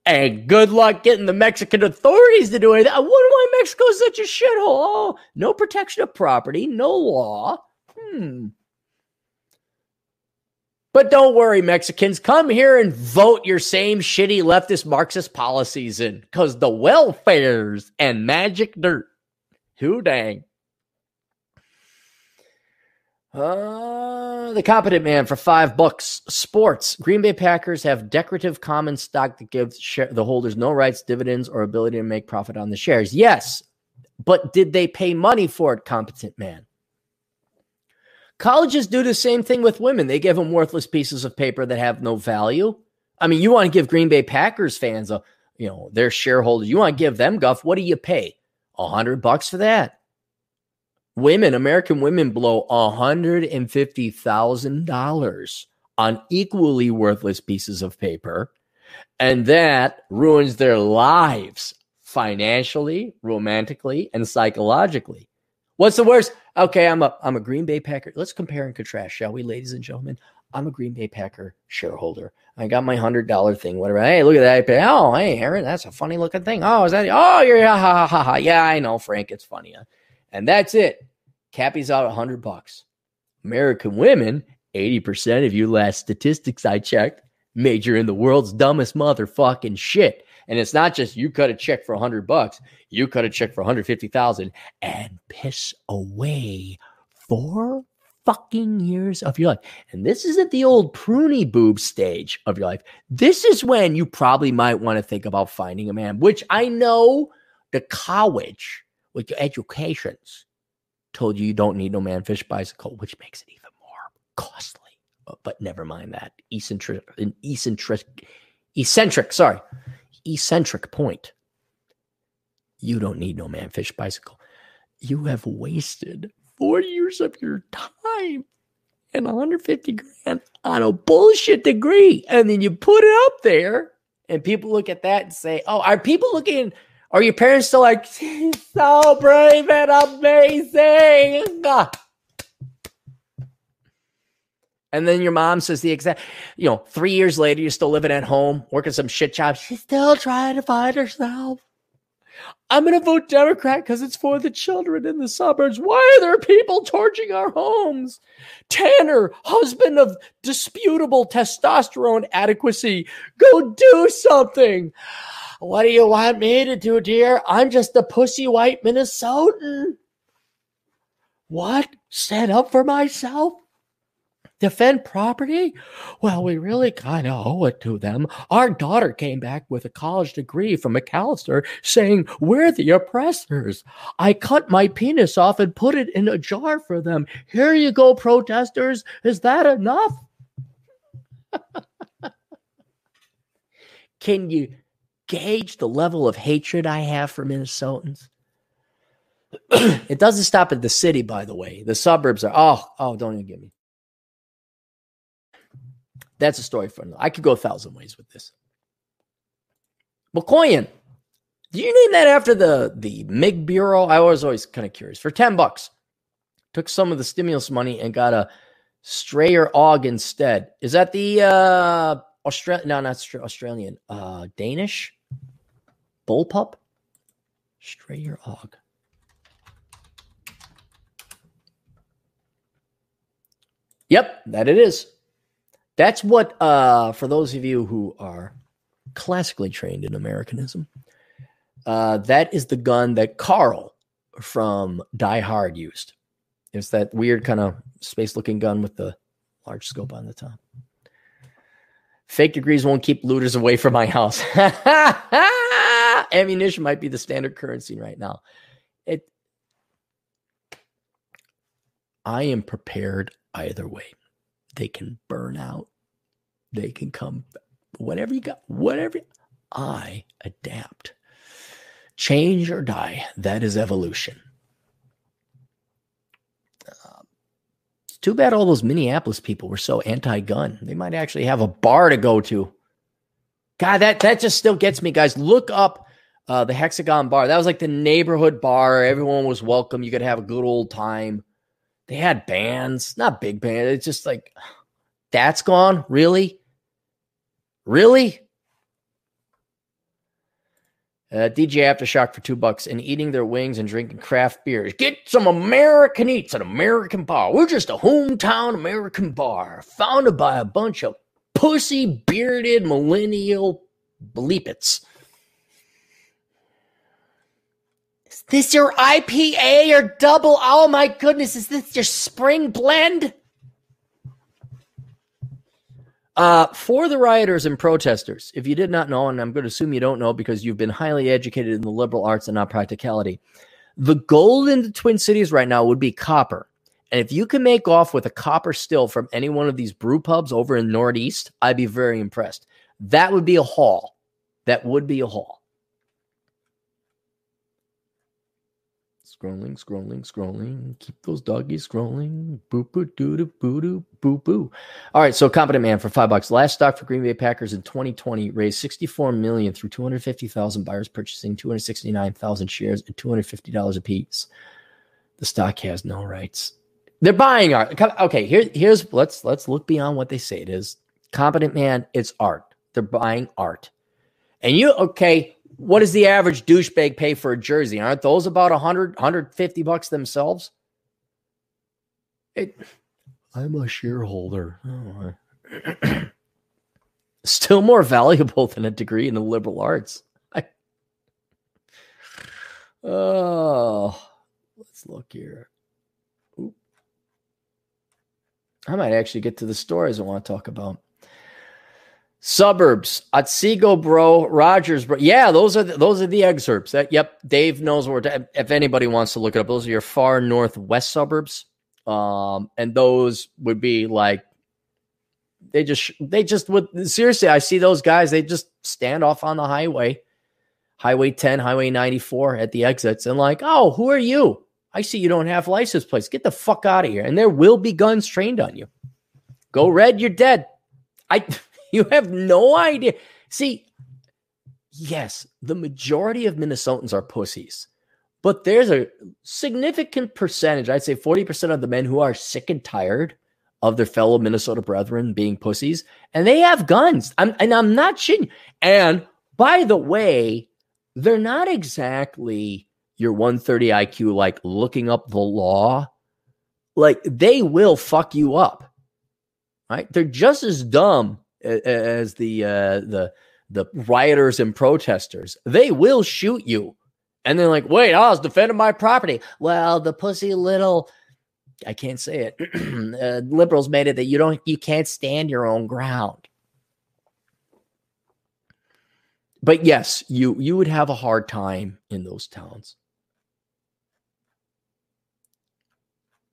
And good luck getting the Mexican authorities to do it. I wonder why Mexico's such a shithole. Oh, no protection of property, no law. Hmm. But don't worry, Mexicans. Come here and vote your same shitty leftist Marxist policies in because the welfares and magic dirt. Who dang. Uh, the competent man for five bucks. Sports. Green Bay Packers have decorative common stock that gives share- the holders no rights, dividends, or ability to make profit on the shares. Yes, but did they pay money for it, competent man? Colleges do the same thing with women. They give them worthless pieces of paper that have no value. I mean, you want to give Green Bay Packers fans a, you know, their shareholders. You want to give them guff. What do you pay? A hundred bucks for that women, American women, blow $150,000 on equally worthless pieces of paper. And that ruins their lives financially, romantically, and psychologically. What's the worst? Okay, I'm a I'm a Green Bay Packer. Let's compare and contrast, shall we, ladies and gentlemen? I'm a Green Bay Packer shareholder. I got my hundred dollar thing, whatever. Hey, look at that. Oh, hey, Aaron, that's a funny looking thing. Oh, is that? Oh, you're ha ha ha ha. Yeah, I know, Frank. It's funny. And that's it. Cappy's out a hundred bucks. American women, 80% of you last statistics I checked, major in the world's dumbest motherfucking shit. And it's not just you cut a check for a hundred bucks, you cut a check for 150,000 and piss away four fucking years of your life. And this isn't the old pruny boob stage of your life. This is when you probably might want to think about finding a man, which I know the college with your educations told you you don't need no man fish bicycle, which makes it even more costly. Uh, but never mind that. Eccentric, an eccentric, eccentric, sorry, eccentric point. You don't need no man fish bicycle. You have wasted four years of your time and 150 grand on a bullshit degree. And then you put it up there, and people look at that and say, Oh, are people looking are your parents still like, so brave and amazing? Ah. And then your mom says the exact, you know, three years later, you're still living at home, working some shit job. She's still trying to find herself. I'm going to vote Democrat because it's for the children in the suburbs. Why are there people torching our homes? Tanner, husband of disputable testosterone adequacy, go do something. What do you want me to do, dear? I'm just a pussy white Minnesotan. What? Stand up for myself? Defend property? Well, we really kind of owe it to them. Our daughter came back with a college degree from Macalester saying, We're the oppressors. I cut my penis off and put it in a jar for them. Here you go, protesters. Is that enough? Can you gauge the level of hatred I have for Minnesotans? it doesn't stop at the city, by the way. The suburbs are, oh, oh, don't even get me. That's a story for another. I could go a thousand ways with this. Mikoyan. Do you name that after the the MIG Bureau? I was always kind of curious. For 10 bucks, took some of the stimulus money and got a Steyr AUG instead. Is that the uh Australian? No, not Australian. Uh Danish bullpup? Steyr AUG. Yep, that it is. That's what, uh, for those of you who are classically trained in Americanism, uh, that is the gun that Carl from Die Hard used. It's that weird kind of space looking gun with the large scope on the top. Fake degrees won't keep looters away from my house. Ammunition might be the standard currency right now. It I am prepared either way. They can burn out. They can come, whatever you got, whatever. I adapt. Change or die. That is evolution. Too bad all those Minneapolis people were so anti-gun. They might actually have a bar to go to. God, that that just still gets me, guys. Look up uh, the Hexagon Bar. That was like the neighborhood bar. Everyone was welcome. You could have a good old time. They had bands, not big band. It's just like that's gone. Really, really. Uh, DJ Aftershock for two bucks and eating their wings and drinking craft beers. Get some American eats at American Bar. We're just a hometown American bar founded by a bunch of pussy bearded millennial bleepits. Is this is your IPA or double? Oh my goodness, is this your spring blend? Uh, for the rioters and protesters, if you did not know, and I'm going to assume you don't know because you've been highly educated in the liberal arts and not practicality, the gold in the Twin Cities right now would be copper. And if you can make off with a copper still from any one of these brew pubs over in Northeast, I'd be very impressed. That would be a haul. That would be a haul. Scrolling, scrolling, scrolling. Keep those doggies scrolling. Boo boo doo, doo, boo, doo, boo, boo. All right, so competent man for five bucks. Last stock for Green Bay Packers in 2020 raised 64 million through 250,000 buyers purchasing 269,000 shares at 250 dollars a piece. The stock has no rights. They're buying art. Okay, here, here's let's let's look beyond what they say it is. Competent man, it's art. They're buying art. And you okay, what does the average douchebag pay for a jersey? Aren't those about 100, 150 bucks themselves? It, I'm a shareholder. Oh, Still more valuable than a degree in the liberal arts. I, oh, let's look here. Oop. I might actually get to the stories I want to talk about. Suburbs, Otsego, bro, Rogers, bro. Yeah, those are the, those are the excerpts. That yep, Dave knows where. To, if anybody wants to look it up, those are your far northwest suburbs, um, and those would be like they just they just would seriously. I see those guys. They just stand off on the highway, Highway 10, Highway 94 at the exits, and like, oh, who are you? I see you don't have license plates. Get the fuck out of here. And there will be guns trained on you. Go red, you're dead. I. You have no idea. See, yes, the majority of Minnesotans are pussies, but there's a significant percentage, I'd say 40% of the men who are sick and tired of their fellow Minnesota brethren being pussies, and they have guns. I'm, and I'm not shitting. And by the way, they're not exactly your 130 IQ, like looking up the law. Like they will fuck you up, right? They're just as dumb as the uh, the the rioters and protesters. They will shoot you, and they're like, "Wait, I was defending my property." Well, the pussy little. I can't say it. uh, liberals made it that you don't, you can't stand your own ground. But yes, you you would have a hard time in those towns.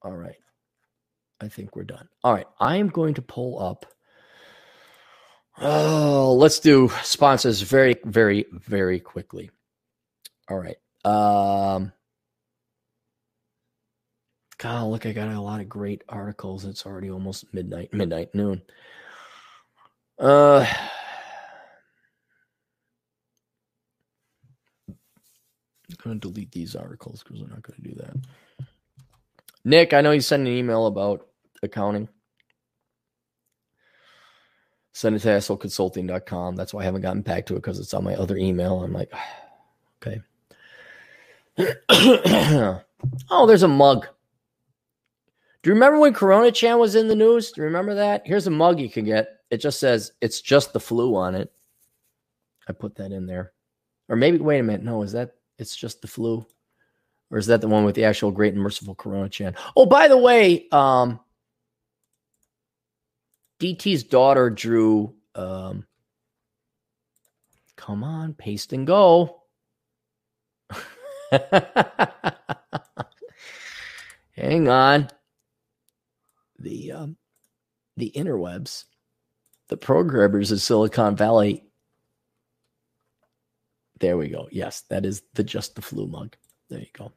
All right. I think we're done. All right. I am going to pull up Oh, let's do sponsors very, very, very quickly. All right. Um, God, look, I got a lot of great articles. It's already almost midnight, midnight, noon. Uh, I'm going to delete these articles because we're not going to do that. Nick, I know you sent an email about accounting. Send it to assholeconsulting.com. That's why I haven't gotten back to it because it's on my other email. I'm like, okay. oh, there's a mug. Do you remember when Corona Chan was in the news? Do you remember that? Here's a mug you can get. It just says it's just the flu on it. I put that in there. Or maybe, wait a minute. No, is that it's just the flu? Or is that the one with the actual great and merciful Corona Chan? Oh, by the way, um, DT's daughter drew. Um, come on, paste and go. Hang on. The um, the interwebs, the programmers of Silicon Valley. There we go. Yes, that is the just the flu mug. There you go.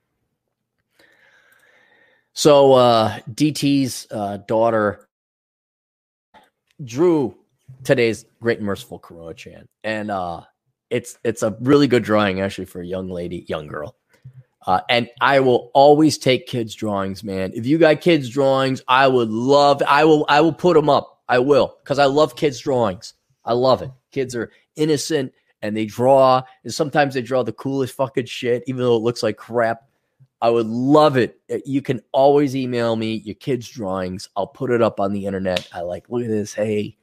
So uh, DT's uh, daughter drew today's great merciful Corona Chan, and uh, it's it's a really good drawing actually for a young lady, young girl. Uh, and I will always take kids' drawings, man. If you got kids' drawings, I would love. I will. I will put them up. I will because I love kids' drawings. I love it. Kids are innocent and they draw, and sometimes they draw the coolest fucking shit, even though it looks like crap. I would love it. Uh, you can always email me your kids' drawings. I'll put it up on the internet. I like, look at this. Hey,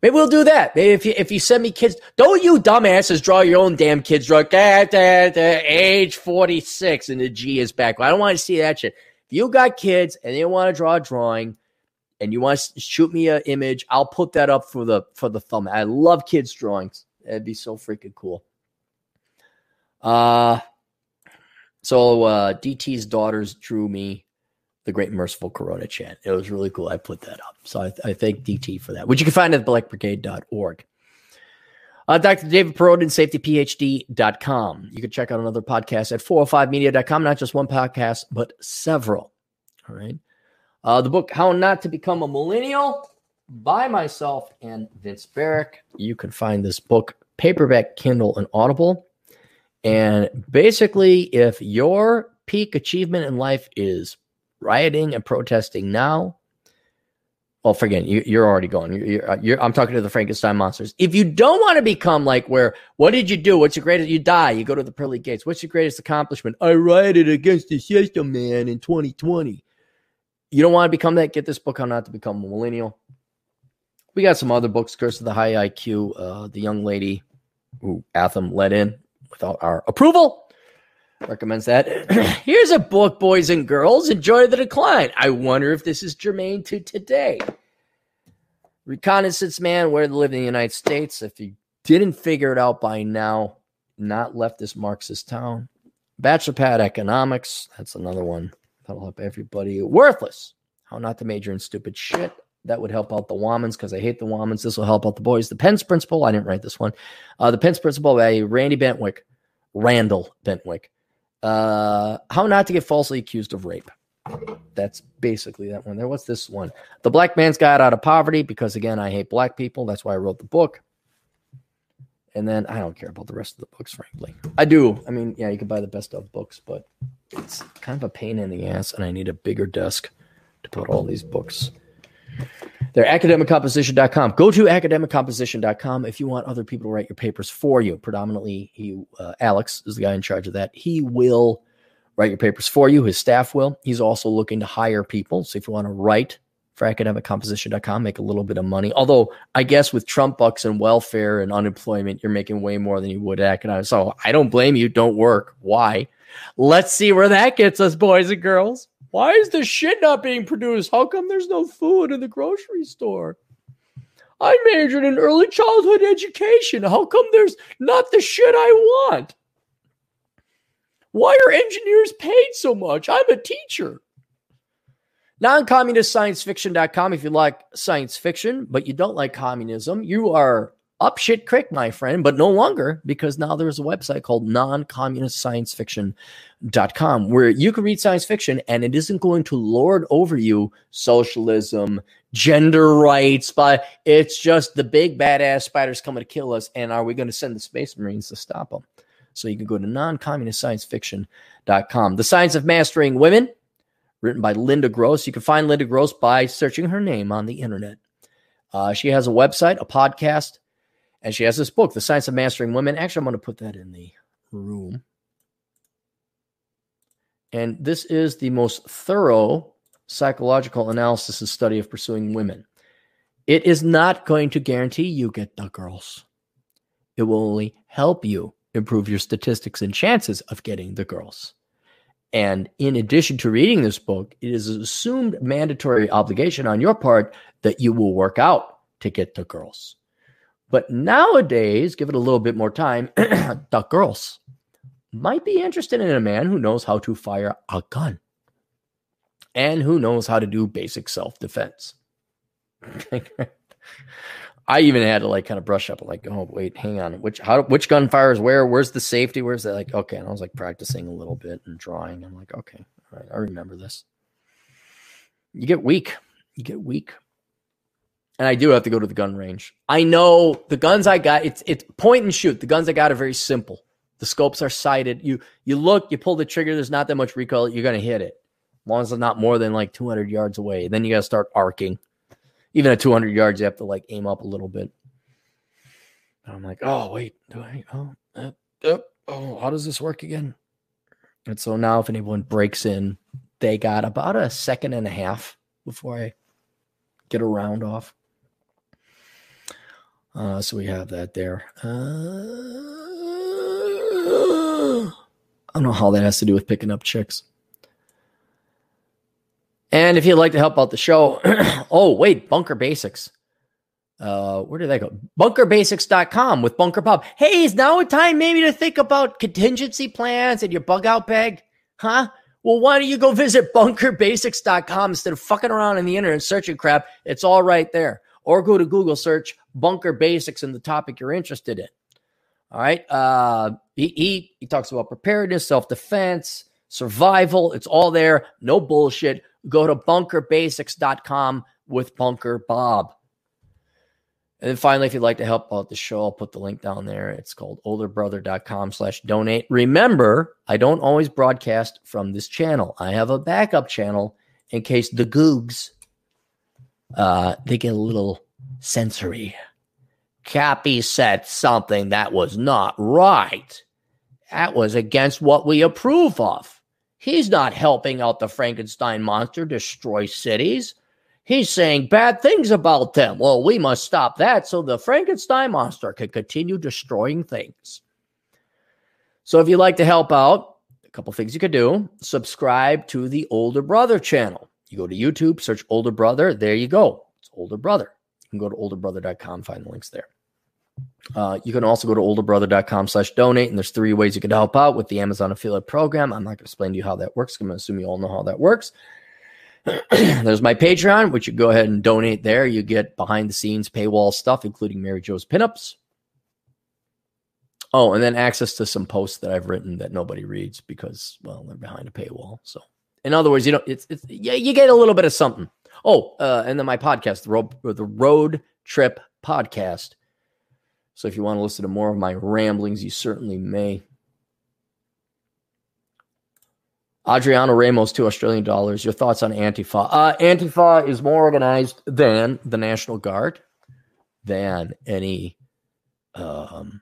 maybe we'll do that. Maybe if you if you send me kids, don't you dumbasses draw your own damn kids drawing. Da, da, age forty six and the G is back. I don't want to see that shit. If you got kids and they want to draw a drawing, and you want to shoot me an image, I'll put that up for the for the thumb. I love kids drawings. That'd be so freaking cool. Uh so uh, DT's daughters drew me the Great Merciful Corona Chan. It was really cool. I put that up. So I, I thank DT for that, which you can find at blackbrigade.org. Uh, Dr. David Perrodin, safetyphd.com. You can check out another podcast at 405media.com, not just one podcast, but several. All right. Uh, the book, How Not to Become a Millennial, by myself and Vince Barrick. You can find this book, paperback, Kindle, and Audible and basically, if your peak achievement in life is rioting and protesting now, well, forget you, you're already going. You're, you're, you're, I'm talking to the Frankenstein monsters. If you don't want to become like where, what did you do? What's your greatest? You die. You go to the pearly gates. What's your greatest accomplishment? I rioted against the system, man, in 2020. You don't want to become that. Get this book on not to become a millennial. We got some other books. Curse of the High IQ. Uh, the young lady who Atham let in without our approval. Recommends that. Here's a book, boys and girls. Enjoy the decline. I wonder if this is germane to today. Reconnaissance man, where to live in the United States. If you didn't figure it out by now, not leftist Marxist town. Bachelor pad economics. That's another one. That'll help everybody. Worthless. How not to major in stupid shit. That would help out the Womans because I hate the Womans. This will help out the boys. The Pence Principle. I didn't write this one. Uh, the Pence Principle by Randy Bentwick. Randall Bentwick. Uh, how not to get falsely accused of rape. That's basically that one there. What's this one? The Black Man's Guide Out of Poverty, because again, I hate black people. That's why I wrote the book. And then I don't care about the rest of the books, frankly. I do. I mean, yeah, you can buy the best of books, but it's kind of a pain in the ass, and I need a bigger desk to put all these books they're academiccomposition.com. Go to academiccomposition.com if you want other people to write your papers for you. Predominantly, he uh, Alex is the guy in charge of that. He will write your papers for you. His staff will. He's also looking to hire people. So if you want to write for academiccomposition.com, make a little bit of money. Although I guess with Trump bucks and welfare and unemployment, you're making way more than you would at academic. So I don't blame you. Don't work. Why? Let's see where that gets us, boys and girls. Why is the shit not being produced? How come there's no food in the grocery store? I majored in early childhood education. How come there's not the shit I want? Why are engineers paid so much? I'm a teacher. Non-communistsciencefiction.com if you like science fiction, but you don't like communism, you are up shit creek, my friend, but no longer because now there's a website called non-communistsciencefiction.com where you can read science fiction and it isn't going to lord over you socialism, gender rights, but it's just the big badass spiders coming to kill us. And are we going to send the space marines to stop them? So you can go to non-communistsciencefiction.com. The Science of Mastering Women, written by Linda Gross. You can find Linda Gross by searching her name on the internet. Uh, she has a website, a podcast, and she has this book, The Science of Mastering Women. Actually, I'm going to put that in the room. And this is the most thorough psychological analysis and study of pursuing women. It is not going to guarantee you get the girls. It will only help you improve your statistics and chances of getting the girls. And in addition to reading this book, it is an assumed mandatory obligation on your part that you will work out to get the girls. But nowadays, give it a little bit more time, the girls might be interested in a man who knows how to fire a gun and who knows how to do basic self defense. I even had to like kind of brush up, like, oh wait, hang on, which how which gun fires where? Where's the safety? Where's that? Like, okay, and I was like practicing a little bit and drawing. I'm like, okay, all right, I remember this. You get weak, you get weak, and I do have to go to the gun range. I know the guns I got. It's it's point and shoot. The guns I got are very simple. The scopes are sighted. You you look, you pull the trigger. There's not that much recoil. You're gonna hit it, as long as it's not more than like 200 yards away. Then you gotta start arcing even at 200 yards, you have to like aim up a little bit. And I'm like, oh wait, do I? Oh, uh, uh, oh, how does this work again? And so now, if anyone breaks in, they got about a second and a half before I get a round off. Uh, so we have that there. Uh, I don't know how that has to do with picking up chicks. And if you'd like to help out the show, oh, wait, Bunker Basics. Uh, where did that go? Bunkerbasics.com with Bunker Bob. Hey, is now a time maybe to think about contingency plans and your bug out bag? Huh? Well, why don't you go visit bunkerbasics.com instead of fucking around in the internet searching crap? It's all right there. Or go to Google search Bunker Basics in the topic you're interested in. All right. Uh, he, he, he talks about preparedness, self defense, survival. It's all there. No bullshit go to bunkerbasics.com with Bunker Bob. And then finally, if you'd like to help out the show, I'll put the link down there. It's called olderbrother.com slash donate. Remember, I don't always broadcast from this channel. I have a backup channel in case the googs uh they get a little sensory. Cappy said something that was not right. That was against what we approve of. He's not helping out the Frankenstein monster destroy cities. He's saying bad things about them. Well, we must stop that so the Frankenstein monster can continue destroying things. So, if you'd like to help out, a couple things you could do subscribe to the Older Brother channel. You go to YouTube, search Older Brother. There you go. It's Older Brother. You can go to olderbrother.com, find the links there. Uh, you can also go to olderbrother.com slash donate, and there's three ways you can help out with the Amazon affiliate program. I'm not going to explain to you how that works. I'm going to assume you all know how that works. there's my Patreon, which you go ahead and donate there. You get behind the scenes paywall stuff, including Mary Joe's pinups. Oh, and then access to some posts that I've written that nobody reads because, well, they're behind a paywall. So, in other words, you know, it's, it's yeah, you get a little bit of something. Oh, uh, and then my podcast, the road, the road trip podcast so if you want to listen to more of my ramblings, you certainly may. Adriano Ramos, two Australian dollars. Your thoughts on Antifa? Uh, Antifa is more organized than the National Guard, than any, um,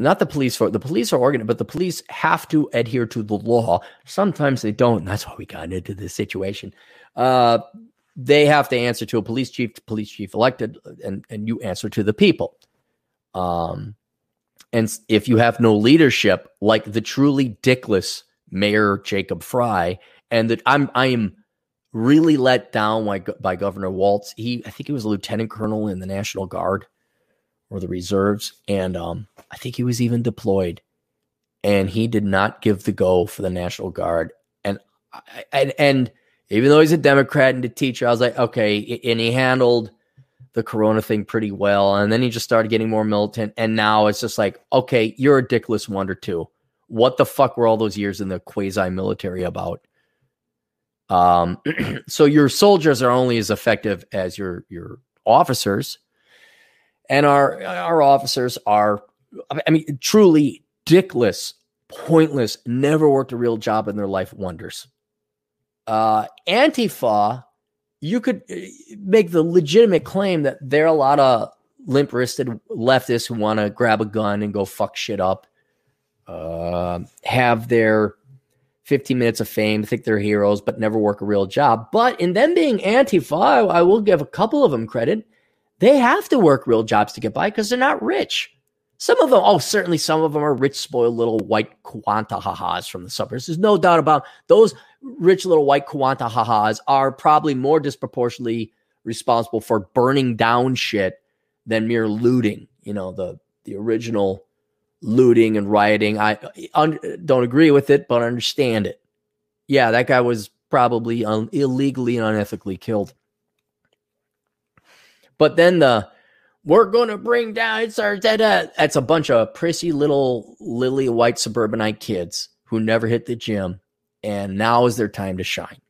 not the police. For the police are organized, but the police have to adhere to the law. Sometimes they don't. That's why we got into this situation. Uh, they have to answer to a police chief, police chief elected, and and you answer to the people. Um, and if you have no leadership, like the truly dickless Mayor Jacob Frey, and that I'm I am really let down by, by Governor Walz. He I think he was a lieutenant colonel in the National Guard or the reserves, and um, I think he was even deployed, and he did not give the go for the National Guard, and and and even though he's a Democrat and a teacher, I was like, okay. And he handled the Corona thing pretty well. And then he just started getting more militant. And now it's just like, okay, you're a dickless wonder too. What the fuck were all those years in the quasi military about? Um, so your soldiers are only as effective as your your officers, and our our officers are, I mean, truly dickless, pointless, never worked a real job in their life wonders. Uh, Antifa, you could uh, make the legitimate claim that there are a lot of limp wristed leftists who want to grab a gun and go fuck shit up, uh, have their 15 minutes of fame, think they're heroes, but never work a real job. But in them being Antifa, I, I will give a couple of them credit. They have to work real jobs to get by because they're not rich. Some of them, oh, certainly some of them are rich, spoiled little white quanta ha-has from the suburbs. There's no doubt about those rich little white quanta ha-has are probably more disproportionately responsible for burning down shit than mere looting. You know, the the original looting and rioting. I un, don't agree with it, but understand it. Yeah, that guy was probably un, illegally and unethically killed. But then the we're going to bring down it's our. That's a bunch of prissy little lily white suburbanite kids who never hit the gym, and now is their time to shine.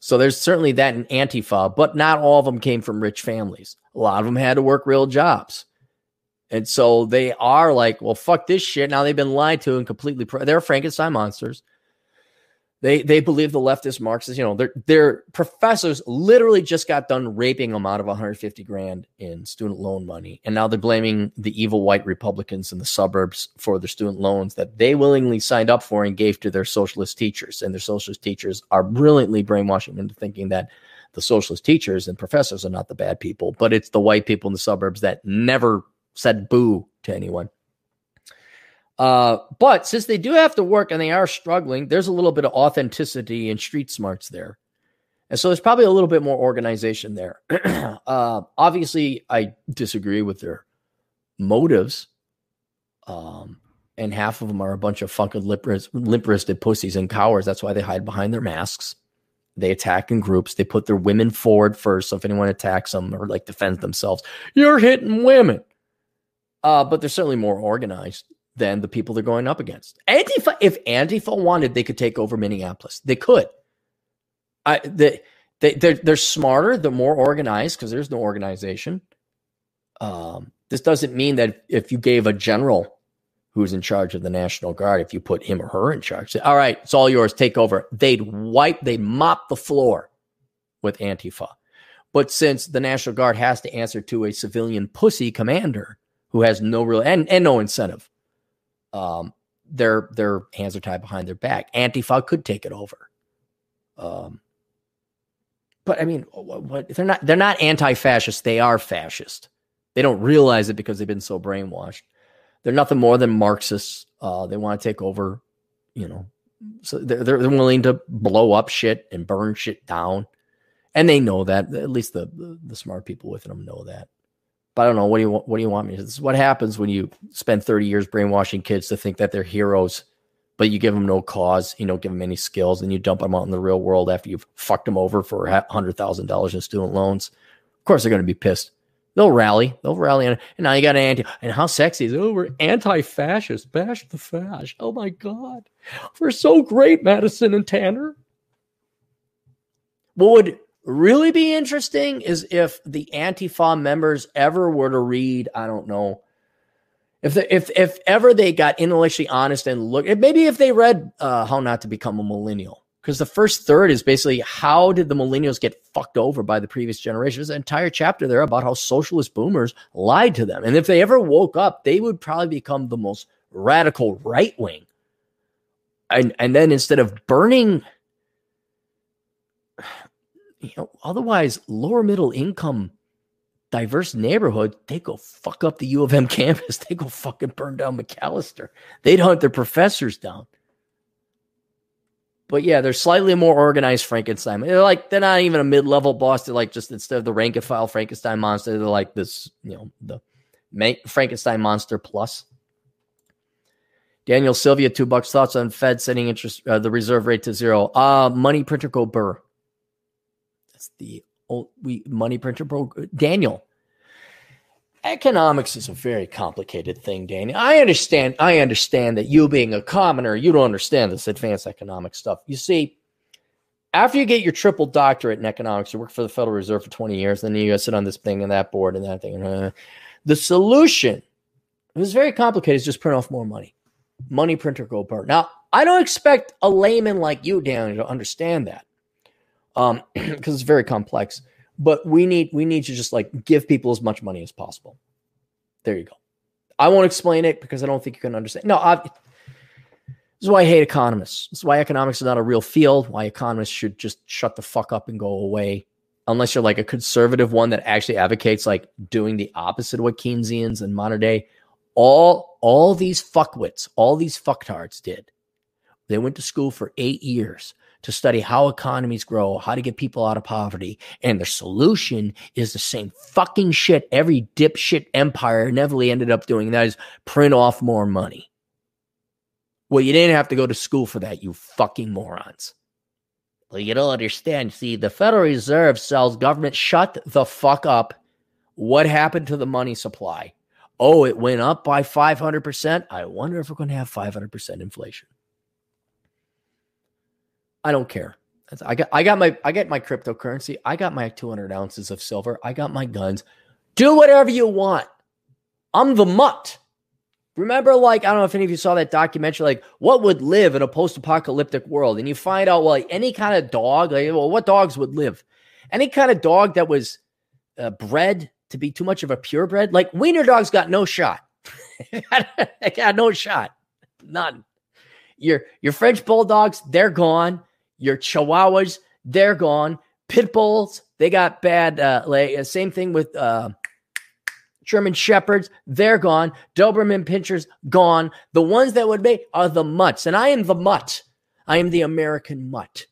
So there's certainly that in Antifa, but not all of them came from rich families. A lot of them had to work real jobs. And so they are like, well, fuck this shit. Now they've been lied to and completely. Pro- they're Frankenstein monsters. They they believe the leftist Marxists. You know, their their professors literally just got done raping them out of 150 grand in student loan money, and now they're blaming the evil white Republicans in the suburbs for their student loans that they willingly signed up for and gave to their socialist teachers. And their socialist teachers are brilliantly brainwashing them into thinking that the socialist teachers and professors are not the bad people, but it's the white people in the suburbs that never said boo to anyone. Uh, but since they do have to work and they are struggling, there's a little bit of authenticity and street smarts there. And so there's probably a little bit more organization there. uh, obviously, I disagree with their motives. Um, and half of them are a bunch of fucking limp wristed pussies and cowards. That's why they hide behind their masks. They attack in groups. They put their women forward first. So if anyone attacks them or like defends themselves, you're hitting women. Uh, but they're certainly more organized than the people they're going up against. Antifa, if Antifa wanted, they could take over Minneapolis. They could. I they, they they're they're smarter, they're more organized because there's no organization. Um, this doesn't mean that if you gave a general who's in charge of the National Guard, if you put him or her in charge, say, all right, it's all yours, take over. They'd wipe, they'd mop the floor with Antifa. But since the National Guard has to answer to a civilian pussy commander who has no real and, and no incentive um, their their hands are tied behind their back. Antifa could take it over. Um, but I mean, what, what, they're not they're not anti-fascist. They are fascist. They don't realize it because they've been so brainwashed. They're nothing more than Marxists. Uh, they want to take over. You know, so they're they're willing to blow up shit and burn shit down, and they know that. At least the the, the smart people within them know that. But I don't know. What do you what do you want me? To? This is what happens when you spend 30 years brainwashing kids to think that they're heroes, but you give them no cause, you don't give them any skills, and you dump them out in the real world after you've fucked them over for hundred thousand dollars in student loans. Of course, they're going to be pissed. They'll rally. They'll rally. And now you got an anti. And how sexy is it? Oh, we're anti-fascist. Bash the fash. Oh my god, we're so great, Madison and Tanner. What would really be interesting is if the Antifa members ever were to read, I don't know, if the, if if ever they got intellectually honest and look, maybe if they read uh, How Not to Become a Millennial, because the first third is basically how did the millennials get fucked over by the previous generation? There's an entire chapter there about how socialist boomers lied to them, and if they ever woke up, they would probably become the most radical right wing. And and then instead of burning you know, otherwise lower middle income, diverse neighborhood, they go fuck up the U of M campus. They go fucking burn down Macalester. They'd hunt their professors down. But yeah, they're slightly more organized Frankenstein. They're like they're not even a mid-level boss. They're like just instead of the rank and file Frankenstein monster, they're like this, you know, the Frankenstein monster plus. Daniel Sylvia, two bucks. Thoughts on Fed setting interest uh, the reserve rate to zero? Uh money printer go burr. That's the old we money printer broke. Daniel, economics is a very complicated thing, Daniel. I understand. I understand that you being a commoner, you don't understand this advanced economic stuff. You see, after you get your triple doctorate in economics, you work for the Federal Reserve for 20 years, then you sit on this thing and that board and that thing. Uh, the solution, it was very complicated, is just print off more money. Money printer go burn. Now, I don't expect a layman like you, Daniel, to understand that um, because it's very complex. But we need we need to just like give people as much money as possible. There you go. I won't explain it because I don't think you can understand. No, I, this is why I hate economists. This is why economics is not a real field. Why economists should just shut the fuck up and go away, unless you're like a conservative one that actually advocates like doing the opposite of what Keynesians and modern day. All all these fuckwits, all these fucktards did. They went to school for eight years to study how economies grow, how to get people out of poverty. And the solution is the same fucking shit every dipshit empire inevitably ended up doing. That is print off more money. Well, you didn't have to go to school for that, you fucking morons. Well, you don't understand. See, the Federal Reserve sells government. Shut the fuck up. What happened to the money supply? Oh, it went up by 500%. I wonder if we're going to have 500% inflation. I don't care. I got I got my I got my cryptocurrency. I got my 200 ounces of silver. I got my guns. Do whatever you want. I'm the mutt. Remember, like, I don't know if any of you saw that documentary, like, what would live in a post apocalyptic world? And you find out, well, like, any kind of dog, like, well, what dogs would live? Any kind of dog that was uh, bred to be too much of a purebred, like, wiener dogs got no shot. they got no shot. None. Your, your French bulldogs, they're gone. Your chihuahuas, they're gone. Pit bulls, they got bad. Uh, like, uh, same thing with uh, German Shepherds, they're gone. Doberman Pinschers, gone. The ones that would be are the mutts. And I am the mutt. I am the American mutt.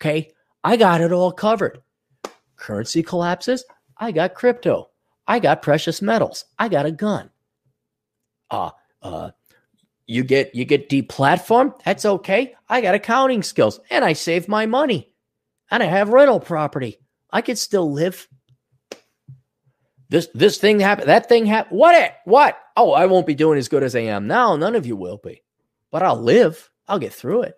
Okay. I got it all covered. Currency collapses. I got crypto. I got precious metals. I got a gun. Uh, uh, you get you get deplatformed. That's okay. I got accounting skills and I save my money. And I have rental property. I could still live. This this thing happened. That thing happened. What? It, what? Oh, I won't be doing as good as I am now. None of you will be, but I'll live. I'll get through it.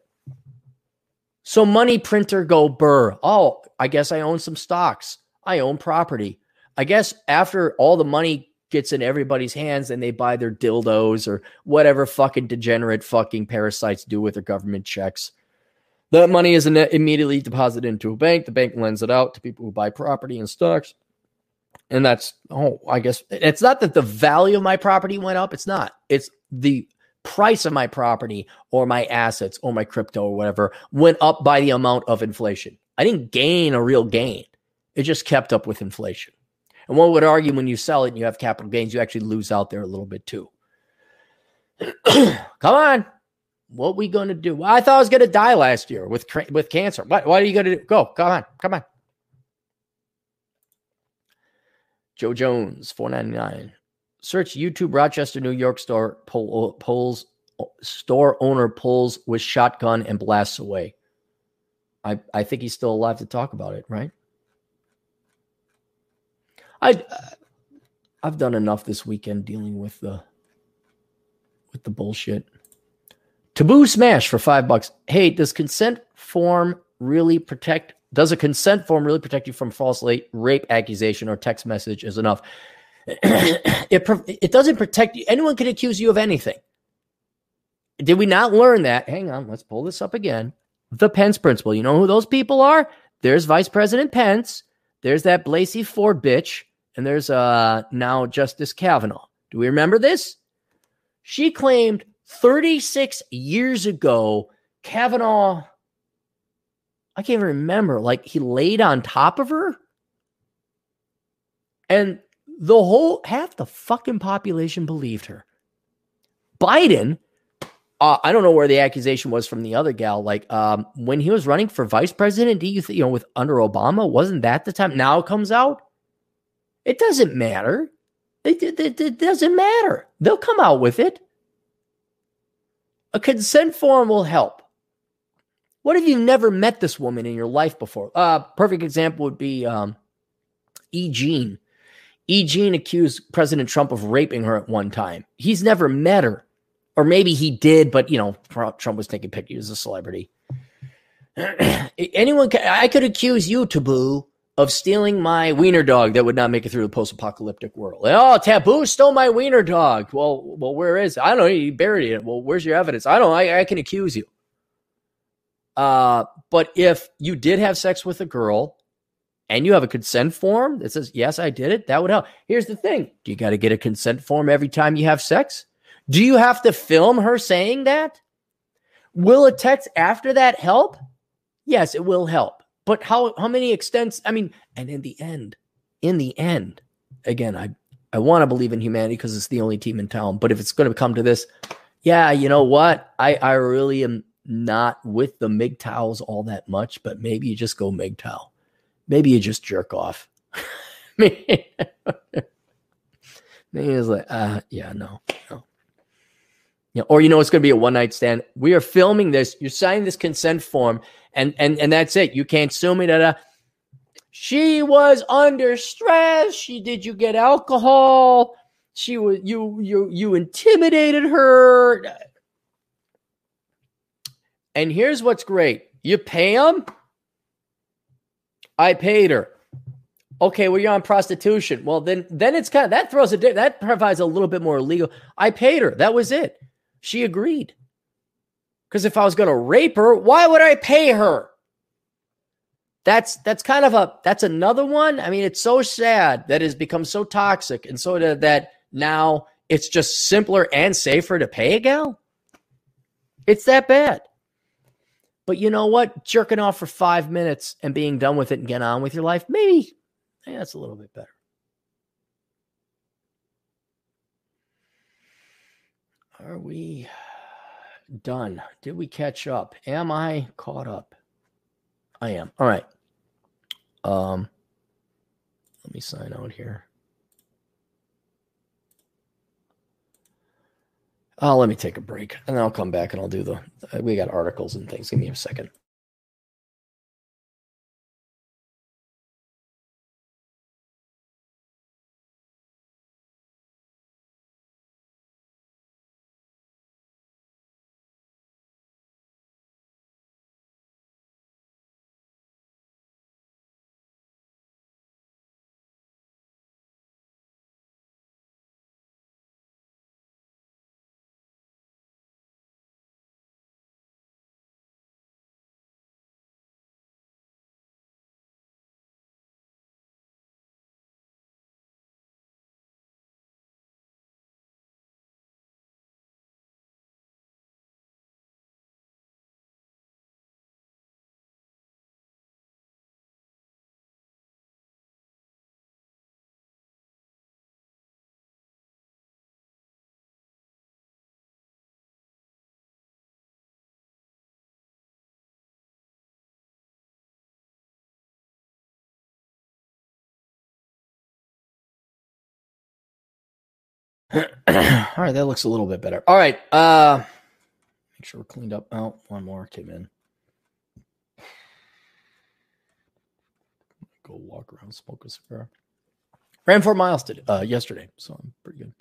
So money printer go burr. Oh, I guess I own some stocks. I own property. I guess after all the money gets in everybody's hands and they buy their dildos or whatever fucking degenerate fucking parasites do with their government checks. That money is immediately deposited into a bank. The bank lends it out to people who buy property and stocks. And that's, oh, I guess it's not that the value of my property went up. It's not. It's the price of my property or my assets or my crypto or whatever went up by the amount of inflation. I didn't gain a real gain. It just kept up with inflation. And one would argue when you sell it and you have capital gains, you actually lose out there a little bit too. Come on. What we going to do? Well, I thought I was going to die last year with with cancer. What, what are you going to do? Go. Come on. Come on. Joe Jones, 499. Search YouTube Rochester, New York store pull, uh, pulls uh, store owner pulls with shotgun and blasts away. I I think he's still alive to talk about it, right? I uh, I've done enough this weekend dealing with the with the bullshit. Taboo smash for five bucks. Hey, does consent form really protect does a consent form really protect you from false rape accusation or text message is enough? it, it doesn't protect you. Anyone can accuse you of anything. Did we not learn that? Hang on, let's pull this up again. The Pence principle. You know who those people are? There's Vice President Pence. There's that Blasey Ford bitch. And there's uh now Justice Kavanaugh. Do we remember this? She claimed 36 years ago Kavanaugh I can't even remember. Like he laid on top of her. And the whole half the fucking population believed her. Biden, uh, I don't know where the accusation was from the other gal. Like um, when he was running for vice president, do you think, you know, with under Obama, wasn't that the time? Now it comes out. It doesn't matter. It, it, it doesn't matter. They'll come out with it. A consent form will help. What if you've never met this woman in your life before? Uh, perfect example would be um, E. Jean. E. Jean accused President Trump of raping her at one time. He's never met her. Or maybe he did, but, you know, Trump was taking pictures as a celebrity. Anyone, can, I could accuse you, Taboo, of stealing my wiener dog that would not make it through the post-apocalyptic world. Oh, Taboo stole my wiener dog. Well, well, where is it? I don't know. He buried it. Well, where's your evidence? I don't. I, I can accuse you. Uh, but if you did have sex with a girl and you have a consent form that says, yes, I did it, that would help. Here's the thing do you got to get a consent form every time you have sex? Do you have to film her saying that? Will a text after that help? Yes, it will help. But how how many extents? I mean, and in the end, in the end, again, I I want to believe in humanity because it's the only team in town. But if it's going to come to this, yeah, you know what? I I really am not with the MGTOWs all that much, but maybe you just go MGTOW. Maybe you just jerk off. maybe it's like, uh, yeah, no, no. Yeah, or you know it's going to be a one night stand. We are filming this. You're signing this consent form, and and and that's it. You can't sue me. Da, da. She was under stress. She did you get alcohol? She was you you you intimidated her. And here's what's great. You pay them? I paid her. Okay, well, you're on prostitution. Well, then then it's kind of that throws a that provides a little bit more legal. I paid her. That was it. She agreed. Because if I was gonna rape her, why would I pay her? that's that's kind of a that's another one. I mean, it's so sad that it's become so toxic and so that, now it's just simpler and safer to pay a gal. It's that bad. But you know what? Jerking off for five minutes and being done with it and getting on with your life, maybe, maybe that's a little bit better. Are we done? Did we catch up? Am I caught up? I am. All right. Um, let me sign out here. Oh, let me take a break and I'll come back and I'll do the. We got articles and things. Give me a second. All right, that looks a little bit better. All right, uh, make sure we're cleaned up. Oh, one more came in. Go walk around, smoke a cigar. Ran four miles today, uh, yesterday, so I'm pretty good.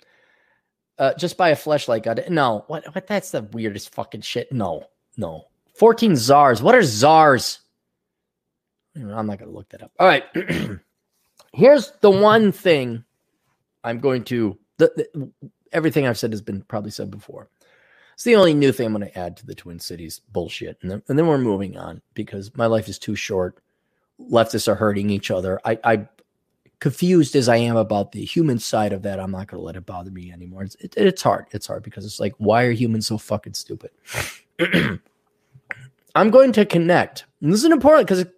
Uh, just buy a flashlight. Got it? No, what? What? That's the weirdest fucking shit. No, no. Fourteen czars. What are czars? I'm not gonna look that up. All right. Here's the one thing I'm going to the, the, everything I've said has been probably said before. It's the only new thing I'm going to add to the Twin Cities bullshit. And then, and then we're moving on because my life is too short. Leftists are hurting each other. I, I confused as I am about the human side of that, I'm not going to let it bother me anymore. It's, it, it's hard. It's hard because it's like, why are humans so fucking stupid? I'm going to connect. And this is important because it,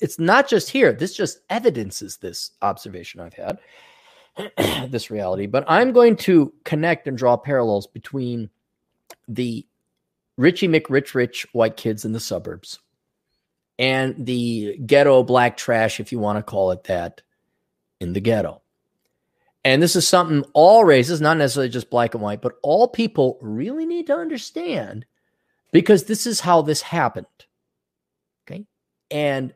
it's not just here. This just evidences this observation I've had. this reality, but I'm going to connect and draw parallels between the Richie McRich rich white kids in the suburbs and the ghetto black trash, if you want to call it that, in the ghetto. And this is something all races, not necessarily just black and white, but all people really need to understand because this is how this happened. Okay. And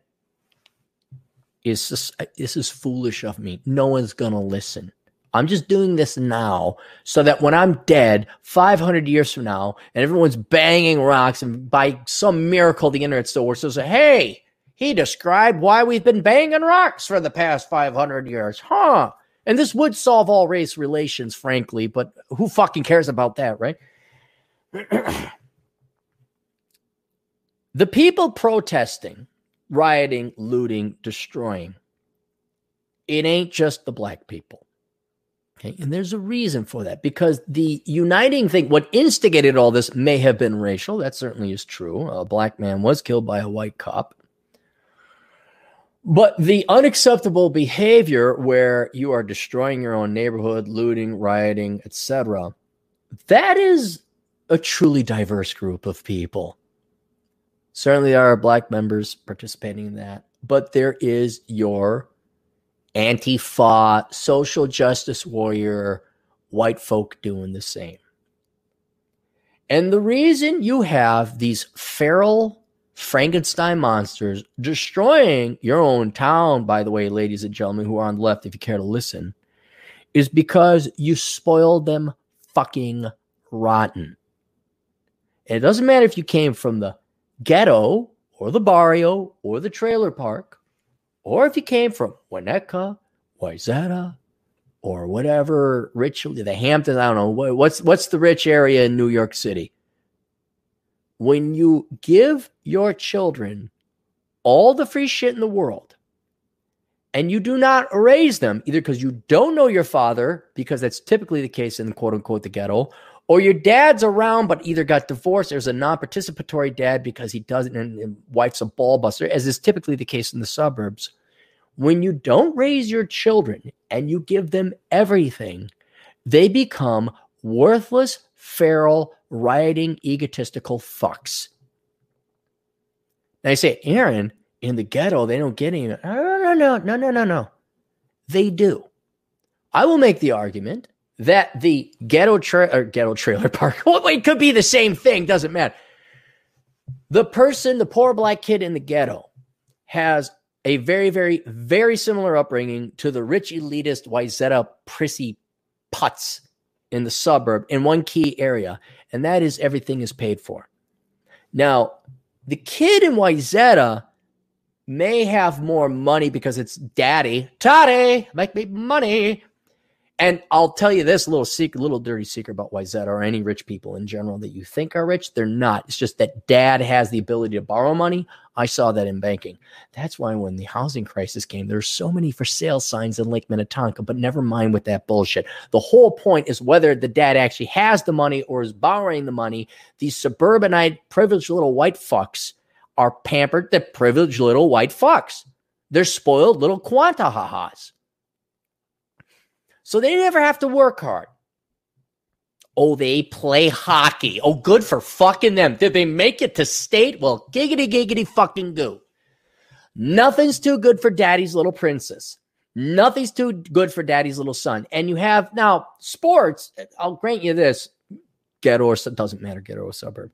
is this, uh, this is foolish of me. No one's going to listen. I'm just doing this now so that when I'm dead 500 years from now and everyone's banging rocks and by some miracle the internet still works, they'll say, hey, he described why we've been banging rocks for the past 500 years. Huh. And this would solve all race relations, frankly, but who fucking cares about that, right? the people protesting rioting, looting, destroying. It ain't just the black people. Okay. And there's a reason for that because the uniting thing, what instigated all this may have been racial. That certainly is true. A black man was killed by a white cop. But the unacceptable behavior where you are destroying your own neighborhood, looting, rioting, etc., that is a truly diverse group of people. Certainly, there are black members participating in that, but there is your Antifa, social justice warrior, white folk doing the same. And the reason you have these feral Frankenstein monsters, destroying your own town, by the way, ladies and gentlemen who are on the left, if you care to listen, is because you spoiled them fucking rotten. And it doesn't matter if you came from the ghetto or the barrio or the trailer park, or if you came from Winnetka, Wayzata, or whatever rich the Hamptons, I don't know what's what's the rich area in New York City. When you give your children all the free shit in the world and you do not raise them either because you don't know your father because that's typically the case in quote unquote the ghetto or your dad's around but either got divorced there's a non-participatory dad because he doesn't and, and wife's a ball buster as is typically the case in the suburbs. When you don't raise your children and you give them everything they become worthless feral rioting egotistical fucks. I say aaron in the ghetto they don't get any no no no no no no no. They do. I will make the argument that the ghetto tra- ghetto trailer park well, it could be the same thing doesn't matter. The person the poor black kid in the ghetto has a very very very similar upbringing to the rich elitist Wayzata prissy putz in the suburb in one key area and that is everything is paid for. Now the kid in Wayzata may have more money because it's daddy Toddy make me money and I'll tell you this little secret, little dirty secret about Wayzata or any rich people in general that you think are rich, they're not. It's just that dad has the ability to borrow money. I saw that in banking. That's why when the housing crisis came, there's so many for sale signs in Lake Minnetonka, but never mind with that bullshit. The whole point is whether the dad actually has the money or is borrowing the money. These suburbanite, privileged little white fucks are pampered, the privileged little white fucks. They're spoiled little quanta ha-has. So they never have to work hard. Oh, they play hockey. Oh, good for fucking them. Did they make it to state? Well, giggity, giggity, fucking goo. Nothing's too good for daddy's little princess. Nothing's too good for daddy's little son. And you have now sports. I'll grant you this ghetto or doesn't matter, ghetto or suburb.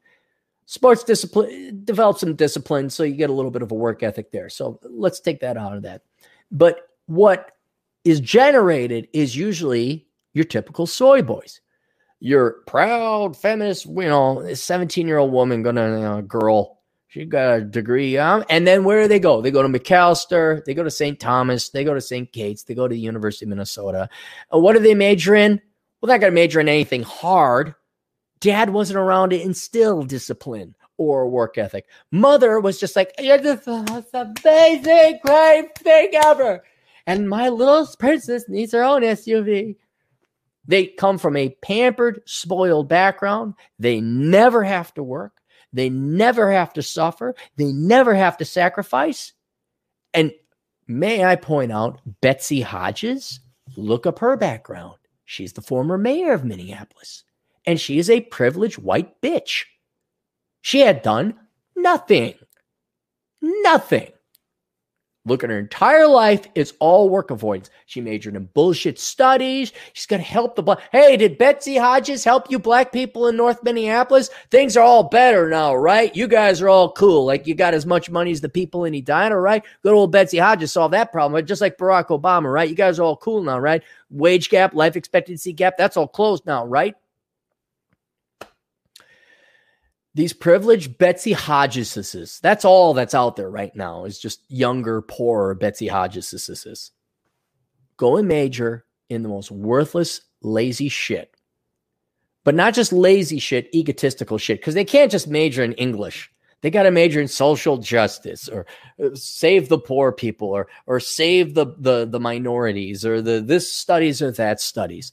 Sports discipline develop some discipline, so you get a little bit of a work ethic there. So let's take that out of that. But what is generated is usually your typical soy boys. Your proud feminist, you know, 17 year old woman, gonna, girl, she got a degree. Um, and then where do they go? They go to Macalester, they go to St. Thomas, they go to St. Kate's, they go to the University of Minnesota. And what do they major in? Well, they're not to major in anything hard. Dad wasn't around to instill discipline or work ethic. Mother was just like, you're the most amazing, great thing ever and my little princess needs her own SUV. They come from a pampered, spoiled background. They never have to work. They never have to suffer. They never have to sacrifice. And may I point out, Betsy Hodges, look up her background. She's the former mayor of Minneapolis, and she is a privileged white bitch. She had done nothing. Nothing. Look at her entire life. It's all work avoidance. She majored in bullshit studies. She's going to help the black. Hey, did Betsy Hodges help you black people in North Minneapolis? Things are all better now, right? You guys are all cool. Like you got as much money as the people in Edina, right? Good old Betsy Hodges solved that problem, just like Barack Obama, right? You guys are all cool now, right? Wage gap, life expectancy gap, that's all closed now, right? These privileged Betsy Hodgeses. That's all that's out there right now is just younger, poorer Betsy Hodgeses. Go and major in the most worthless, lazy shit. But not just lazy shit, egotistical shit, because they can't just major in English. They got to major in social justice or uh, save the poor people or or save the, the the minorities or the this studies or that studies.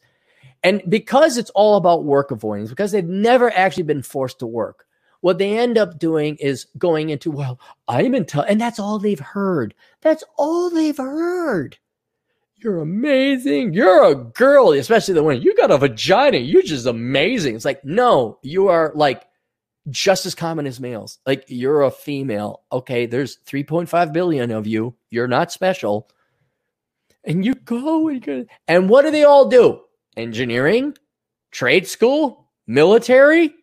And because it's all about work avoidance, because they've never actually been forced to work, what they end up doing is going into, well, I'm in touch. And that's all they've heard. That's all they've heard. You're amazing. You're a girl, especially the one you got a vagina. You're just amazing. It's like, no, you are like just as common as males. Like you're a female. Okay, there's 3.5 billion of you. You're not special. And you go and go. And what do they all do? Engineering, trade school, military,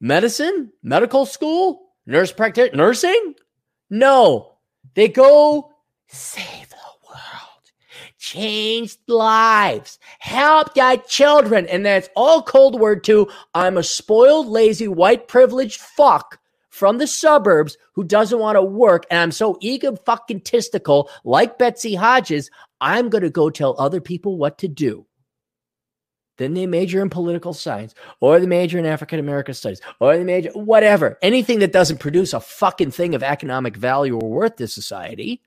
medicine, medical school, Nurse practitioner, nursing? No, they go save the world, change lives, help the children. And that's all cold word to I'm a spoiled, lazy, white privileged fuck from the suburbs who doesn't want to work. And I'm so ego fucking testicle like Betsy Hodges. I'm going to go tell other people what to do. Then they major in political science, or they major in African American studies, or they major whatever, anything that doesn't produce a fucking thing of economic value or worth to society.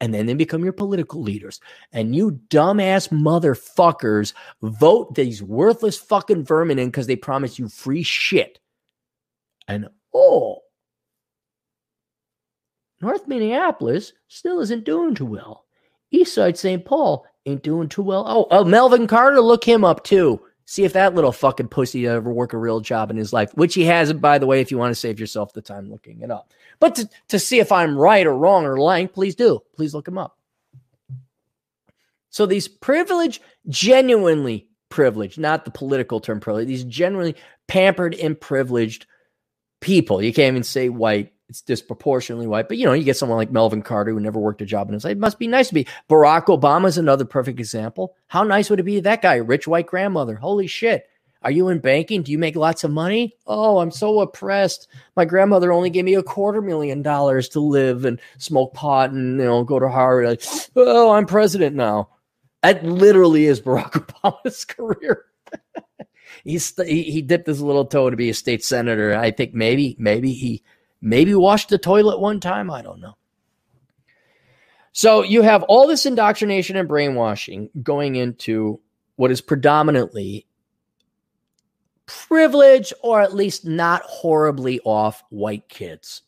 And then they become your political leaders. And you dumbass motherfuckers vote these worthless fucking vermin in because they promise you free shit. And oh, North Minneapolis still isn't doing too well. Eastside St. Paul ain't doing too well. Oh, oh, Melvin Carter, look him up too. See if that little fucking pussy ever work a real job in his life, which he hasn't, by the way, if you want to save yourself the time looking it up. But to, to see if I'm right or wrong or lying, please do. Please look him up. So these privileged, genuinely privileged, not the political term privileged, these genuinely pampered and privileged people. You can't even say white. It's disproportionately white, but you know, you get someone like Melvin Carter who never worked a job in his life. It must be nice to be. Barack Obama is another perfect example. How nice would it be that guy, rich white grandmother? Holy shit. Are you in banking? Do you make lots of money? Oh, I'm so oppressed. My grandmother only gave me a quarter million dollars to live and smoke pot and you know go to Harvard. Like, oh, I'm president now. That literally is Barack Obama's career. He's he, he dipped his little toe to be a state senator. I think maybe maybe he maybe washed the toilet one time. I don't know. So you have all this indoctrination and brainwashing going into what is predominantly privileged or at least not horribly off white kids.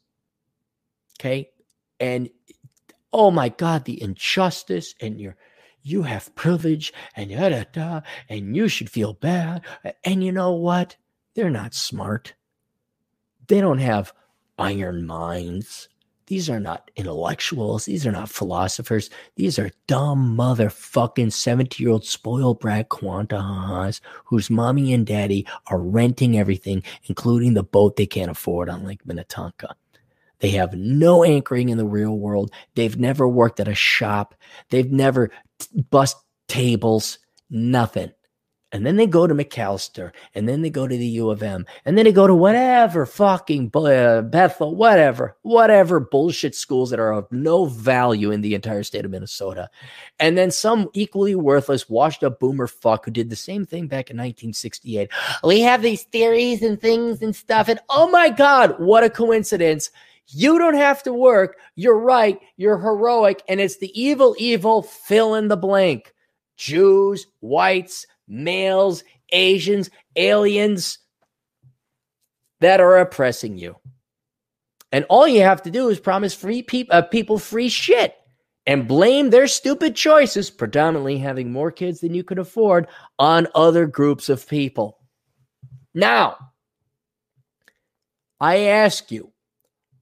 Okay. And oh my God, the injustice and your you have privilege and da, da, da, and you should feel bad. And you know what? They're not smart. They don't have iron minds. These are not intellectuals. These are not philosophers. These are dumb motherfucking 70 year old spoiled brat quantahas whose mommy and daddy are renting everything, including the boat they can't afford on Lake Minnetonka. They have no anchoring in the real world. They've never worked at a shop. They've never bust tables, nothing. And then they go to Macalester, and then they go to the U of M, and then they go to whatever fucking uh, Bethel, whatever, whatever bullshit schools that are of no value in the entire state of Minnesota. And then some equally worthless, washed up boomer fuck who did the same thing back in 1968. We have these theories and things and stuff, and oh my God, what a coincidence you don't have to work. You're right. You're heroic. And it's the evil, evil fill in the blank. Jews, whites, males, Asians, aliens that are oppressing you. And all you have to do is promise free pe- uh, people free shit and blame their stupid choices, predominantly having more kids than you could afford, on other groups of people. Now, I ask you,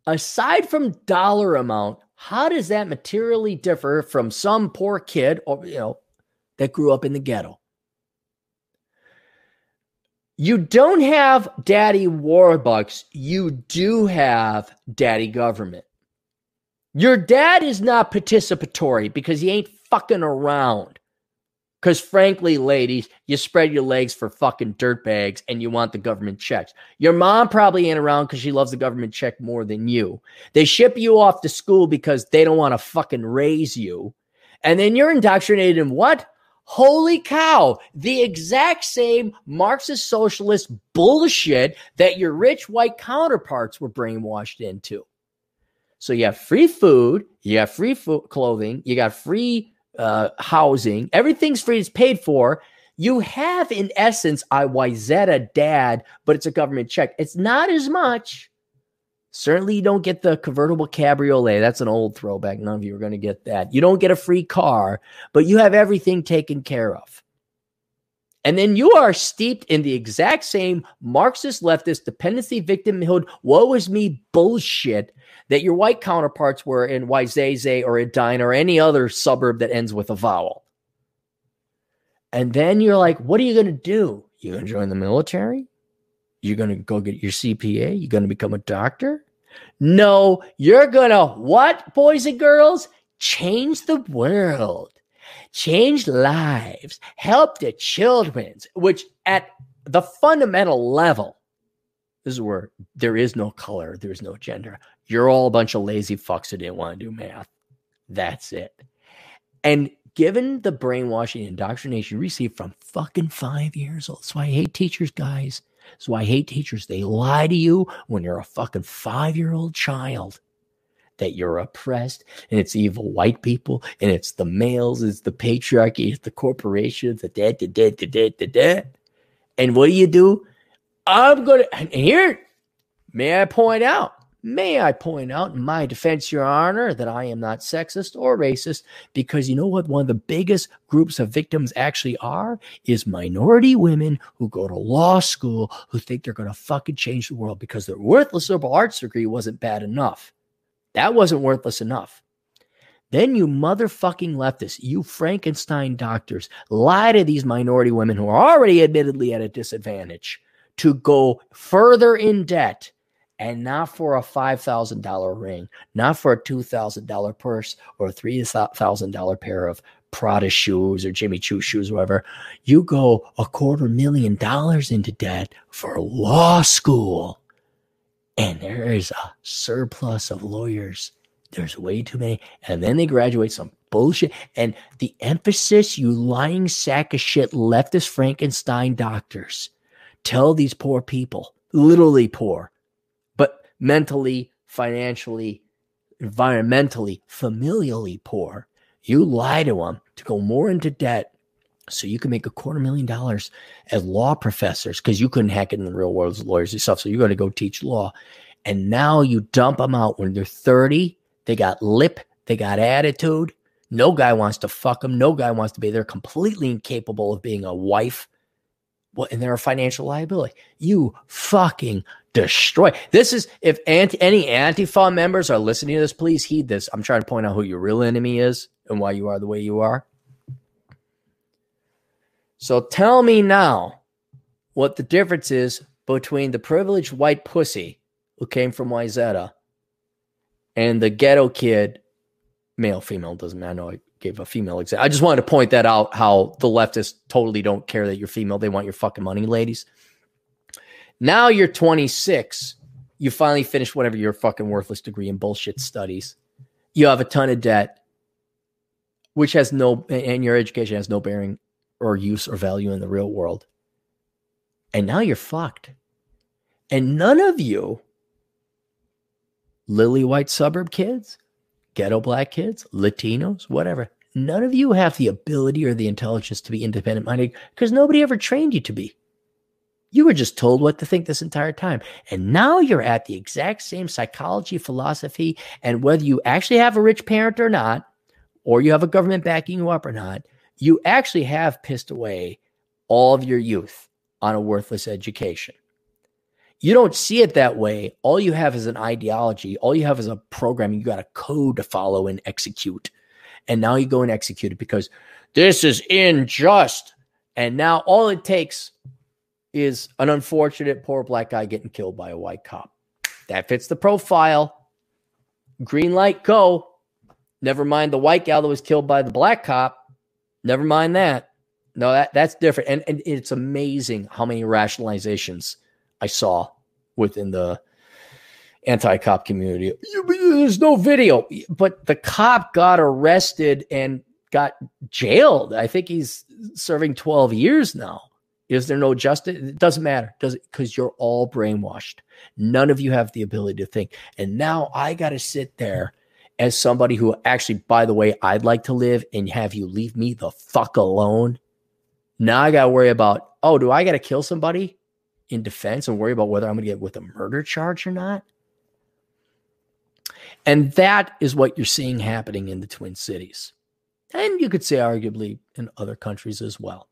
aside from dollar amount, how does that materially differ from some poor kid or you know that grew up in the ghetto? You don't have daddy warbucks, you do have daddy government. Your dad is not participatory because he ain't fucking around. Because frankly, ladies, you spread your legs for fucking dirtbags and you want the government checks. Your mom probably ain't around because she loves the government check more than you. They ship you off to school because they don't want to fucking raise you. And then you're indoctrinated in what? Holy cow, the exact same Marxist socialist bullshit that your rich white counterparts were brainwashed into. So you have free food, you have free clothing, you got free uh, housing, everything's free, it's paid for. You have, in essence, a dad, but it's a government check. It's not as much. Certainly, you don't get the convertible cabriolet. That's an old throwback. None of you are going to get that. You don't get a free car, but you have everything taken care of. And then you are steeped in the exact same Marxist leftist dependency victimhood, woe is me bullshit that your white counterparts were in Wayzata or Edina or any other suburb that ends with a vowel. And then you're like, what are you going to do? You're going to join the military? You're going to go get your CPA? You're going to become a doctor? No, you're to what, boys and girls? Change the world, change lives, help the children, which at the fundamental level, this is where there is no color, there's no gender. You're all a bunch of lazy fucks who didn't want to do math. That's it. And given the brainwashing indoctrination received from fucking five years old, that's why I hate teachers, guys. Why I hate teachers. They lie to you when you're a fucking five year old child that you're oppressed and it's evil white people and it's the males, it's the patriarchy, it's the corporations, the dead, the dead, the dead, the dead. And what do you do? I'm going to, and here, may I point out, May I point out in my defense, Your Honor, that I am not sexist or racist because you know what? One of the biggest groups of victims actually are is minority women who go to law school who think they're going to fucking change the world because their worthless liberal arts degree wasn't bad enough. That wasn't worthless enough. Then you motherfucking leftists, you Frankenstein doctors, lie to these minority women who are already admittedly at a disadvantage to go further in debt and not for a $5,000 ring, not for a $2,000 purse or a $3,000 pair of Prada shoes or Jimmy Choo shoes, whatever. You go a quarter million dollars into debt for law school. And there is a surplus of lawyers. There's way too many. And then they graduate some bullshit. And the emphasis, you lying sack of shit leftist Frankenstein doctors tell these poor people, literally poor, mentally, financially, environmentally, familially poor, you lie to them to go more into debt so you can make a quarter million dollars as law professors because you couldn't hack it in the real world as lawyers yourself. So you're going to go teach law. And now you dump them out when they're 30. They got lip, they got attitude. No guy wants to fuck them. No guy wants to be. They're completely incapable of being a wife. Well, and they're a financial liability. You fucking destroy. This is if anti, any Antifa members are listening to this, please heed this. I'm trying to point out who your real enemy is and why you are the way you are. So tell me now what the difference is between the privileged white pussy who came from Wayzata and the ghetto kid, male, female, doesn't matter. I know gave a female example. I just wanted to point that out how the leftists totally don't care that you're female. They want your fucking money, ladies. Now you're 26. You finally finished whatever your fucking worthless degree in bullshit studies. You have a ton of debt, which has no, and your education has no bearing or use or value in the real world. And now you're fucked. And none of you, lily white suburb kids, ghetto black kids, Latinos, whatever, none of you have the ability or the intelligence to be independent minded because nobody ever trained you to be. You were just told what to think this entire time. And now you're at the exact same psychology, philosophy, and whether you actually have a rich parent or not, or you have a government backing you up or not, you actually have pissed away all of your youth on a worthless education. You don't see it that way. All you have is an ideology. All you have is a program. You got a code to follow and execute. And now you go and execute it because this is unjust. And now all it takes is an unfortunate poor black guy getting killed by a white cop. That fits the profile. Green light, go. Never mind the white gal that was killed by the black cop. Never mind that. No, that that's different. And, and it's amazing how many rationalizations I saw within the anti-cop community. There's no video, but the cop got arrested and got jailed. I think he's serving 12 years now. Is there no justice? It doesn't matter. Does it? Because you're all brainwashed. None of you have the ability to think. And now I got to sit there as somebody who actually, by the way, I'd like to live and have you leave me the fuck alone. Now I got to worry about, oh, do I got to kill somebody in defense and worry about whether I'm going to get with a murder charge or not? And that is what you're seeing happening in the Twin Cities. And you could say, arguably, in other countries as well.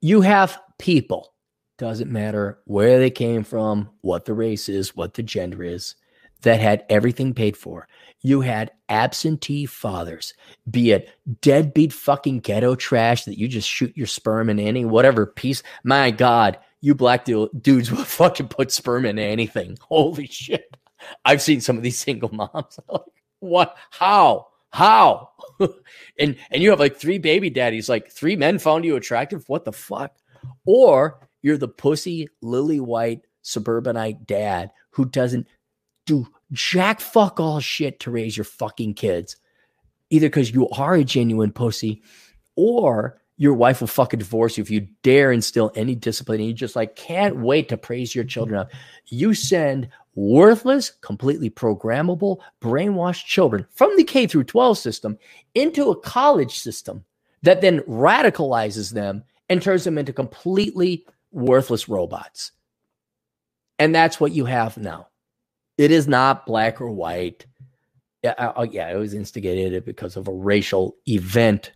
You have people, doesn't matter where they came from, what the race is, what the gender is, that had everything paid for. You had absentee fathers, be it deadbeat fucking ghetto trash that you just shoot your sperm in any whatever piece. My God, you black dudes will fucking put sperm in anything. Holy shit. I've seen some of these single moms. what? How? How? and and you have like three baby daddies, like three men found you attractive. What the fuck? Or you're the pussy lily white suburbanite dad who doesn't do jack fuck all shit to raise your fucking kids. Either because you are a genuine pussy or your wife will fucking divorce you if you dare instill any discipline. And you just like can't wait to praise your children up. You send worthless, completely programmable, brainwashed children from the K through 12 system into a college system that then radicalizes them and turns them into completely worthless robots. And that's what you have now. It is not black or white. Yeah, uh yeah, it was instigated because of a racial event.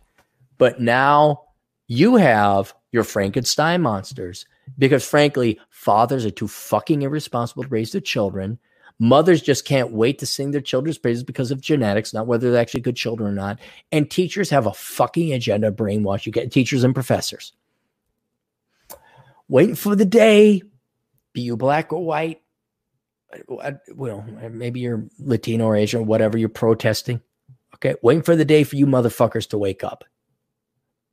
But now you have your Frankenstein monsters because, frankly, fathers are too fucking irresponsible to raise their children. Mothers just can't wait to sing their children's praises because of genetics, not whether they're actually good children or not. And teachers have a fucking agenda brainwash. You get teachers and professors waiting for the day, be you black or white, uh, well, maybe you're Latino or Asian whatever you're protesting. Okay, waiting for the day for you motherfuckers to wake up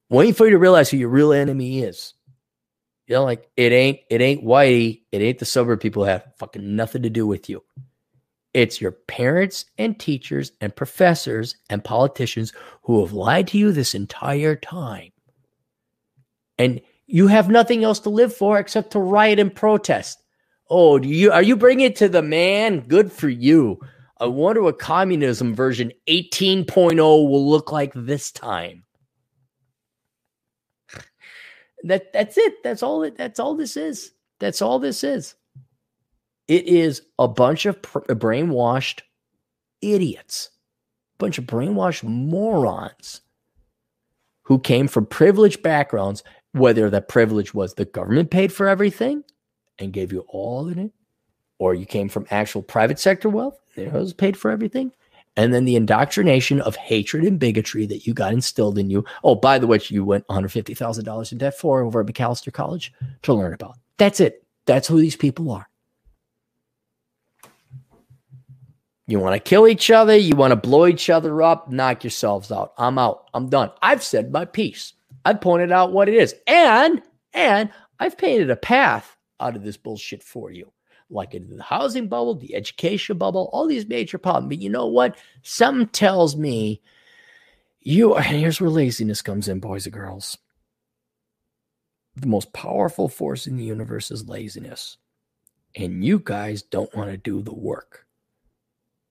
waiting for you to realize who your real enemy is. You know, like it ain't it ain't whitey, it ain't the suburb people have fucking nothing to do with you. It's your parents and teachers and professors and politicians who have lied to you this entire time. And you have nothing else to live for except to riot and protest. Oh, do you are you bringing it to the man? Good for you. I wonder what communism version 18.0 will look like this time. That that's it. That's all it. That's all this is. That's all this is. It is a bunch of pr- brainwashed idiots, a bunch of brainwashed morons who came from privileged backgrounds, whether that privilege was the government paid for everything and gave you all in it, or you came from actual private sector wealth, it was paid for everything, and then the indoctrination of hatred and bigotry that you got instilled in you. Oh, by the way, you went $150,000 in debt for over at Macalester College to learn about. That's it. That's who these people are. You want to kill each other, you want to blow each other up, knock yourselves out. I'm out. I'm done. I've said my piece. I've pointed out what it is. And and I've painted a path out of this bullshit for you like the housing bubble, the education bubble, all these major problems. But you know what? Something tells me you are, here's where laziness comes in, boys and girls. The most powerful force in the universe is laziness. And you guys don't want to do the work.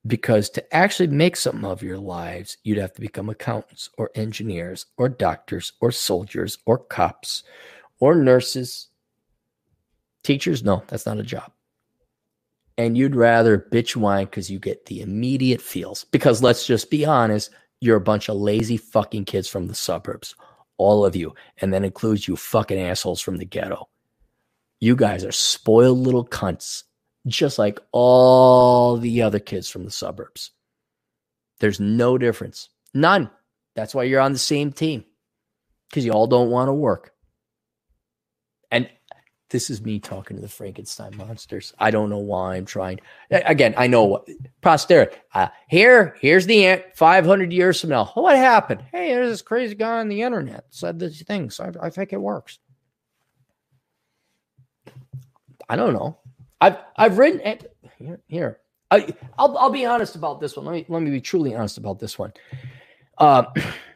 Because to actually make something of your lives, you'd have to become accountants or engineers or doctors or soldiers or cops or nurses. Teachers, no, that's not a job and you'd rather bitch whine because you get the immediate feels. Because let's just be honest, you're a bunch of lazy fucking kids from the suburbs, all of you, and that includes you fucking assholes from the ghetto. You guys are spoiled little cunts, just like all the other kids from the suburbs. There's no difference. None. That's why you're on the same team because you all don't want to work. And this is me talking to the Frankenstein monsters. I don't know why I'm trying. Again, I know what posterity. Uh, here, here's the ant. 500 years from now, what happened? Hey, there's this crazy guy on the internet said these things. I, I think it works. I don't know. I've I've written it here. here. I, I'll I'll be honest about this one. Let me let me be truly honest about this one. Uh,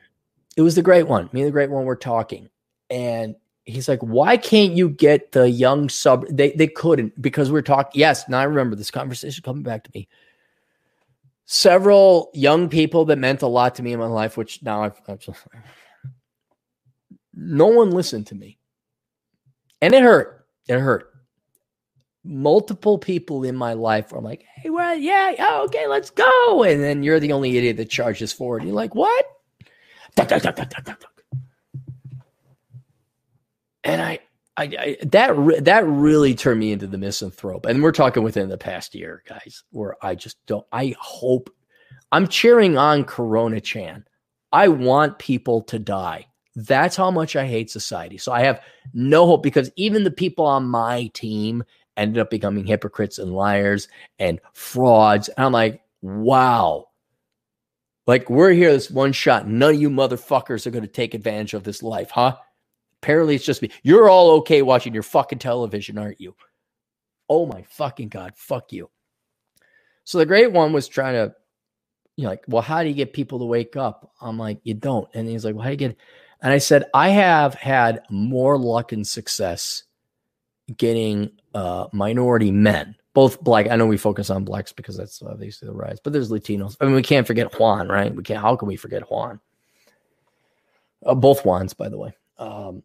it was the great one. Me, and the great one. We're talking, and he's like, why can't you get the young sub? They they couldn't because we're talking. Yes, now I remember this conversation coming back to me. Several young people that meant a lot to me in my life, which now I've, I've just, no one listened to me, and it hurt. It hurt. Multiple people in my life are like, "Hey, well, yeah, yeah, okay, let's go," and then you're the only idiot that charges forward. You're like, "What?" And I, I, I, that that really turned me into the misanthrope. And we're talking within the past year, guys, where I just don't. I hope I'm cheering on Corona Chan. I want people to die. That's how much I hate society. So I have no hope because even the people on my team ended up becoming hypocrites and liars and frauds. And I'm like, wow. Like we're here this one shot. None of you motherfuckers are going to take advantage of this life, huh? Apparently it's just me. You're all okay watching your fucking television, aren't you? Oh my fucking God. Fuck you. So the great one was trying to, you know, like, well, how do you get people to wake up? I'm like, you don't. And he's like, well, how do you get, and I said, I have had more luck and success getting uh, minority men, both black. I know we focus on blacks because that's obviously the rise, but there's Latinos. I mean, we can't forget Juan, right? We can't. How can we forget Juan? Uh, both Juans, by the way. Um,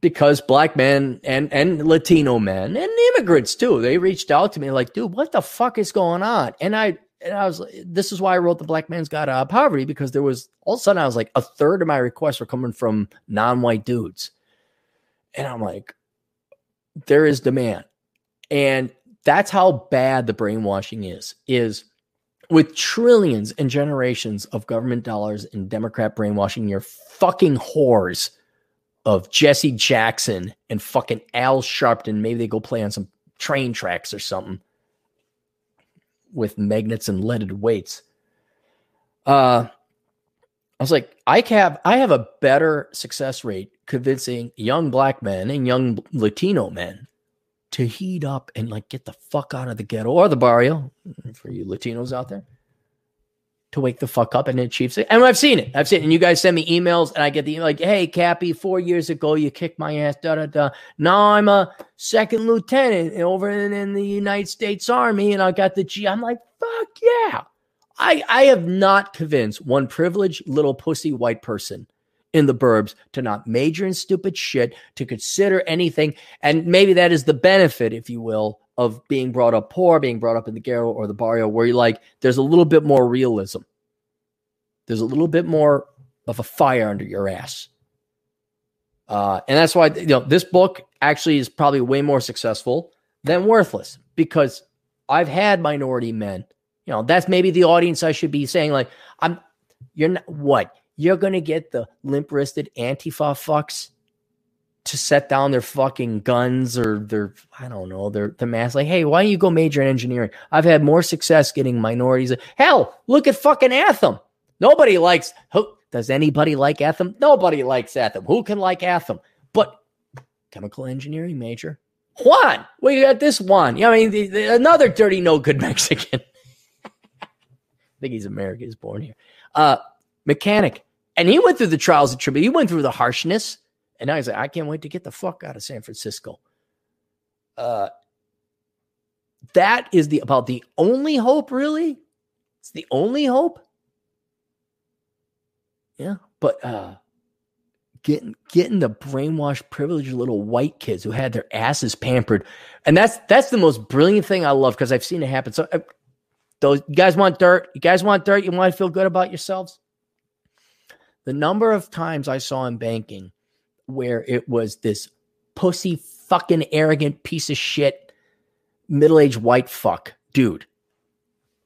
because black men and and Latino men and immigrants too, they reached out to me like, dude, what the fuck is going on? And I and I was this is why I wrote the Black Man's Guide to Poverty because there was all of a sudden I was like a third of my requests were coming from non-white dudes, and I'm like, there is demand, and that's how bad the brainwashing is. Is with trillions and generations of government dollars and Democrat brainwashing your fucking whores of Jesse Jackson and fucking Al Sharpton. Maybe they go play on some train tracks or something with magnets and leaded weights. Uh, I was like, I have I have a better success rate convincing young black men and young Latino men to heat up and like get the fuck out of the ghetto or the barrio mm, for you Latinos out there to wake the fuck up and it. And I've seen it. I've seen it. And you guys send me emails and I get the like, hey, Cappy, four years ago you kicked my ass, da da da. Now I'm a second lieutenant over in, in the United States Army and I got the G. I'm like, fuck yeah. I I have not convinced one privileged little pussy white person in the burbs to not major in stupid shit, to consider anything. And maybe that is the benefit, if you will, of being brought up poor, being brought up in the ghetto or the barrio, where you like, there's a little bit more realism. There's a little bit more of a fire under your ass. Uh, and that's why you know this book actually is probably way more successful than worthless because I've had minority men. You know, that's maybe the audience I should be saying, like, I'm you're not what? You're gonna get the limp wristed Antifa fucks to set down their fucking guns or their I don't know their the mass like hey why don't you go major in engineering? I've had more success getting minorities. Hell look at fucking Anthem. Nobody likes who does anybody like Anthem? Nobody likes Anthem. Who can like Anthem? But chemical engineering major? Juan we got this one. Yeah I mean the, the, another dirty no good Mexican. I think he's American he's born here. Uh mechanic and he went through the trials of tribulations he went through the harshness and now he's like, I can't wait to get the fuck out of San Francisco. Uh, that is the about the only hope, really. It's the only hope. Yeah, but uh, getting getting the brainwashed, privileged little white kids who had their asses pampered, and that's that's the most brilliant thing I love because I've seen it happen. So, uh, those you guys want dirt? You guys want dirt? You want to feel good about yourselves? The number of times I saw in banking where it was this pussy fucking arrogant piece of shit middle-aged white fuck dude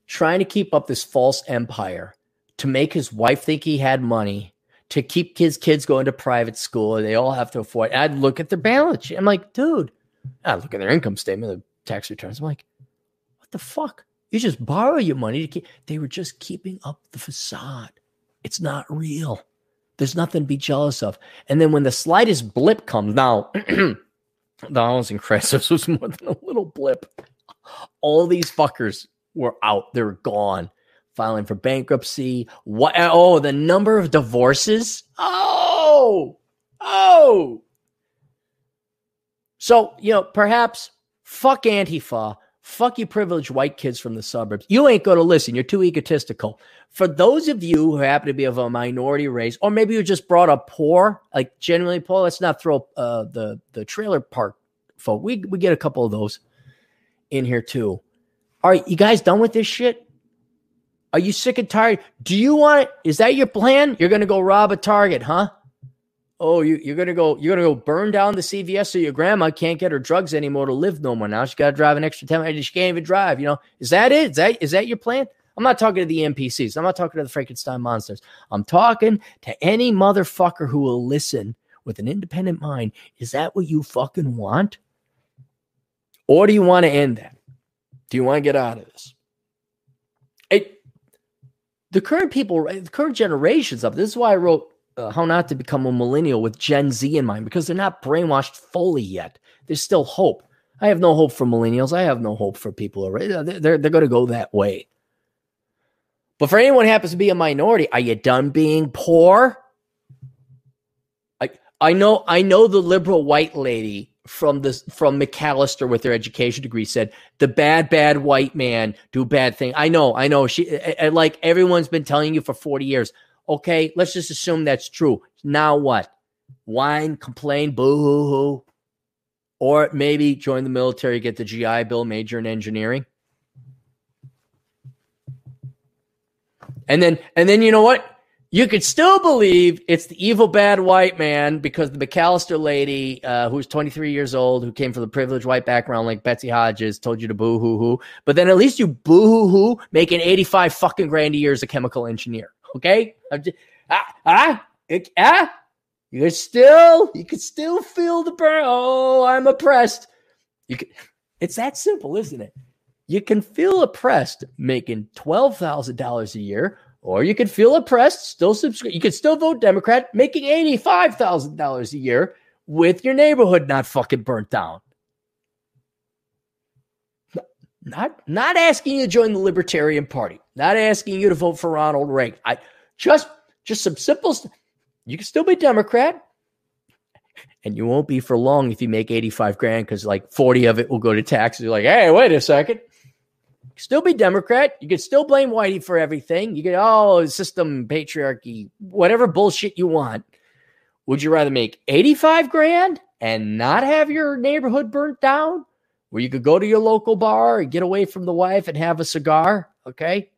trying to keep up this false empire to make his wife think he had money to keep his kids going to private school and they all have to afford i'd look at their balance sheet. I'm like dude i look at their income statement the tax returns. I'm like what the fuck? You just borrow your money to keep they were just keeping up the facade it's not real there's nothing to be jealous of. And then when the slightest blip comes, now the housing crisis was more than a little blip. All these fuckers were out. They were gone. Filing for bankruptcy. What? Oh, the number of divorces. Oh, oh. So, you know, perhaps fuck Antifa Fuck you, privileged white kids from the suburbs. You ain't going to listen. You're too egotistical. For those of you who happen to be of a minority race, or maybe you just brought up poor, like genuinely poor, let's not throw uh, the the trailer park folk. We we get a couple of those in here too. Right, you guys done with this shit? Are you sick and tired? Do you want? Is that your plan? You're going to go rob a Target, huh? Oh, you, you're gonna go, you're gonna go burn down the CVS so your grandma can't get her drugs anymore to live no more. Now she got to drive an extra ten minutes. She can't even drive. You know, is that it? Is that is that your plan? I'm not talking to the NPCs. I'm not talking to the Frankenstein monsters. I'm talking to any motherfucker who will listen with an independent mind. Is that what you fucking want? Or do you want to end that? Do you want to get out of this? It, the current people, the current generations of this is why I wrote uh, How Not to Become a Millennial with Gen Z in mind because they're not brainwashed fully yet. There's still hope. I have no hope for millennials. I have no hope for people. Already. They're, they're, they're going to go that way. But for anyone who happens to be a minority, are you done being poor? I I know I know the liberal white lady from this from Macalester with her education degree said the bad bad white man do bad thing. I know, I know. She like everyone's been telling you for 40 years. Okay, let's just assume that's true. Now what? Whine, complain, boo hoo hoo. Or maybe join the military, get the GI Bill, major in engineering. And then, and then you know what? You could still believe it's the evil bad white man because the Macalester lady, uh, who's 23 years old, who came from the privileged white background like Betsy Hodges, told you to boo hoo hoo. But then at least you boo hoo hoo, making 85 fucking grand a year as a chemical engineer. Okay? Just, ah, ah, ah. You're still, you can still feel the burn. Oh, I'm oppressed. You could, it's that simple, isn't it? you can feel oppressed making $12,000 a year, or you can feel oppressed, still subscribe. You can still vote Democrat, making $85,000 a year with your neighborhood not fucking burnt down. Not, not asking you to join the Libertarian Party, not asking you to vote for Ronald Reagan. I just, just some simple. St- you can still be Democrat, and you won't be for long if you make 85 grand because like 40 of it will go to taxes. You're like, hey, wait a second still be Democrat. You could still blame Whitey for everything. You could, oh, system, patriarchy, whatever bullshit you want. Would you rather make 85 grand and not have your neighborhood burnt down? Where you could go to your local bar and get away from the wife and have a cigar? Okay.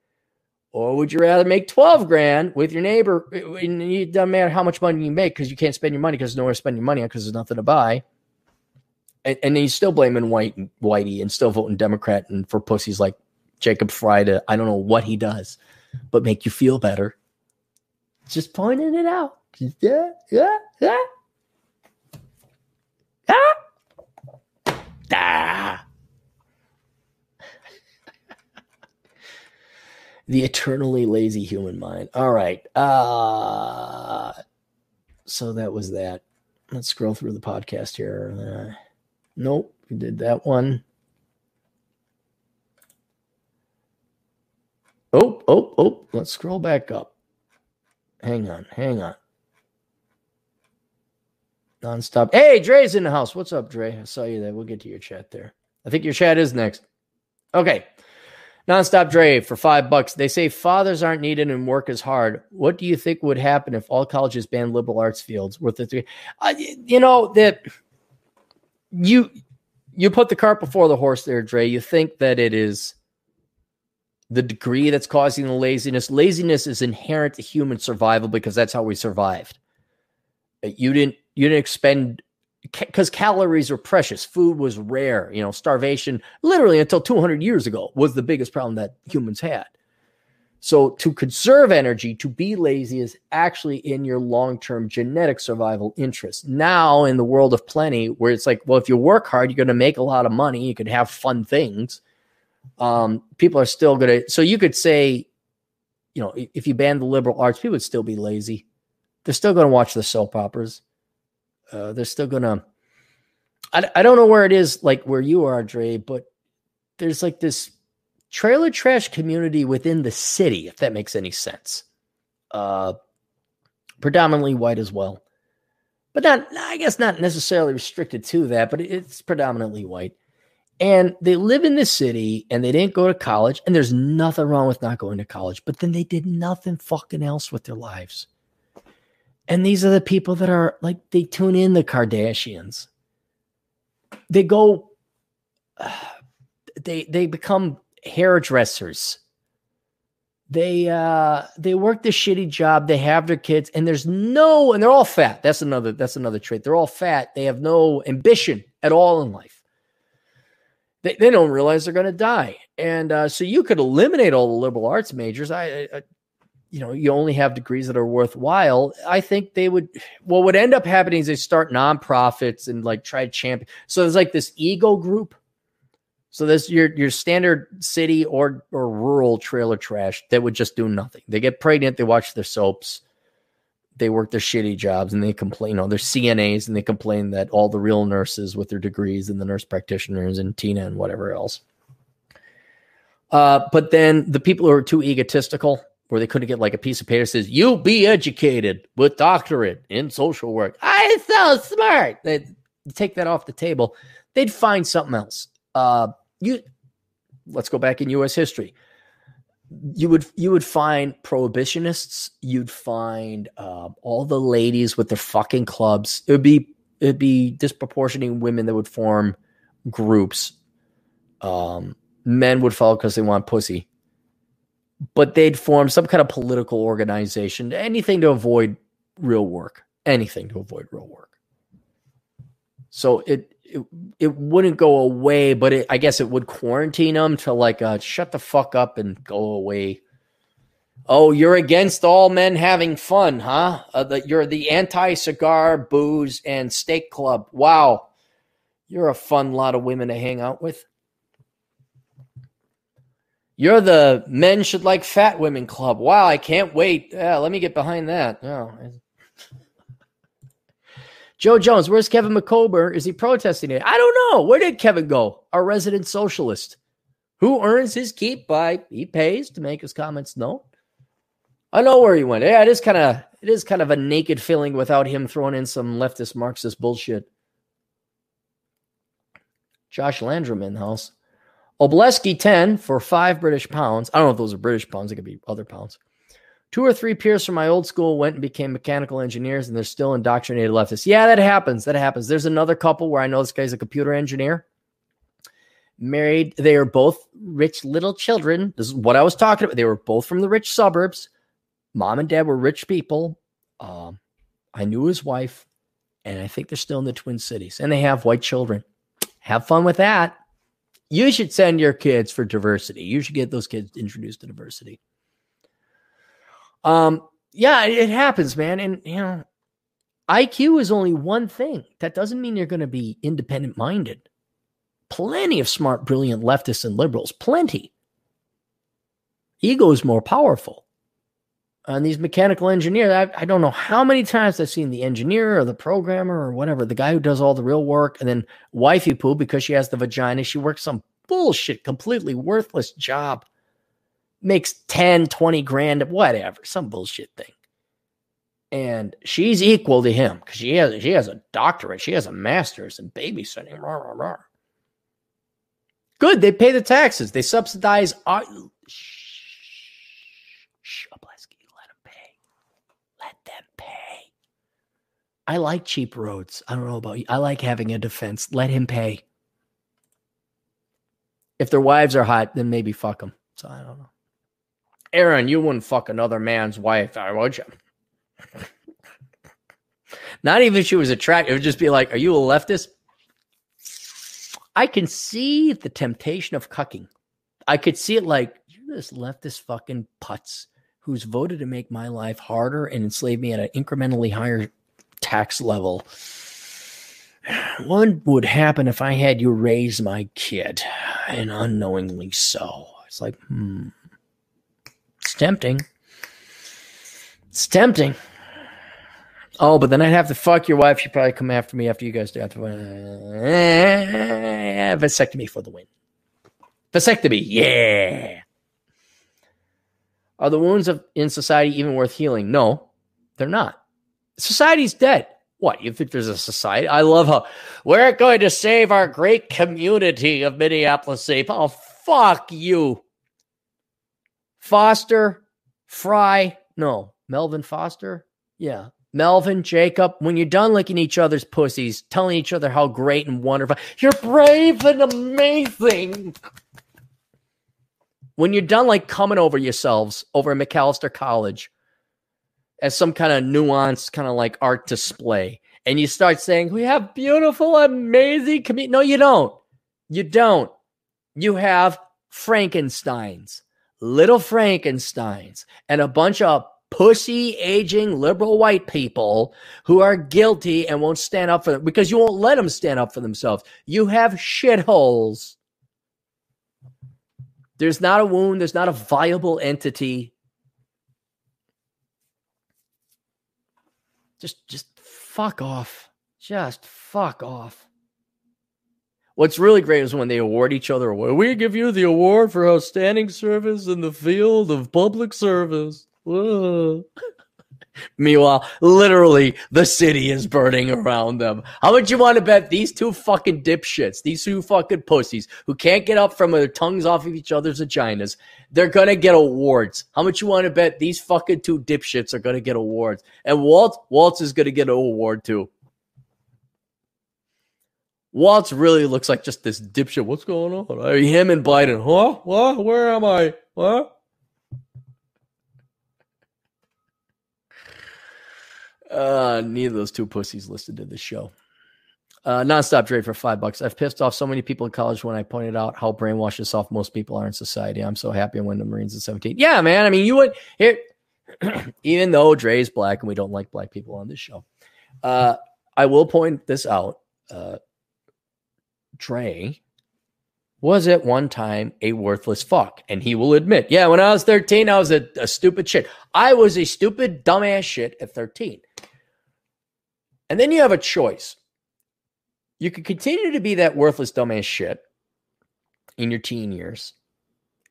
Or would you rather make 12 grand with your neighbor? And it doesn't matter how much money you make because you can't spend your money because nowhere to spend your money on because there's nothing to buy and, and he's still blaming White Whitey and still voting Democrat and for pussies like Jacob Frey to I don't know what he does, but make you feel better. Just pointing it out. Yeah, yeah, yeah. Ah. Ah. the eternally lazy human mind. All right. Uh so that was that. Let's scroll through the podcast here. Uh, Nope, we did that one. Oh, oh, oh, let's scroll back up. Hang on, hang on. Nonstop. Hey, Dre's in the house. What's up, Dre? I saw you there. We'll get to your chat there. I think your chat is next. Okay. Nonstop Dre for five bucks. They say fathers aren't needed and work is hard. What do you think would happen if all colleges banned liberal arts fields? Worth it? Uh, you know that you you put the cart before the horse there, Dre. You think that it is the degree that's causing the laziness. Laziness is inherent to human survival because that's how we survived. You didn't you didn't expend because calories are precious. Food was rare. You know, starvation literally until 200 years ago was the biggest problem that humans had. So to conserve energy, to be lazy is actually in your long-term genetic survival interest. Now in the world of plenty, where it's like, well, if you work hard, you're going to make a lot of money. You can have fun things. Um, people are still going to. So you could say, you know, if you ban the liberal arts, people would still be lazy. They're still going to watch the soap operas. Uh, they're still going to. I don't know where it is, like where you are, Dre, but there's like this trailer trash community within the city, if that makes any sense. Uh, predominantly white as well, but not, I guess, not necessarily restricted to that, but it's predominantly white. And they live in the city and they didn't go to college, and there's nothing wrong with not going to college, but then they did nothing fucking else with their lives. And these are the people that are like, they tune in the Kardashians. They go, they they become hairdressers. They uh they work the shitty job, they have their kids, and there's no and they're all fat. That's another that's another trait. They're all fat. They have no ambition at all in life. They, they don't realize they're gonna die. And uh, so you could eliminate all the liberal arts majors. I, I, you know, you only have degrees that are worthwhile. I think they would. What would end up happening is they start nonprofits and like try to champion. So there's like this ego group. So there's your your standard city or or rural trailer trash that would just do nothing. They get pregnant, they watch their soaps, they work their shitty jobs, and they complain. You know, they're CNAs and they complain that all the real nurses with their degrees and the nurse practitioners and Tina and whatever else. Uh, but then the people who are too egotistical where they couldn't get like a piece of paper that says you be educated with doctorate in social work. I'm so smart. They take that off the table. They'd find something else. Uh, you let's go back in U.S. history. You would you would find prohibitionists. You'd find uh, all the ladies with their fucking clubs. It would be it'd be disproportionating women that would form groups. Um, men would follow because they want pussy but they'd form some kind of political organization, anything to avoid real work, anything to avoid real work. So it it, it wouldn't go away, but it, I guess it would quarantine them to like uh, shut the fuck up and go away. Oh, you're against all men having fun, huh? Uh, the, you're the anti-cigar, booze, and steak club. Wow, you're a fun lot of women to hang out with. You're the men should like fat women club. Wow, I can't wait. Yeah, let me get behind that. Oh. Joe Jones, where's Kevin McCober? Is he protesting it? I don't know. Where did Kevin go? Our resident socialist who earns his keep by he pays to make his comments known. I know where he went. Yeah, it is kind of it is kind of a naked feeling without him throwing in some leftist Marxist bullshit. Josh Landrum in the house. Obleski 10 for five British pounds. I don't know if those are British pounds, it could be other pounds. Two or three peers from my old school went and became mechanical engineers, and they're still indoctrinated leftists. Yeah, that happens. That happens. There's another couple where I know this guy's a computer engineer. Married, they are both rich little children. This is what I was talking about. They were both from the rich suburbs. Mom and dad were rich people. Um, I knew his wife, and I think they're still in the Twin Cities, and they have white children. Have fun with that you should send your kids for diversity. You should get those kids introduced to diversity. Um, yeah, it happens, man. And you know, IQ is only one thing. That doesn't mean you're going to be independent minded. Plenty of smart, brilliant leftists and liberals, plenty. Ego is more powerful. And these mechanical engineers, I, I, don't know how many times I've seen the engineer or the programmer or whatever, the guy who does all the real work, and then wifey poo because she has the vagina. She works some bullshit, completely worthless job, makes 10, 20 grand, whatever, some bullshit thing. And she's equal to him because she has she has a doctorate, she has a master's in babysitting. Rah, rah, rah. Good, they pay the taxes, they subsidize. Uh, Our, I like cheap roads. I don't know about you. I like having a defense. Let him pay. If their wives are hot, then maybe fuck them. So I don't know. Aaron, you wouldn't fuck another man's wife, uh, would you? Not even if she was attractive. It would just be like, are you a leftist? I can see the temptation of cucking. I could see it like, you're this leftist fucking putz who's voted to make my life harder and enslave me at an incrementally higher tax level. What would happen if I had you raise my kid and unknowingly so? It's like, hmm. It's tempting. It's tempting. Oh, but then I'd have to fuck your wife. She'd probably come after me after you guys do. After, uh, vasectomy for the win. Vasectomy, yeah. Are the wounds of in society even worth healing? No, they're not. Society's dead. What, you think there's a society? I love how we're going to save our great community of Minneapolis Safe. Oh, fuck you. Foster, Frey, no, Melvin Foster. Yeah. Melvin, Jacob, when you're done licking each other's pussies, telling each other how great and wonderful, you're brave and amazing. When you're done like coming over yourselves over at Macalester College, as some kind of nuanced kind of like art display and you start saying we have beautiful amazing community no you don't you don't you have Frankensteins, little Frankensteins, and a bunch of pussy aging liberal white people who are guilty and won't stand up for them because you won't let them stand up for themselves. You have shitholes. There's not a wound, there's not a viable entity. Just just fuck off. Just fuck off. What's really great is when they award each other. We give you the award for outstanding service in the field of public service. Meanwhile, literally, the city is burning around them. How much you want to bet these two fucking dipshits, these two fucking pussies who can't get up from their tongues off of each other's vaginas, they're gonna get awards? How much you want to bet these fucking two dipshits are gonna get awards? And Walt, Walz is gonna get an award too. Walz really looks like just this dipshit. What's going on? Him and Biden. Huh? What? Where am I? What? Uh, neither of those two pussies listened to this show. Uh, nonstop Dre for five bucks. I've pissed off so many people in college when I pointed out how brainwashed and soft most people are in society. I'm so happy I went to Marines at 17. Yeah, man. I mean, you would here, even though Dre's black and we don't like black people on this show. Uh, I will point this out. Uh, Dre was at one time a worthless fuck. And he will admit, yeah, when I was 13, I was a, a stupid shit. I was a stupid, dumbass shit at 13. And then you have a choice. You could continue to be that worthless, dumbass shit in your teen years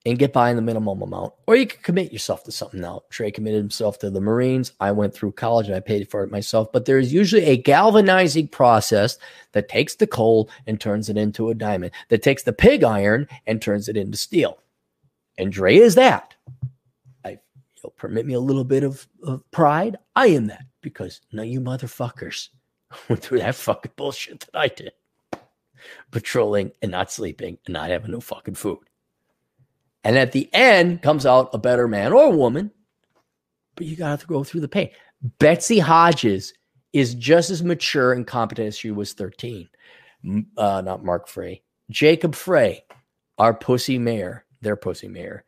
and get by in the minimum amount, or you could commit yourself to something now. Dre committed himself to the Marines. I went through college and I paid for it myself. But there is usually a galvanizing process that takes the coal and turns it into a diamond, that takes the pig iron and turns it into steel. And Dre is that. I you'll permit me a little bit of, of pride. I am that because of you motherfuckers went through that fucking bullshit that I did. Patrolling and not sleeping and not having no fucking food. And at the end comes out a better man or woman, but you got to go through the pain. Betsy Hodges is just as mature and competent as she was 13. Uh, not Mark Frey. Jacob Frey, our pussy mayor, their pussy mayor.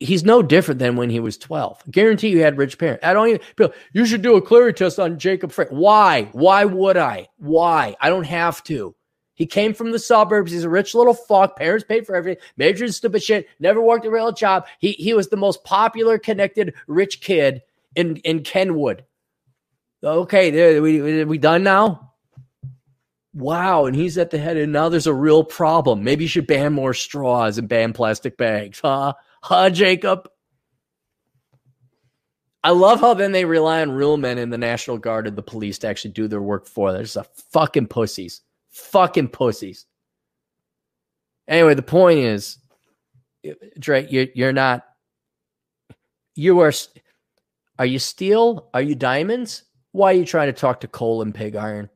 He's no different than when he was 12. I guarantee you had rich parents. I don't even, you should do a Clarey test on Jacob Frey. Why? Why would I? Why? I don't have to. He came from the suburbs. He's a rich little fuck. Parents paid for everything. Majored in stupid shit. Never worked a real job. He he was the most popular, connected, rich kid in in Kenwood. Okay, there we we done now. Wow, and he's at the head, and now there's a real problem. Maybe you should ban more straws and ban plastic bags, huh? Huh, Jacob? I love how then they rely on real men in the National Guard and the police to actually do their work for them. They're just a fucking pussies. Fucking pussies. Anyway, the point is, Dre, you're, you're not, you are, are you steel? Are you diamonds? Why are you trying to talk to coal and pig iron?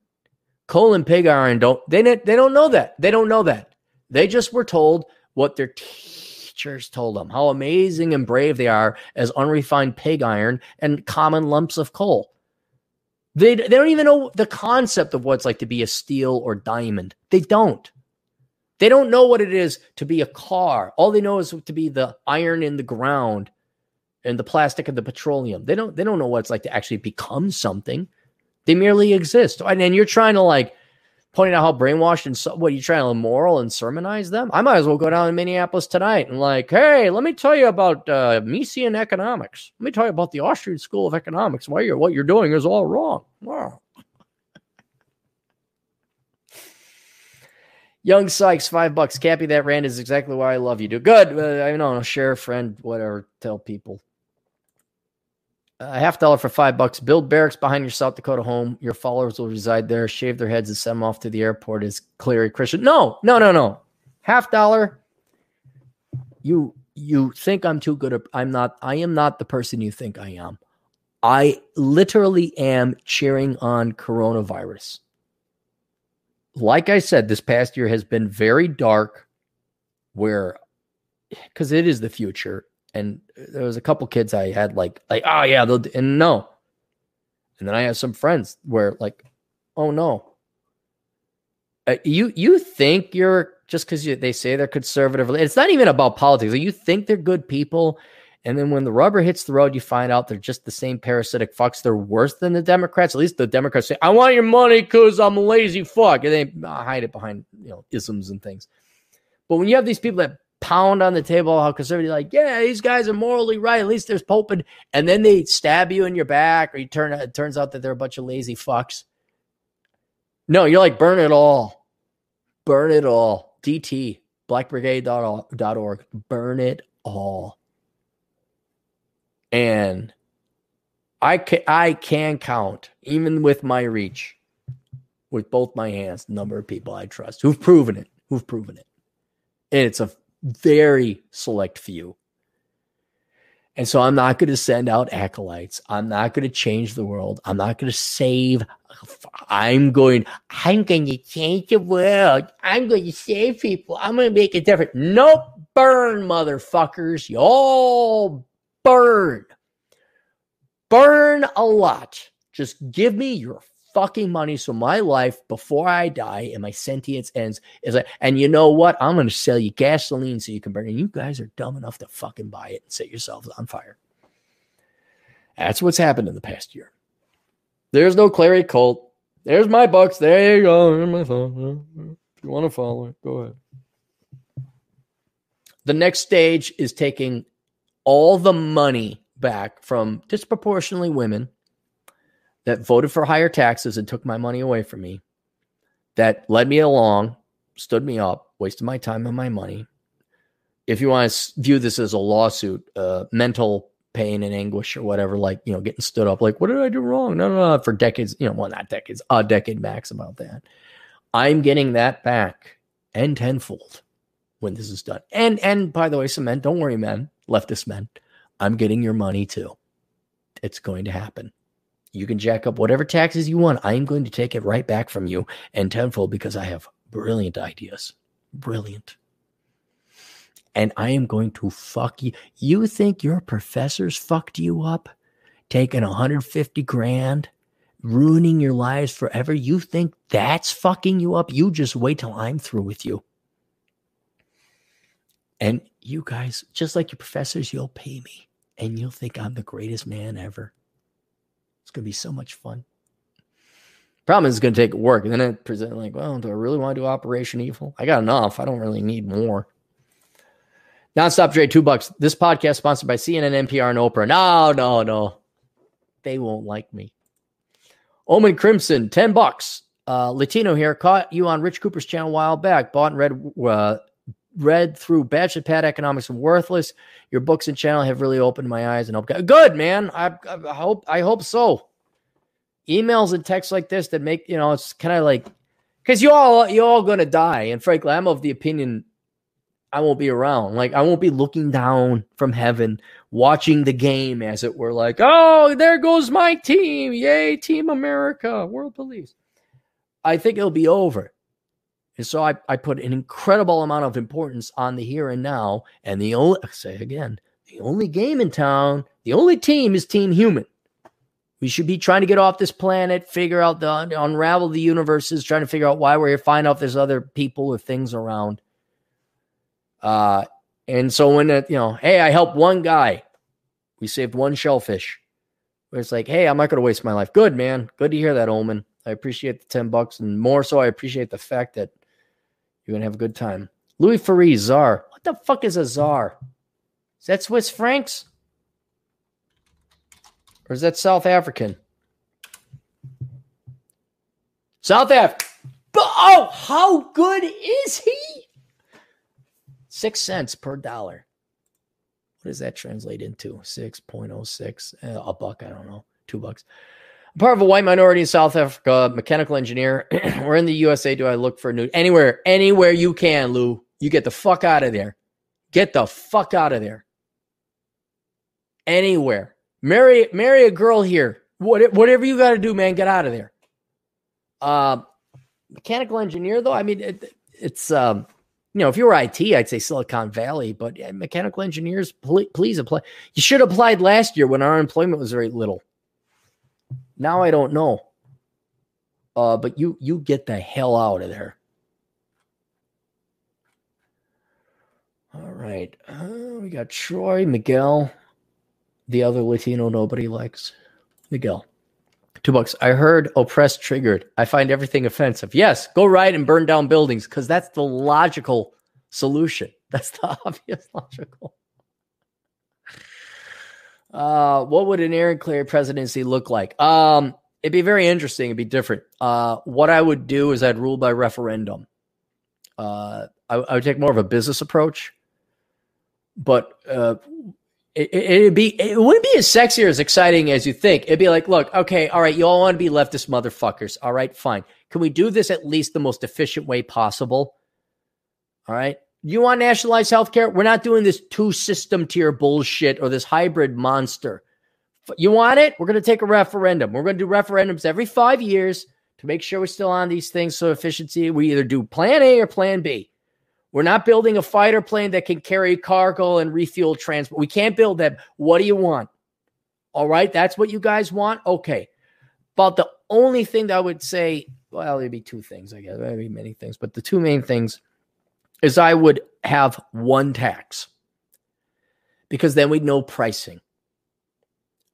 Coal and pig iron don't, they, they don't know that. They don't know that. They just were told what their teachers told them, how amazing and brave they are as unrefined pig iron and common lumps of coal. They, they don't even know the concept of what it's like to be a steel or diamond. They don't. They don't know what it is to be a car. All they know is to be the iron in the ground and the plastic and the petroleum. They don't they don't know what it's like to actually become something. They merely exist. And then you're trying to like pointing out how brainwashed and so, what you trying to immoral and sermonize them. I might as well go down to Minneapolis tonight and like, hey, let me tell you about uh, Misesian economics. Let me tell you about the Austrian School of Economics. Why you're what you're doing is all wrong. Wow. Young Sykes, five bucks. Cappy, that rand is exactly why I love you. Do good. Uh, I know, share friend, whatever. Tell people a half dollar for five bucks. Build barracks behind your South Dakota home. Your followers will reside there. Shave their heads and send them off to the airport as Clarey Christian. No, no, no, no. Half dollar. You you think I'm too good? I'm not. I am not the person you think I am. I literally am cheering on coronavirus. Like I said, this past year has been very dark. Where because it is the future and there was a couple kids I had like like oh yeah they'll and no, and then I have some friends where like oh no, uh, you you think you're just because they say they're conservative. It's not even about politics. You think they're good people, and then when the rubber hits the road, you find out they're just the same parasitic fucks. They're worse than the Democrats. At least the Democrats say, "I want your money because I'm a lazy fuck," and they hide it behind you know isms and things. But when you have these people that pound on the table how conservative, like, yeah, these guys are morally right. At least there's Pope, and, then they stab you in your back, or you turn it turns out that they're a bunch of lazy fucks. No, you're like burn it all, burn it all. DT, blackbrigade.org. Burn it all. And I can, I can count, even with my reach, with both my hands, the number of people I trust who've proven it, who've proven it. And it's a very select few. And so I'm not going to send out acolytes. I'm not going to change the world. I'm not going to save. I'm going, I'm going to change the world. I'm going to save people. I'm going to make a difference. Nope. Burn, motherfuckers. You all burn. Burn a lot. Just give me your fucking money so my life before I die and my sentience ends is like, and you know what? I'm going to sell you gasoline so you can burn it. You guys are dumb enough to fucking buy it and set yourselves on fire. That's what's happened in the past year. There's no Clarey cult. There's my bucks. There you go. There's my phone. If you want to follow it, go ahead. The next stage is taking all the money back from disproportionately women that voted for higher taxes and took my money away from me, that led me along, stood me up, wasted my time and my money. If you want to view this as a lawsuit, uh, mental pain and anguish or whatever, like, you know, getting stood up, like, what did I do wrong? No, no, no, for decades, you know, well, not decades, a decade max about that. I'm getting that back and tenfold when this is done. And, and by the way, some men, don't worry, men, leftist men, I'm getting your money too. It's going to happen. You can jack up whatever taxes you want. I am going to take it right back from you and tenfold because I have brilliant ideas. Brilliant. And I am going to fuck you. You think your professors fucked you up? Taking 150 grand, ruining your lives forever? You think that's fucking you up? You just wait till I'm through with you. And you guys, just like your professors, you'll pay me and you'll think I'm the greatest man ever. It's going to be so much fun. Problem is, it's going to take work. And then I present like, well, do I really want to do Operation Evil? I got enough. I don't really need more. Nonstop Dre, two bucks. This podcast sponsored by CNN, NPR, and Oprah. No, no, no. They won't like me. Omen Crimson, 10 bucks. Uh, Latino here. Caught you on Rich Cooper's channel a while back. Bought and read uh, read through Bachelor Pad Economics and Worthless. Your books and channel have really opened my eyes and helped. Good man. I, I hope I hope so. Emails and texts like this that make you know it's kind of like because you all you all gonna die. And frankly, I'm of the opinion I won't be around. Like I won't be looking down from heaven, watching the game as it were. Like, oh, there goes my team! Yay, Team America, World Police. I think it'll be over. And so I, I put an incredible amount of importance on the here and now. And the only, I say again, the only game in town, the only team is Team Human. We should be trying to get off this planet, figure out the unravel the universes, trying to figure out why we're here, find out if there's other people or things around. Uh, and so when it, you know, hey, I helped one guy, we saved one shellfish. It's like, hey, I'm not going to waste my life. Good man, good to hear that, Omen. I appreciate the ten bucks, and more so, I appreciate the fact that you're gonna have a good time. Louis Ferry, czar. What the fuck is a czar? Is that Swiss francs? Or is that South African? South Africa. Oh, how good is he? Six cents per dollar. What does that translate into? 6.06, uh, a buck, I don't know, two bucks part of a white minority in South Africa, mechanical engineer. We're in the USA. Do I look for a new anywhere, anywhere you can, Lou? You get the fuck out of there. Get the fuck out of there. Anywhere. Marry marry a girl here. What, whatever you got to do, man, get out of there. Uh, mechanical engineer, though, I mean, it, it's um, you know, if you were IT, I'd say Silicon Valley, but mechanical engineers, please apply. You should have applied last year when our employment was very little. Now I don't know. Uh, but you you get the hell out of there. All right. Uh, we got Troy, Miguel, the other Latino nobody likes. Miguel. Two bucks. I heard oppressed triggered. I find everything offensive. Yes, go right and burn down buildings because that's the logical solution. That's the obvious logical. Uh, what would an Aaron Clarey presidency look like? Um, it'd be very interesting. It'd be different. Uh, what I would do is I'd rule by referendum. Uh, I, I would take more of a business approach, but uh, it, would be it wouldn't be as sexy or as exciting as you think. It'd be like, look, okay, all right, you all want to be leftist motherfuckers. All right, fine. Can we do this at least the most efficient way possible? All right. You want nationalized health care? We're not doing this two system tier bullshit or this hybrid monster. You want it? We're going to take a referendum. We're going to do referendums every five years to make sure we're still on these things. So efficiency, we either do plan A or plan B. We're not building a fighter plane that can carry cargo and refuel transport. We can't build that. What do you want? All right, that's what you guys want. Okay. But the only thing that I would say, well, there'd be two things, I guess. There'd be many things, but the two main things is I would have one tax because then we'd know pricing.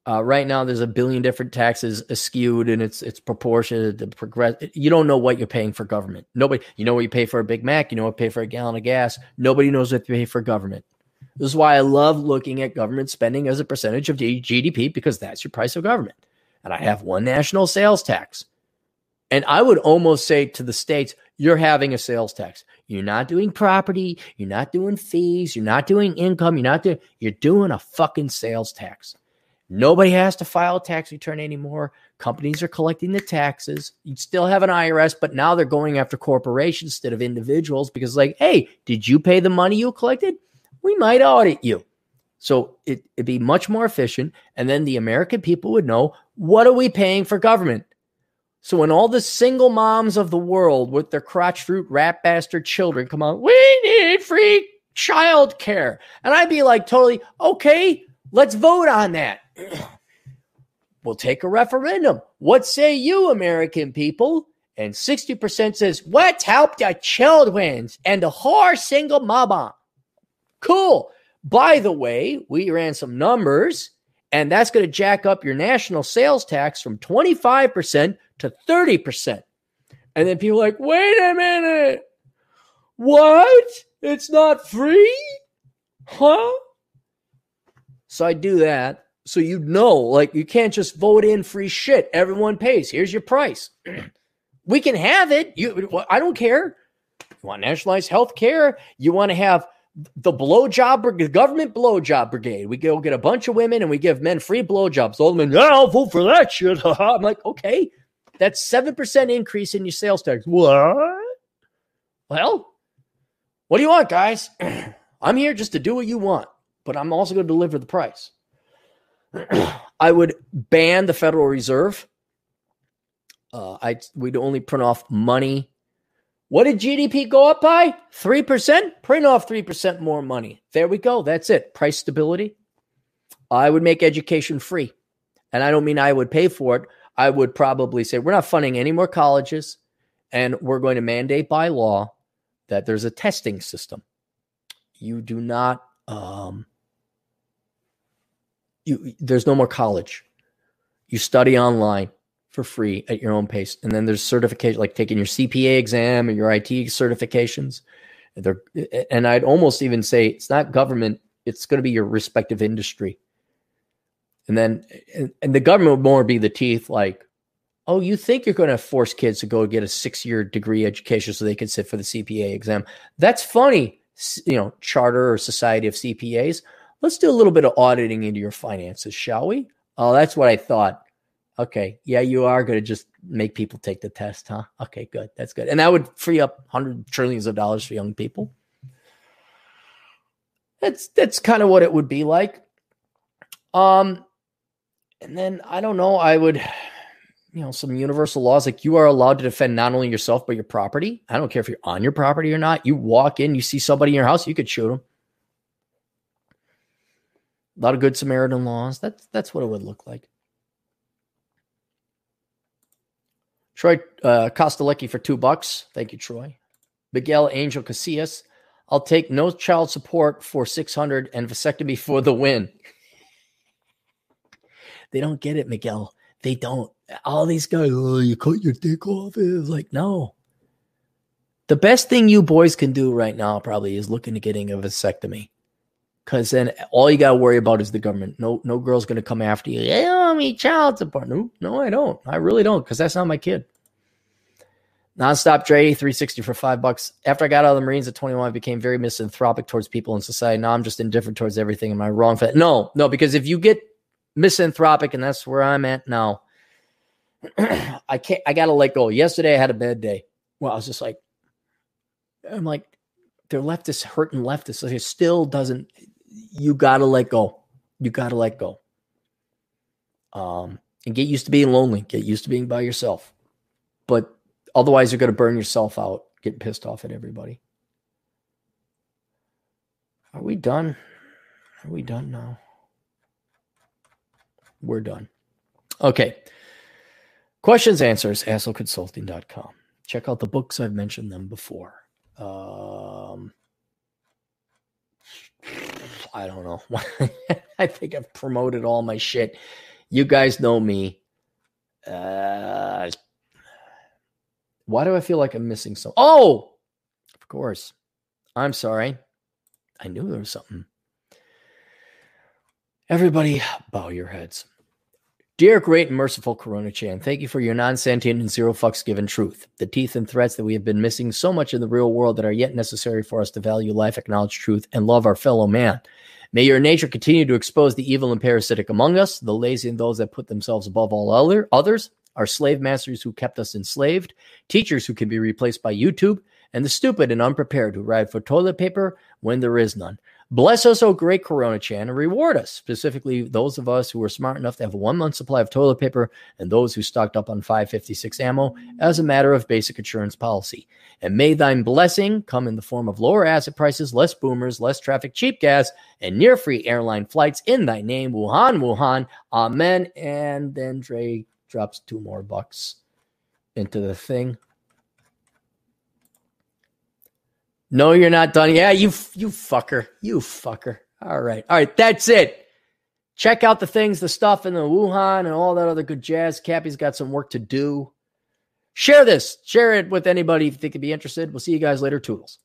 Uh, right now, there's a billion different taxes skewed, and it's it's proportionate to progress. You don't know what you're paying for government. Nobody, you know what you pay for a Big Mac. You know what you pay for a gallon of gas. Nobody knows what you pay for government. This is why I love looking at government spending as a percentage of GDP because that's your price of government. And I have one national sales tax. And I would almost say to the states, you're having a sales tax. You're not doing property. You're not doing fees. You're not doing income. You're not doing, you're doing a fucking sales tax. Nobody has to file a tax return anymore. Companies are collecting the taxes. You still have an IRS, but now they're going after corporations instead of individuals because, like, hey, did you pay the money you collected? We might audit you. So it, it'd be much more efficient. And then the American people would know what are we paying for government? So when all the single moms of the world with their crotch fruit rat bastard children come on, we need free child care. And I'd be like, totally, okay, let's vote on that. we'll take a referendum. What say you, American people? And 60% says, let's help the children and the whore single mama. Cool. By the way, we ran some numbers, and that's going to jack up your national sales tax from 25% to 30%. And then people like, wait a minute. What? It's not free? Huh? So I do that so you know, like you can't just vote in free shit. Everyone pays. Here's your price. we can have it. You, I don't care. You want nationalized health care? You want to have the blowjob, the government blowjob brigade. We go get a bunch of women and we give men free blowjobs. All the men, yeah, I'll vote for that shit. I'm like, okay, that's seven percent increase in your sales tax. What? Well, what do you want, guys? I'm here just to do what you want, but I'm also going to deliver the price. I would ban the Federal Reserve. Uh, I we'd only print off money. What did GDP go up by? Three percent. Print off three percent more money. There we go. That's it. Price stability. I would make education free, and I don't mean I would pay for it. I would probably say we're not funding any more colleges, and we're going to mandate by law that there's a testing system. You do not um, you there's no more college. You study online for free at your own pace, and then there's certification like taking your CPA exam and your IT certifications. They're, and I'd almost even say it's not government; it's going to be your respective industry. And then, and, and the government would more be the teeth, like, oh, you think you're going to force kids to go get a six year degree education so they can sit for the CPA exam? That's funny, you know, charter or society of CPAs. Let's do a little bit of auditing into your finances, shall we? Oh, that's what I thought. Okay. Yeah, you are going to just make people take the test, huh? Okay, good. That's good. And that would free up hundred trillions of dollars for young people. That's that's kind of what it would be like. Um, and then I don't know, I would, you know, some universal laws like you are allowed to defend not only yourself but your property. I don't care if you're on your property or not. You walk in, you see somebody in your house, you could shoot them. A lot of good Samaritan laws. That's that's what it would look like. Troy uh, Kostalecki for two bucks. Thank you, Troy. Miguel Angel Casillas. I'll take no child support for 600 and vasectomy for the win. They don't get it, Miguel. They don't. All these guys, oh, you cut your dick off. It's like, no. The best thing you boys can do right now probably is looking into getting a vasectomy. Cause then all you gotta worry about is the government. No, no girl's gonna come after you. Hey, owe me child support. No, no, I don't. I really don't, because that's not my kid. Nonstop Dre, 360 for five bucks. After I got out of the Marines at 21, I became very misanthropic towards people in society. Now I'm just indifferent towards everything. Am I wrong for that? No, no, because if you get misanthropic, and that's where I'm at now. I can't. I gotta let go. Yesterday I had a bad day. Well, I was just like, I'm like, they're leftists hurting leftists. Like it still doesn't. You gotta let go. You gotta let go. Um, and get used to being lonely. Get used to being by yourself. But otherwise, you're gonna burn yourself out. Getting pissed off at everybody. Are we done? Are we done now? we're done. Okay. Questions, answers, assholeconsulting.com. Check out the books. I've mentioned them before. Um, I don't know. I think I've promoted all my shit. You guys know me. Uh, why do I feel like I'm missing something? Oh, of course. I'm sorry. I knew there was something. Everybody, bow your heads. Dear great and merciful Corona Chan, thank you for your non sentient and zero fucks given truth. The teeth and threats that we have been missing so much in the real world that are yet necessary for us to value life, acknowledge truth, and love our fellow man. May your nature continue to expose the evil and parasitic among us, the lazy and those that put themselves above all other, others, our slave masters who kept us enslaved, teachers who can be replaced by YouTube, and the stupid and unprepared who ride for toilet paper when there is none. Bless us, O great Corona Chan, and reward us, specifically those of us who were smart enough to have a one month supply of toilet paper and those who stocked up on 556 ammo as a matter of basic insurance policy. And may thine blessing come in the form of lower asset prices, less boomers, less traffic, cheap gas, and near free airline flights in thy name, Wuhan, Wuhan. Amen. And then Dre drops two more bucks into the thing. No, you're not done. Yeah, you you fucker. You fucker. All right. All right, that's it. Check out the things, the stuff in the Wuhan and all that other good jazz. Cappy's got some work to do. Share this. Share it with anybody if they could be interested. We'll see you guys later. Toodles.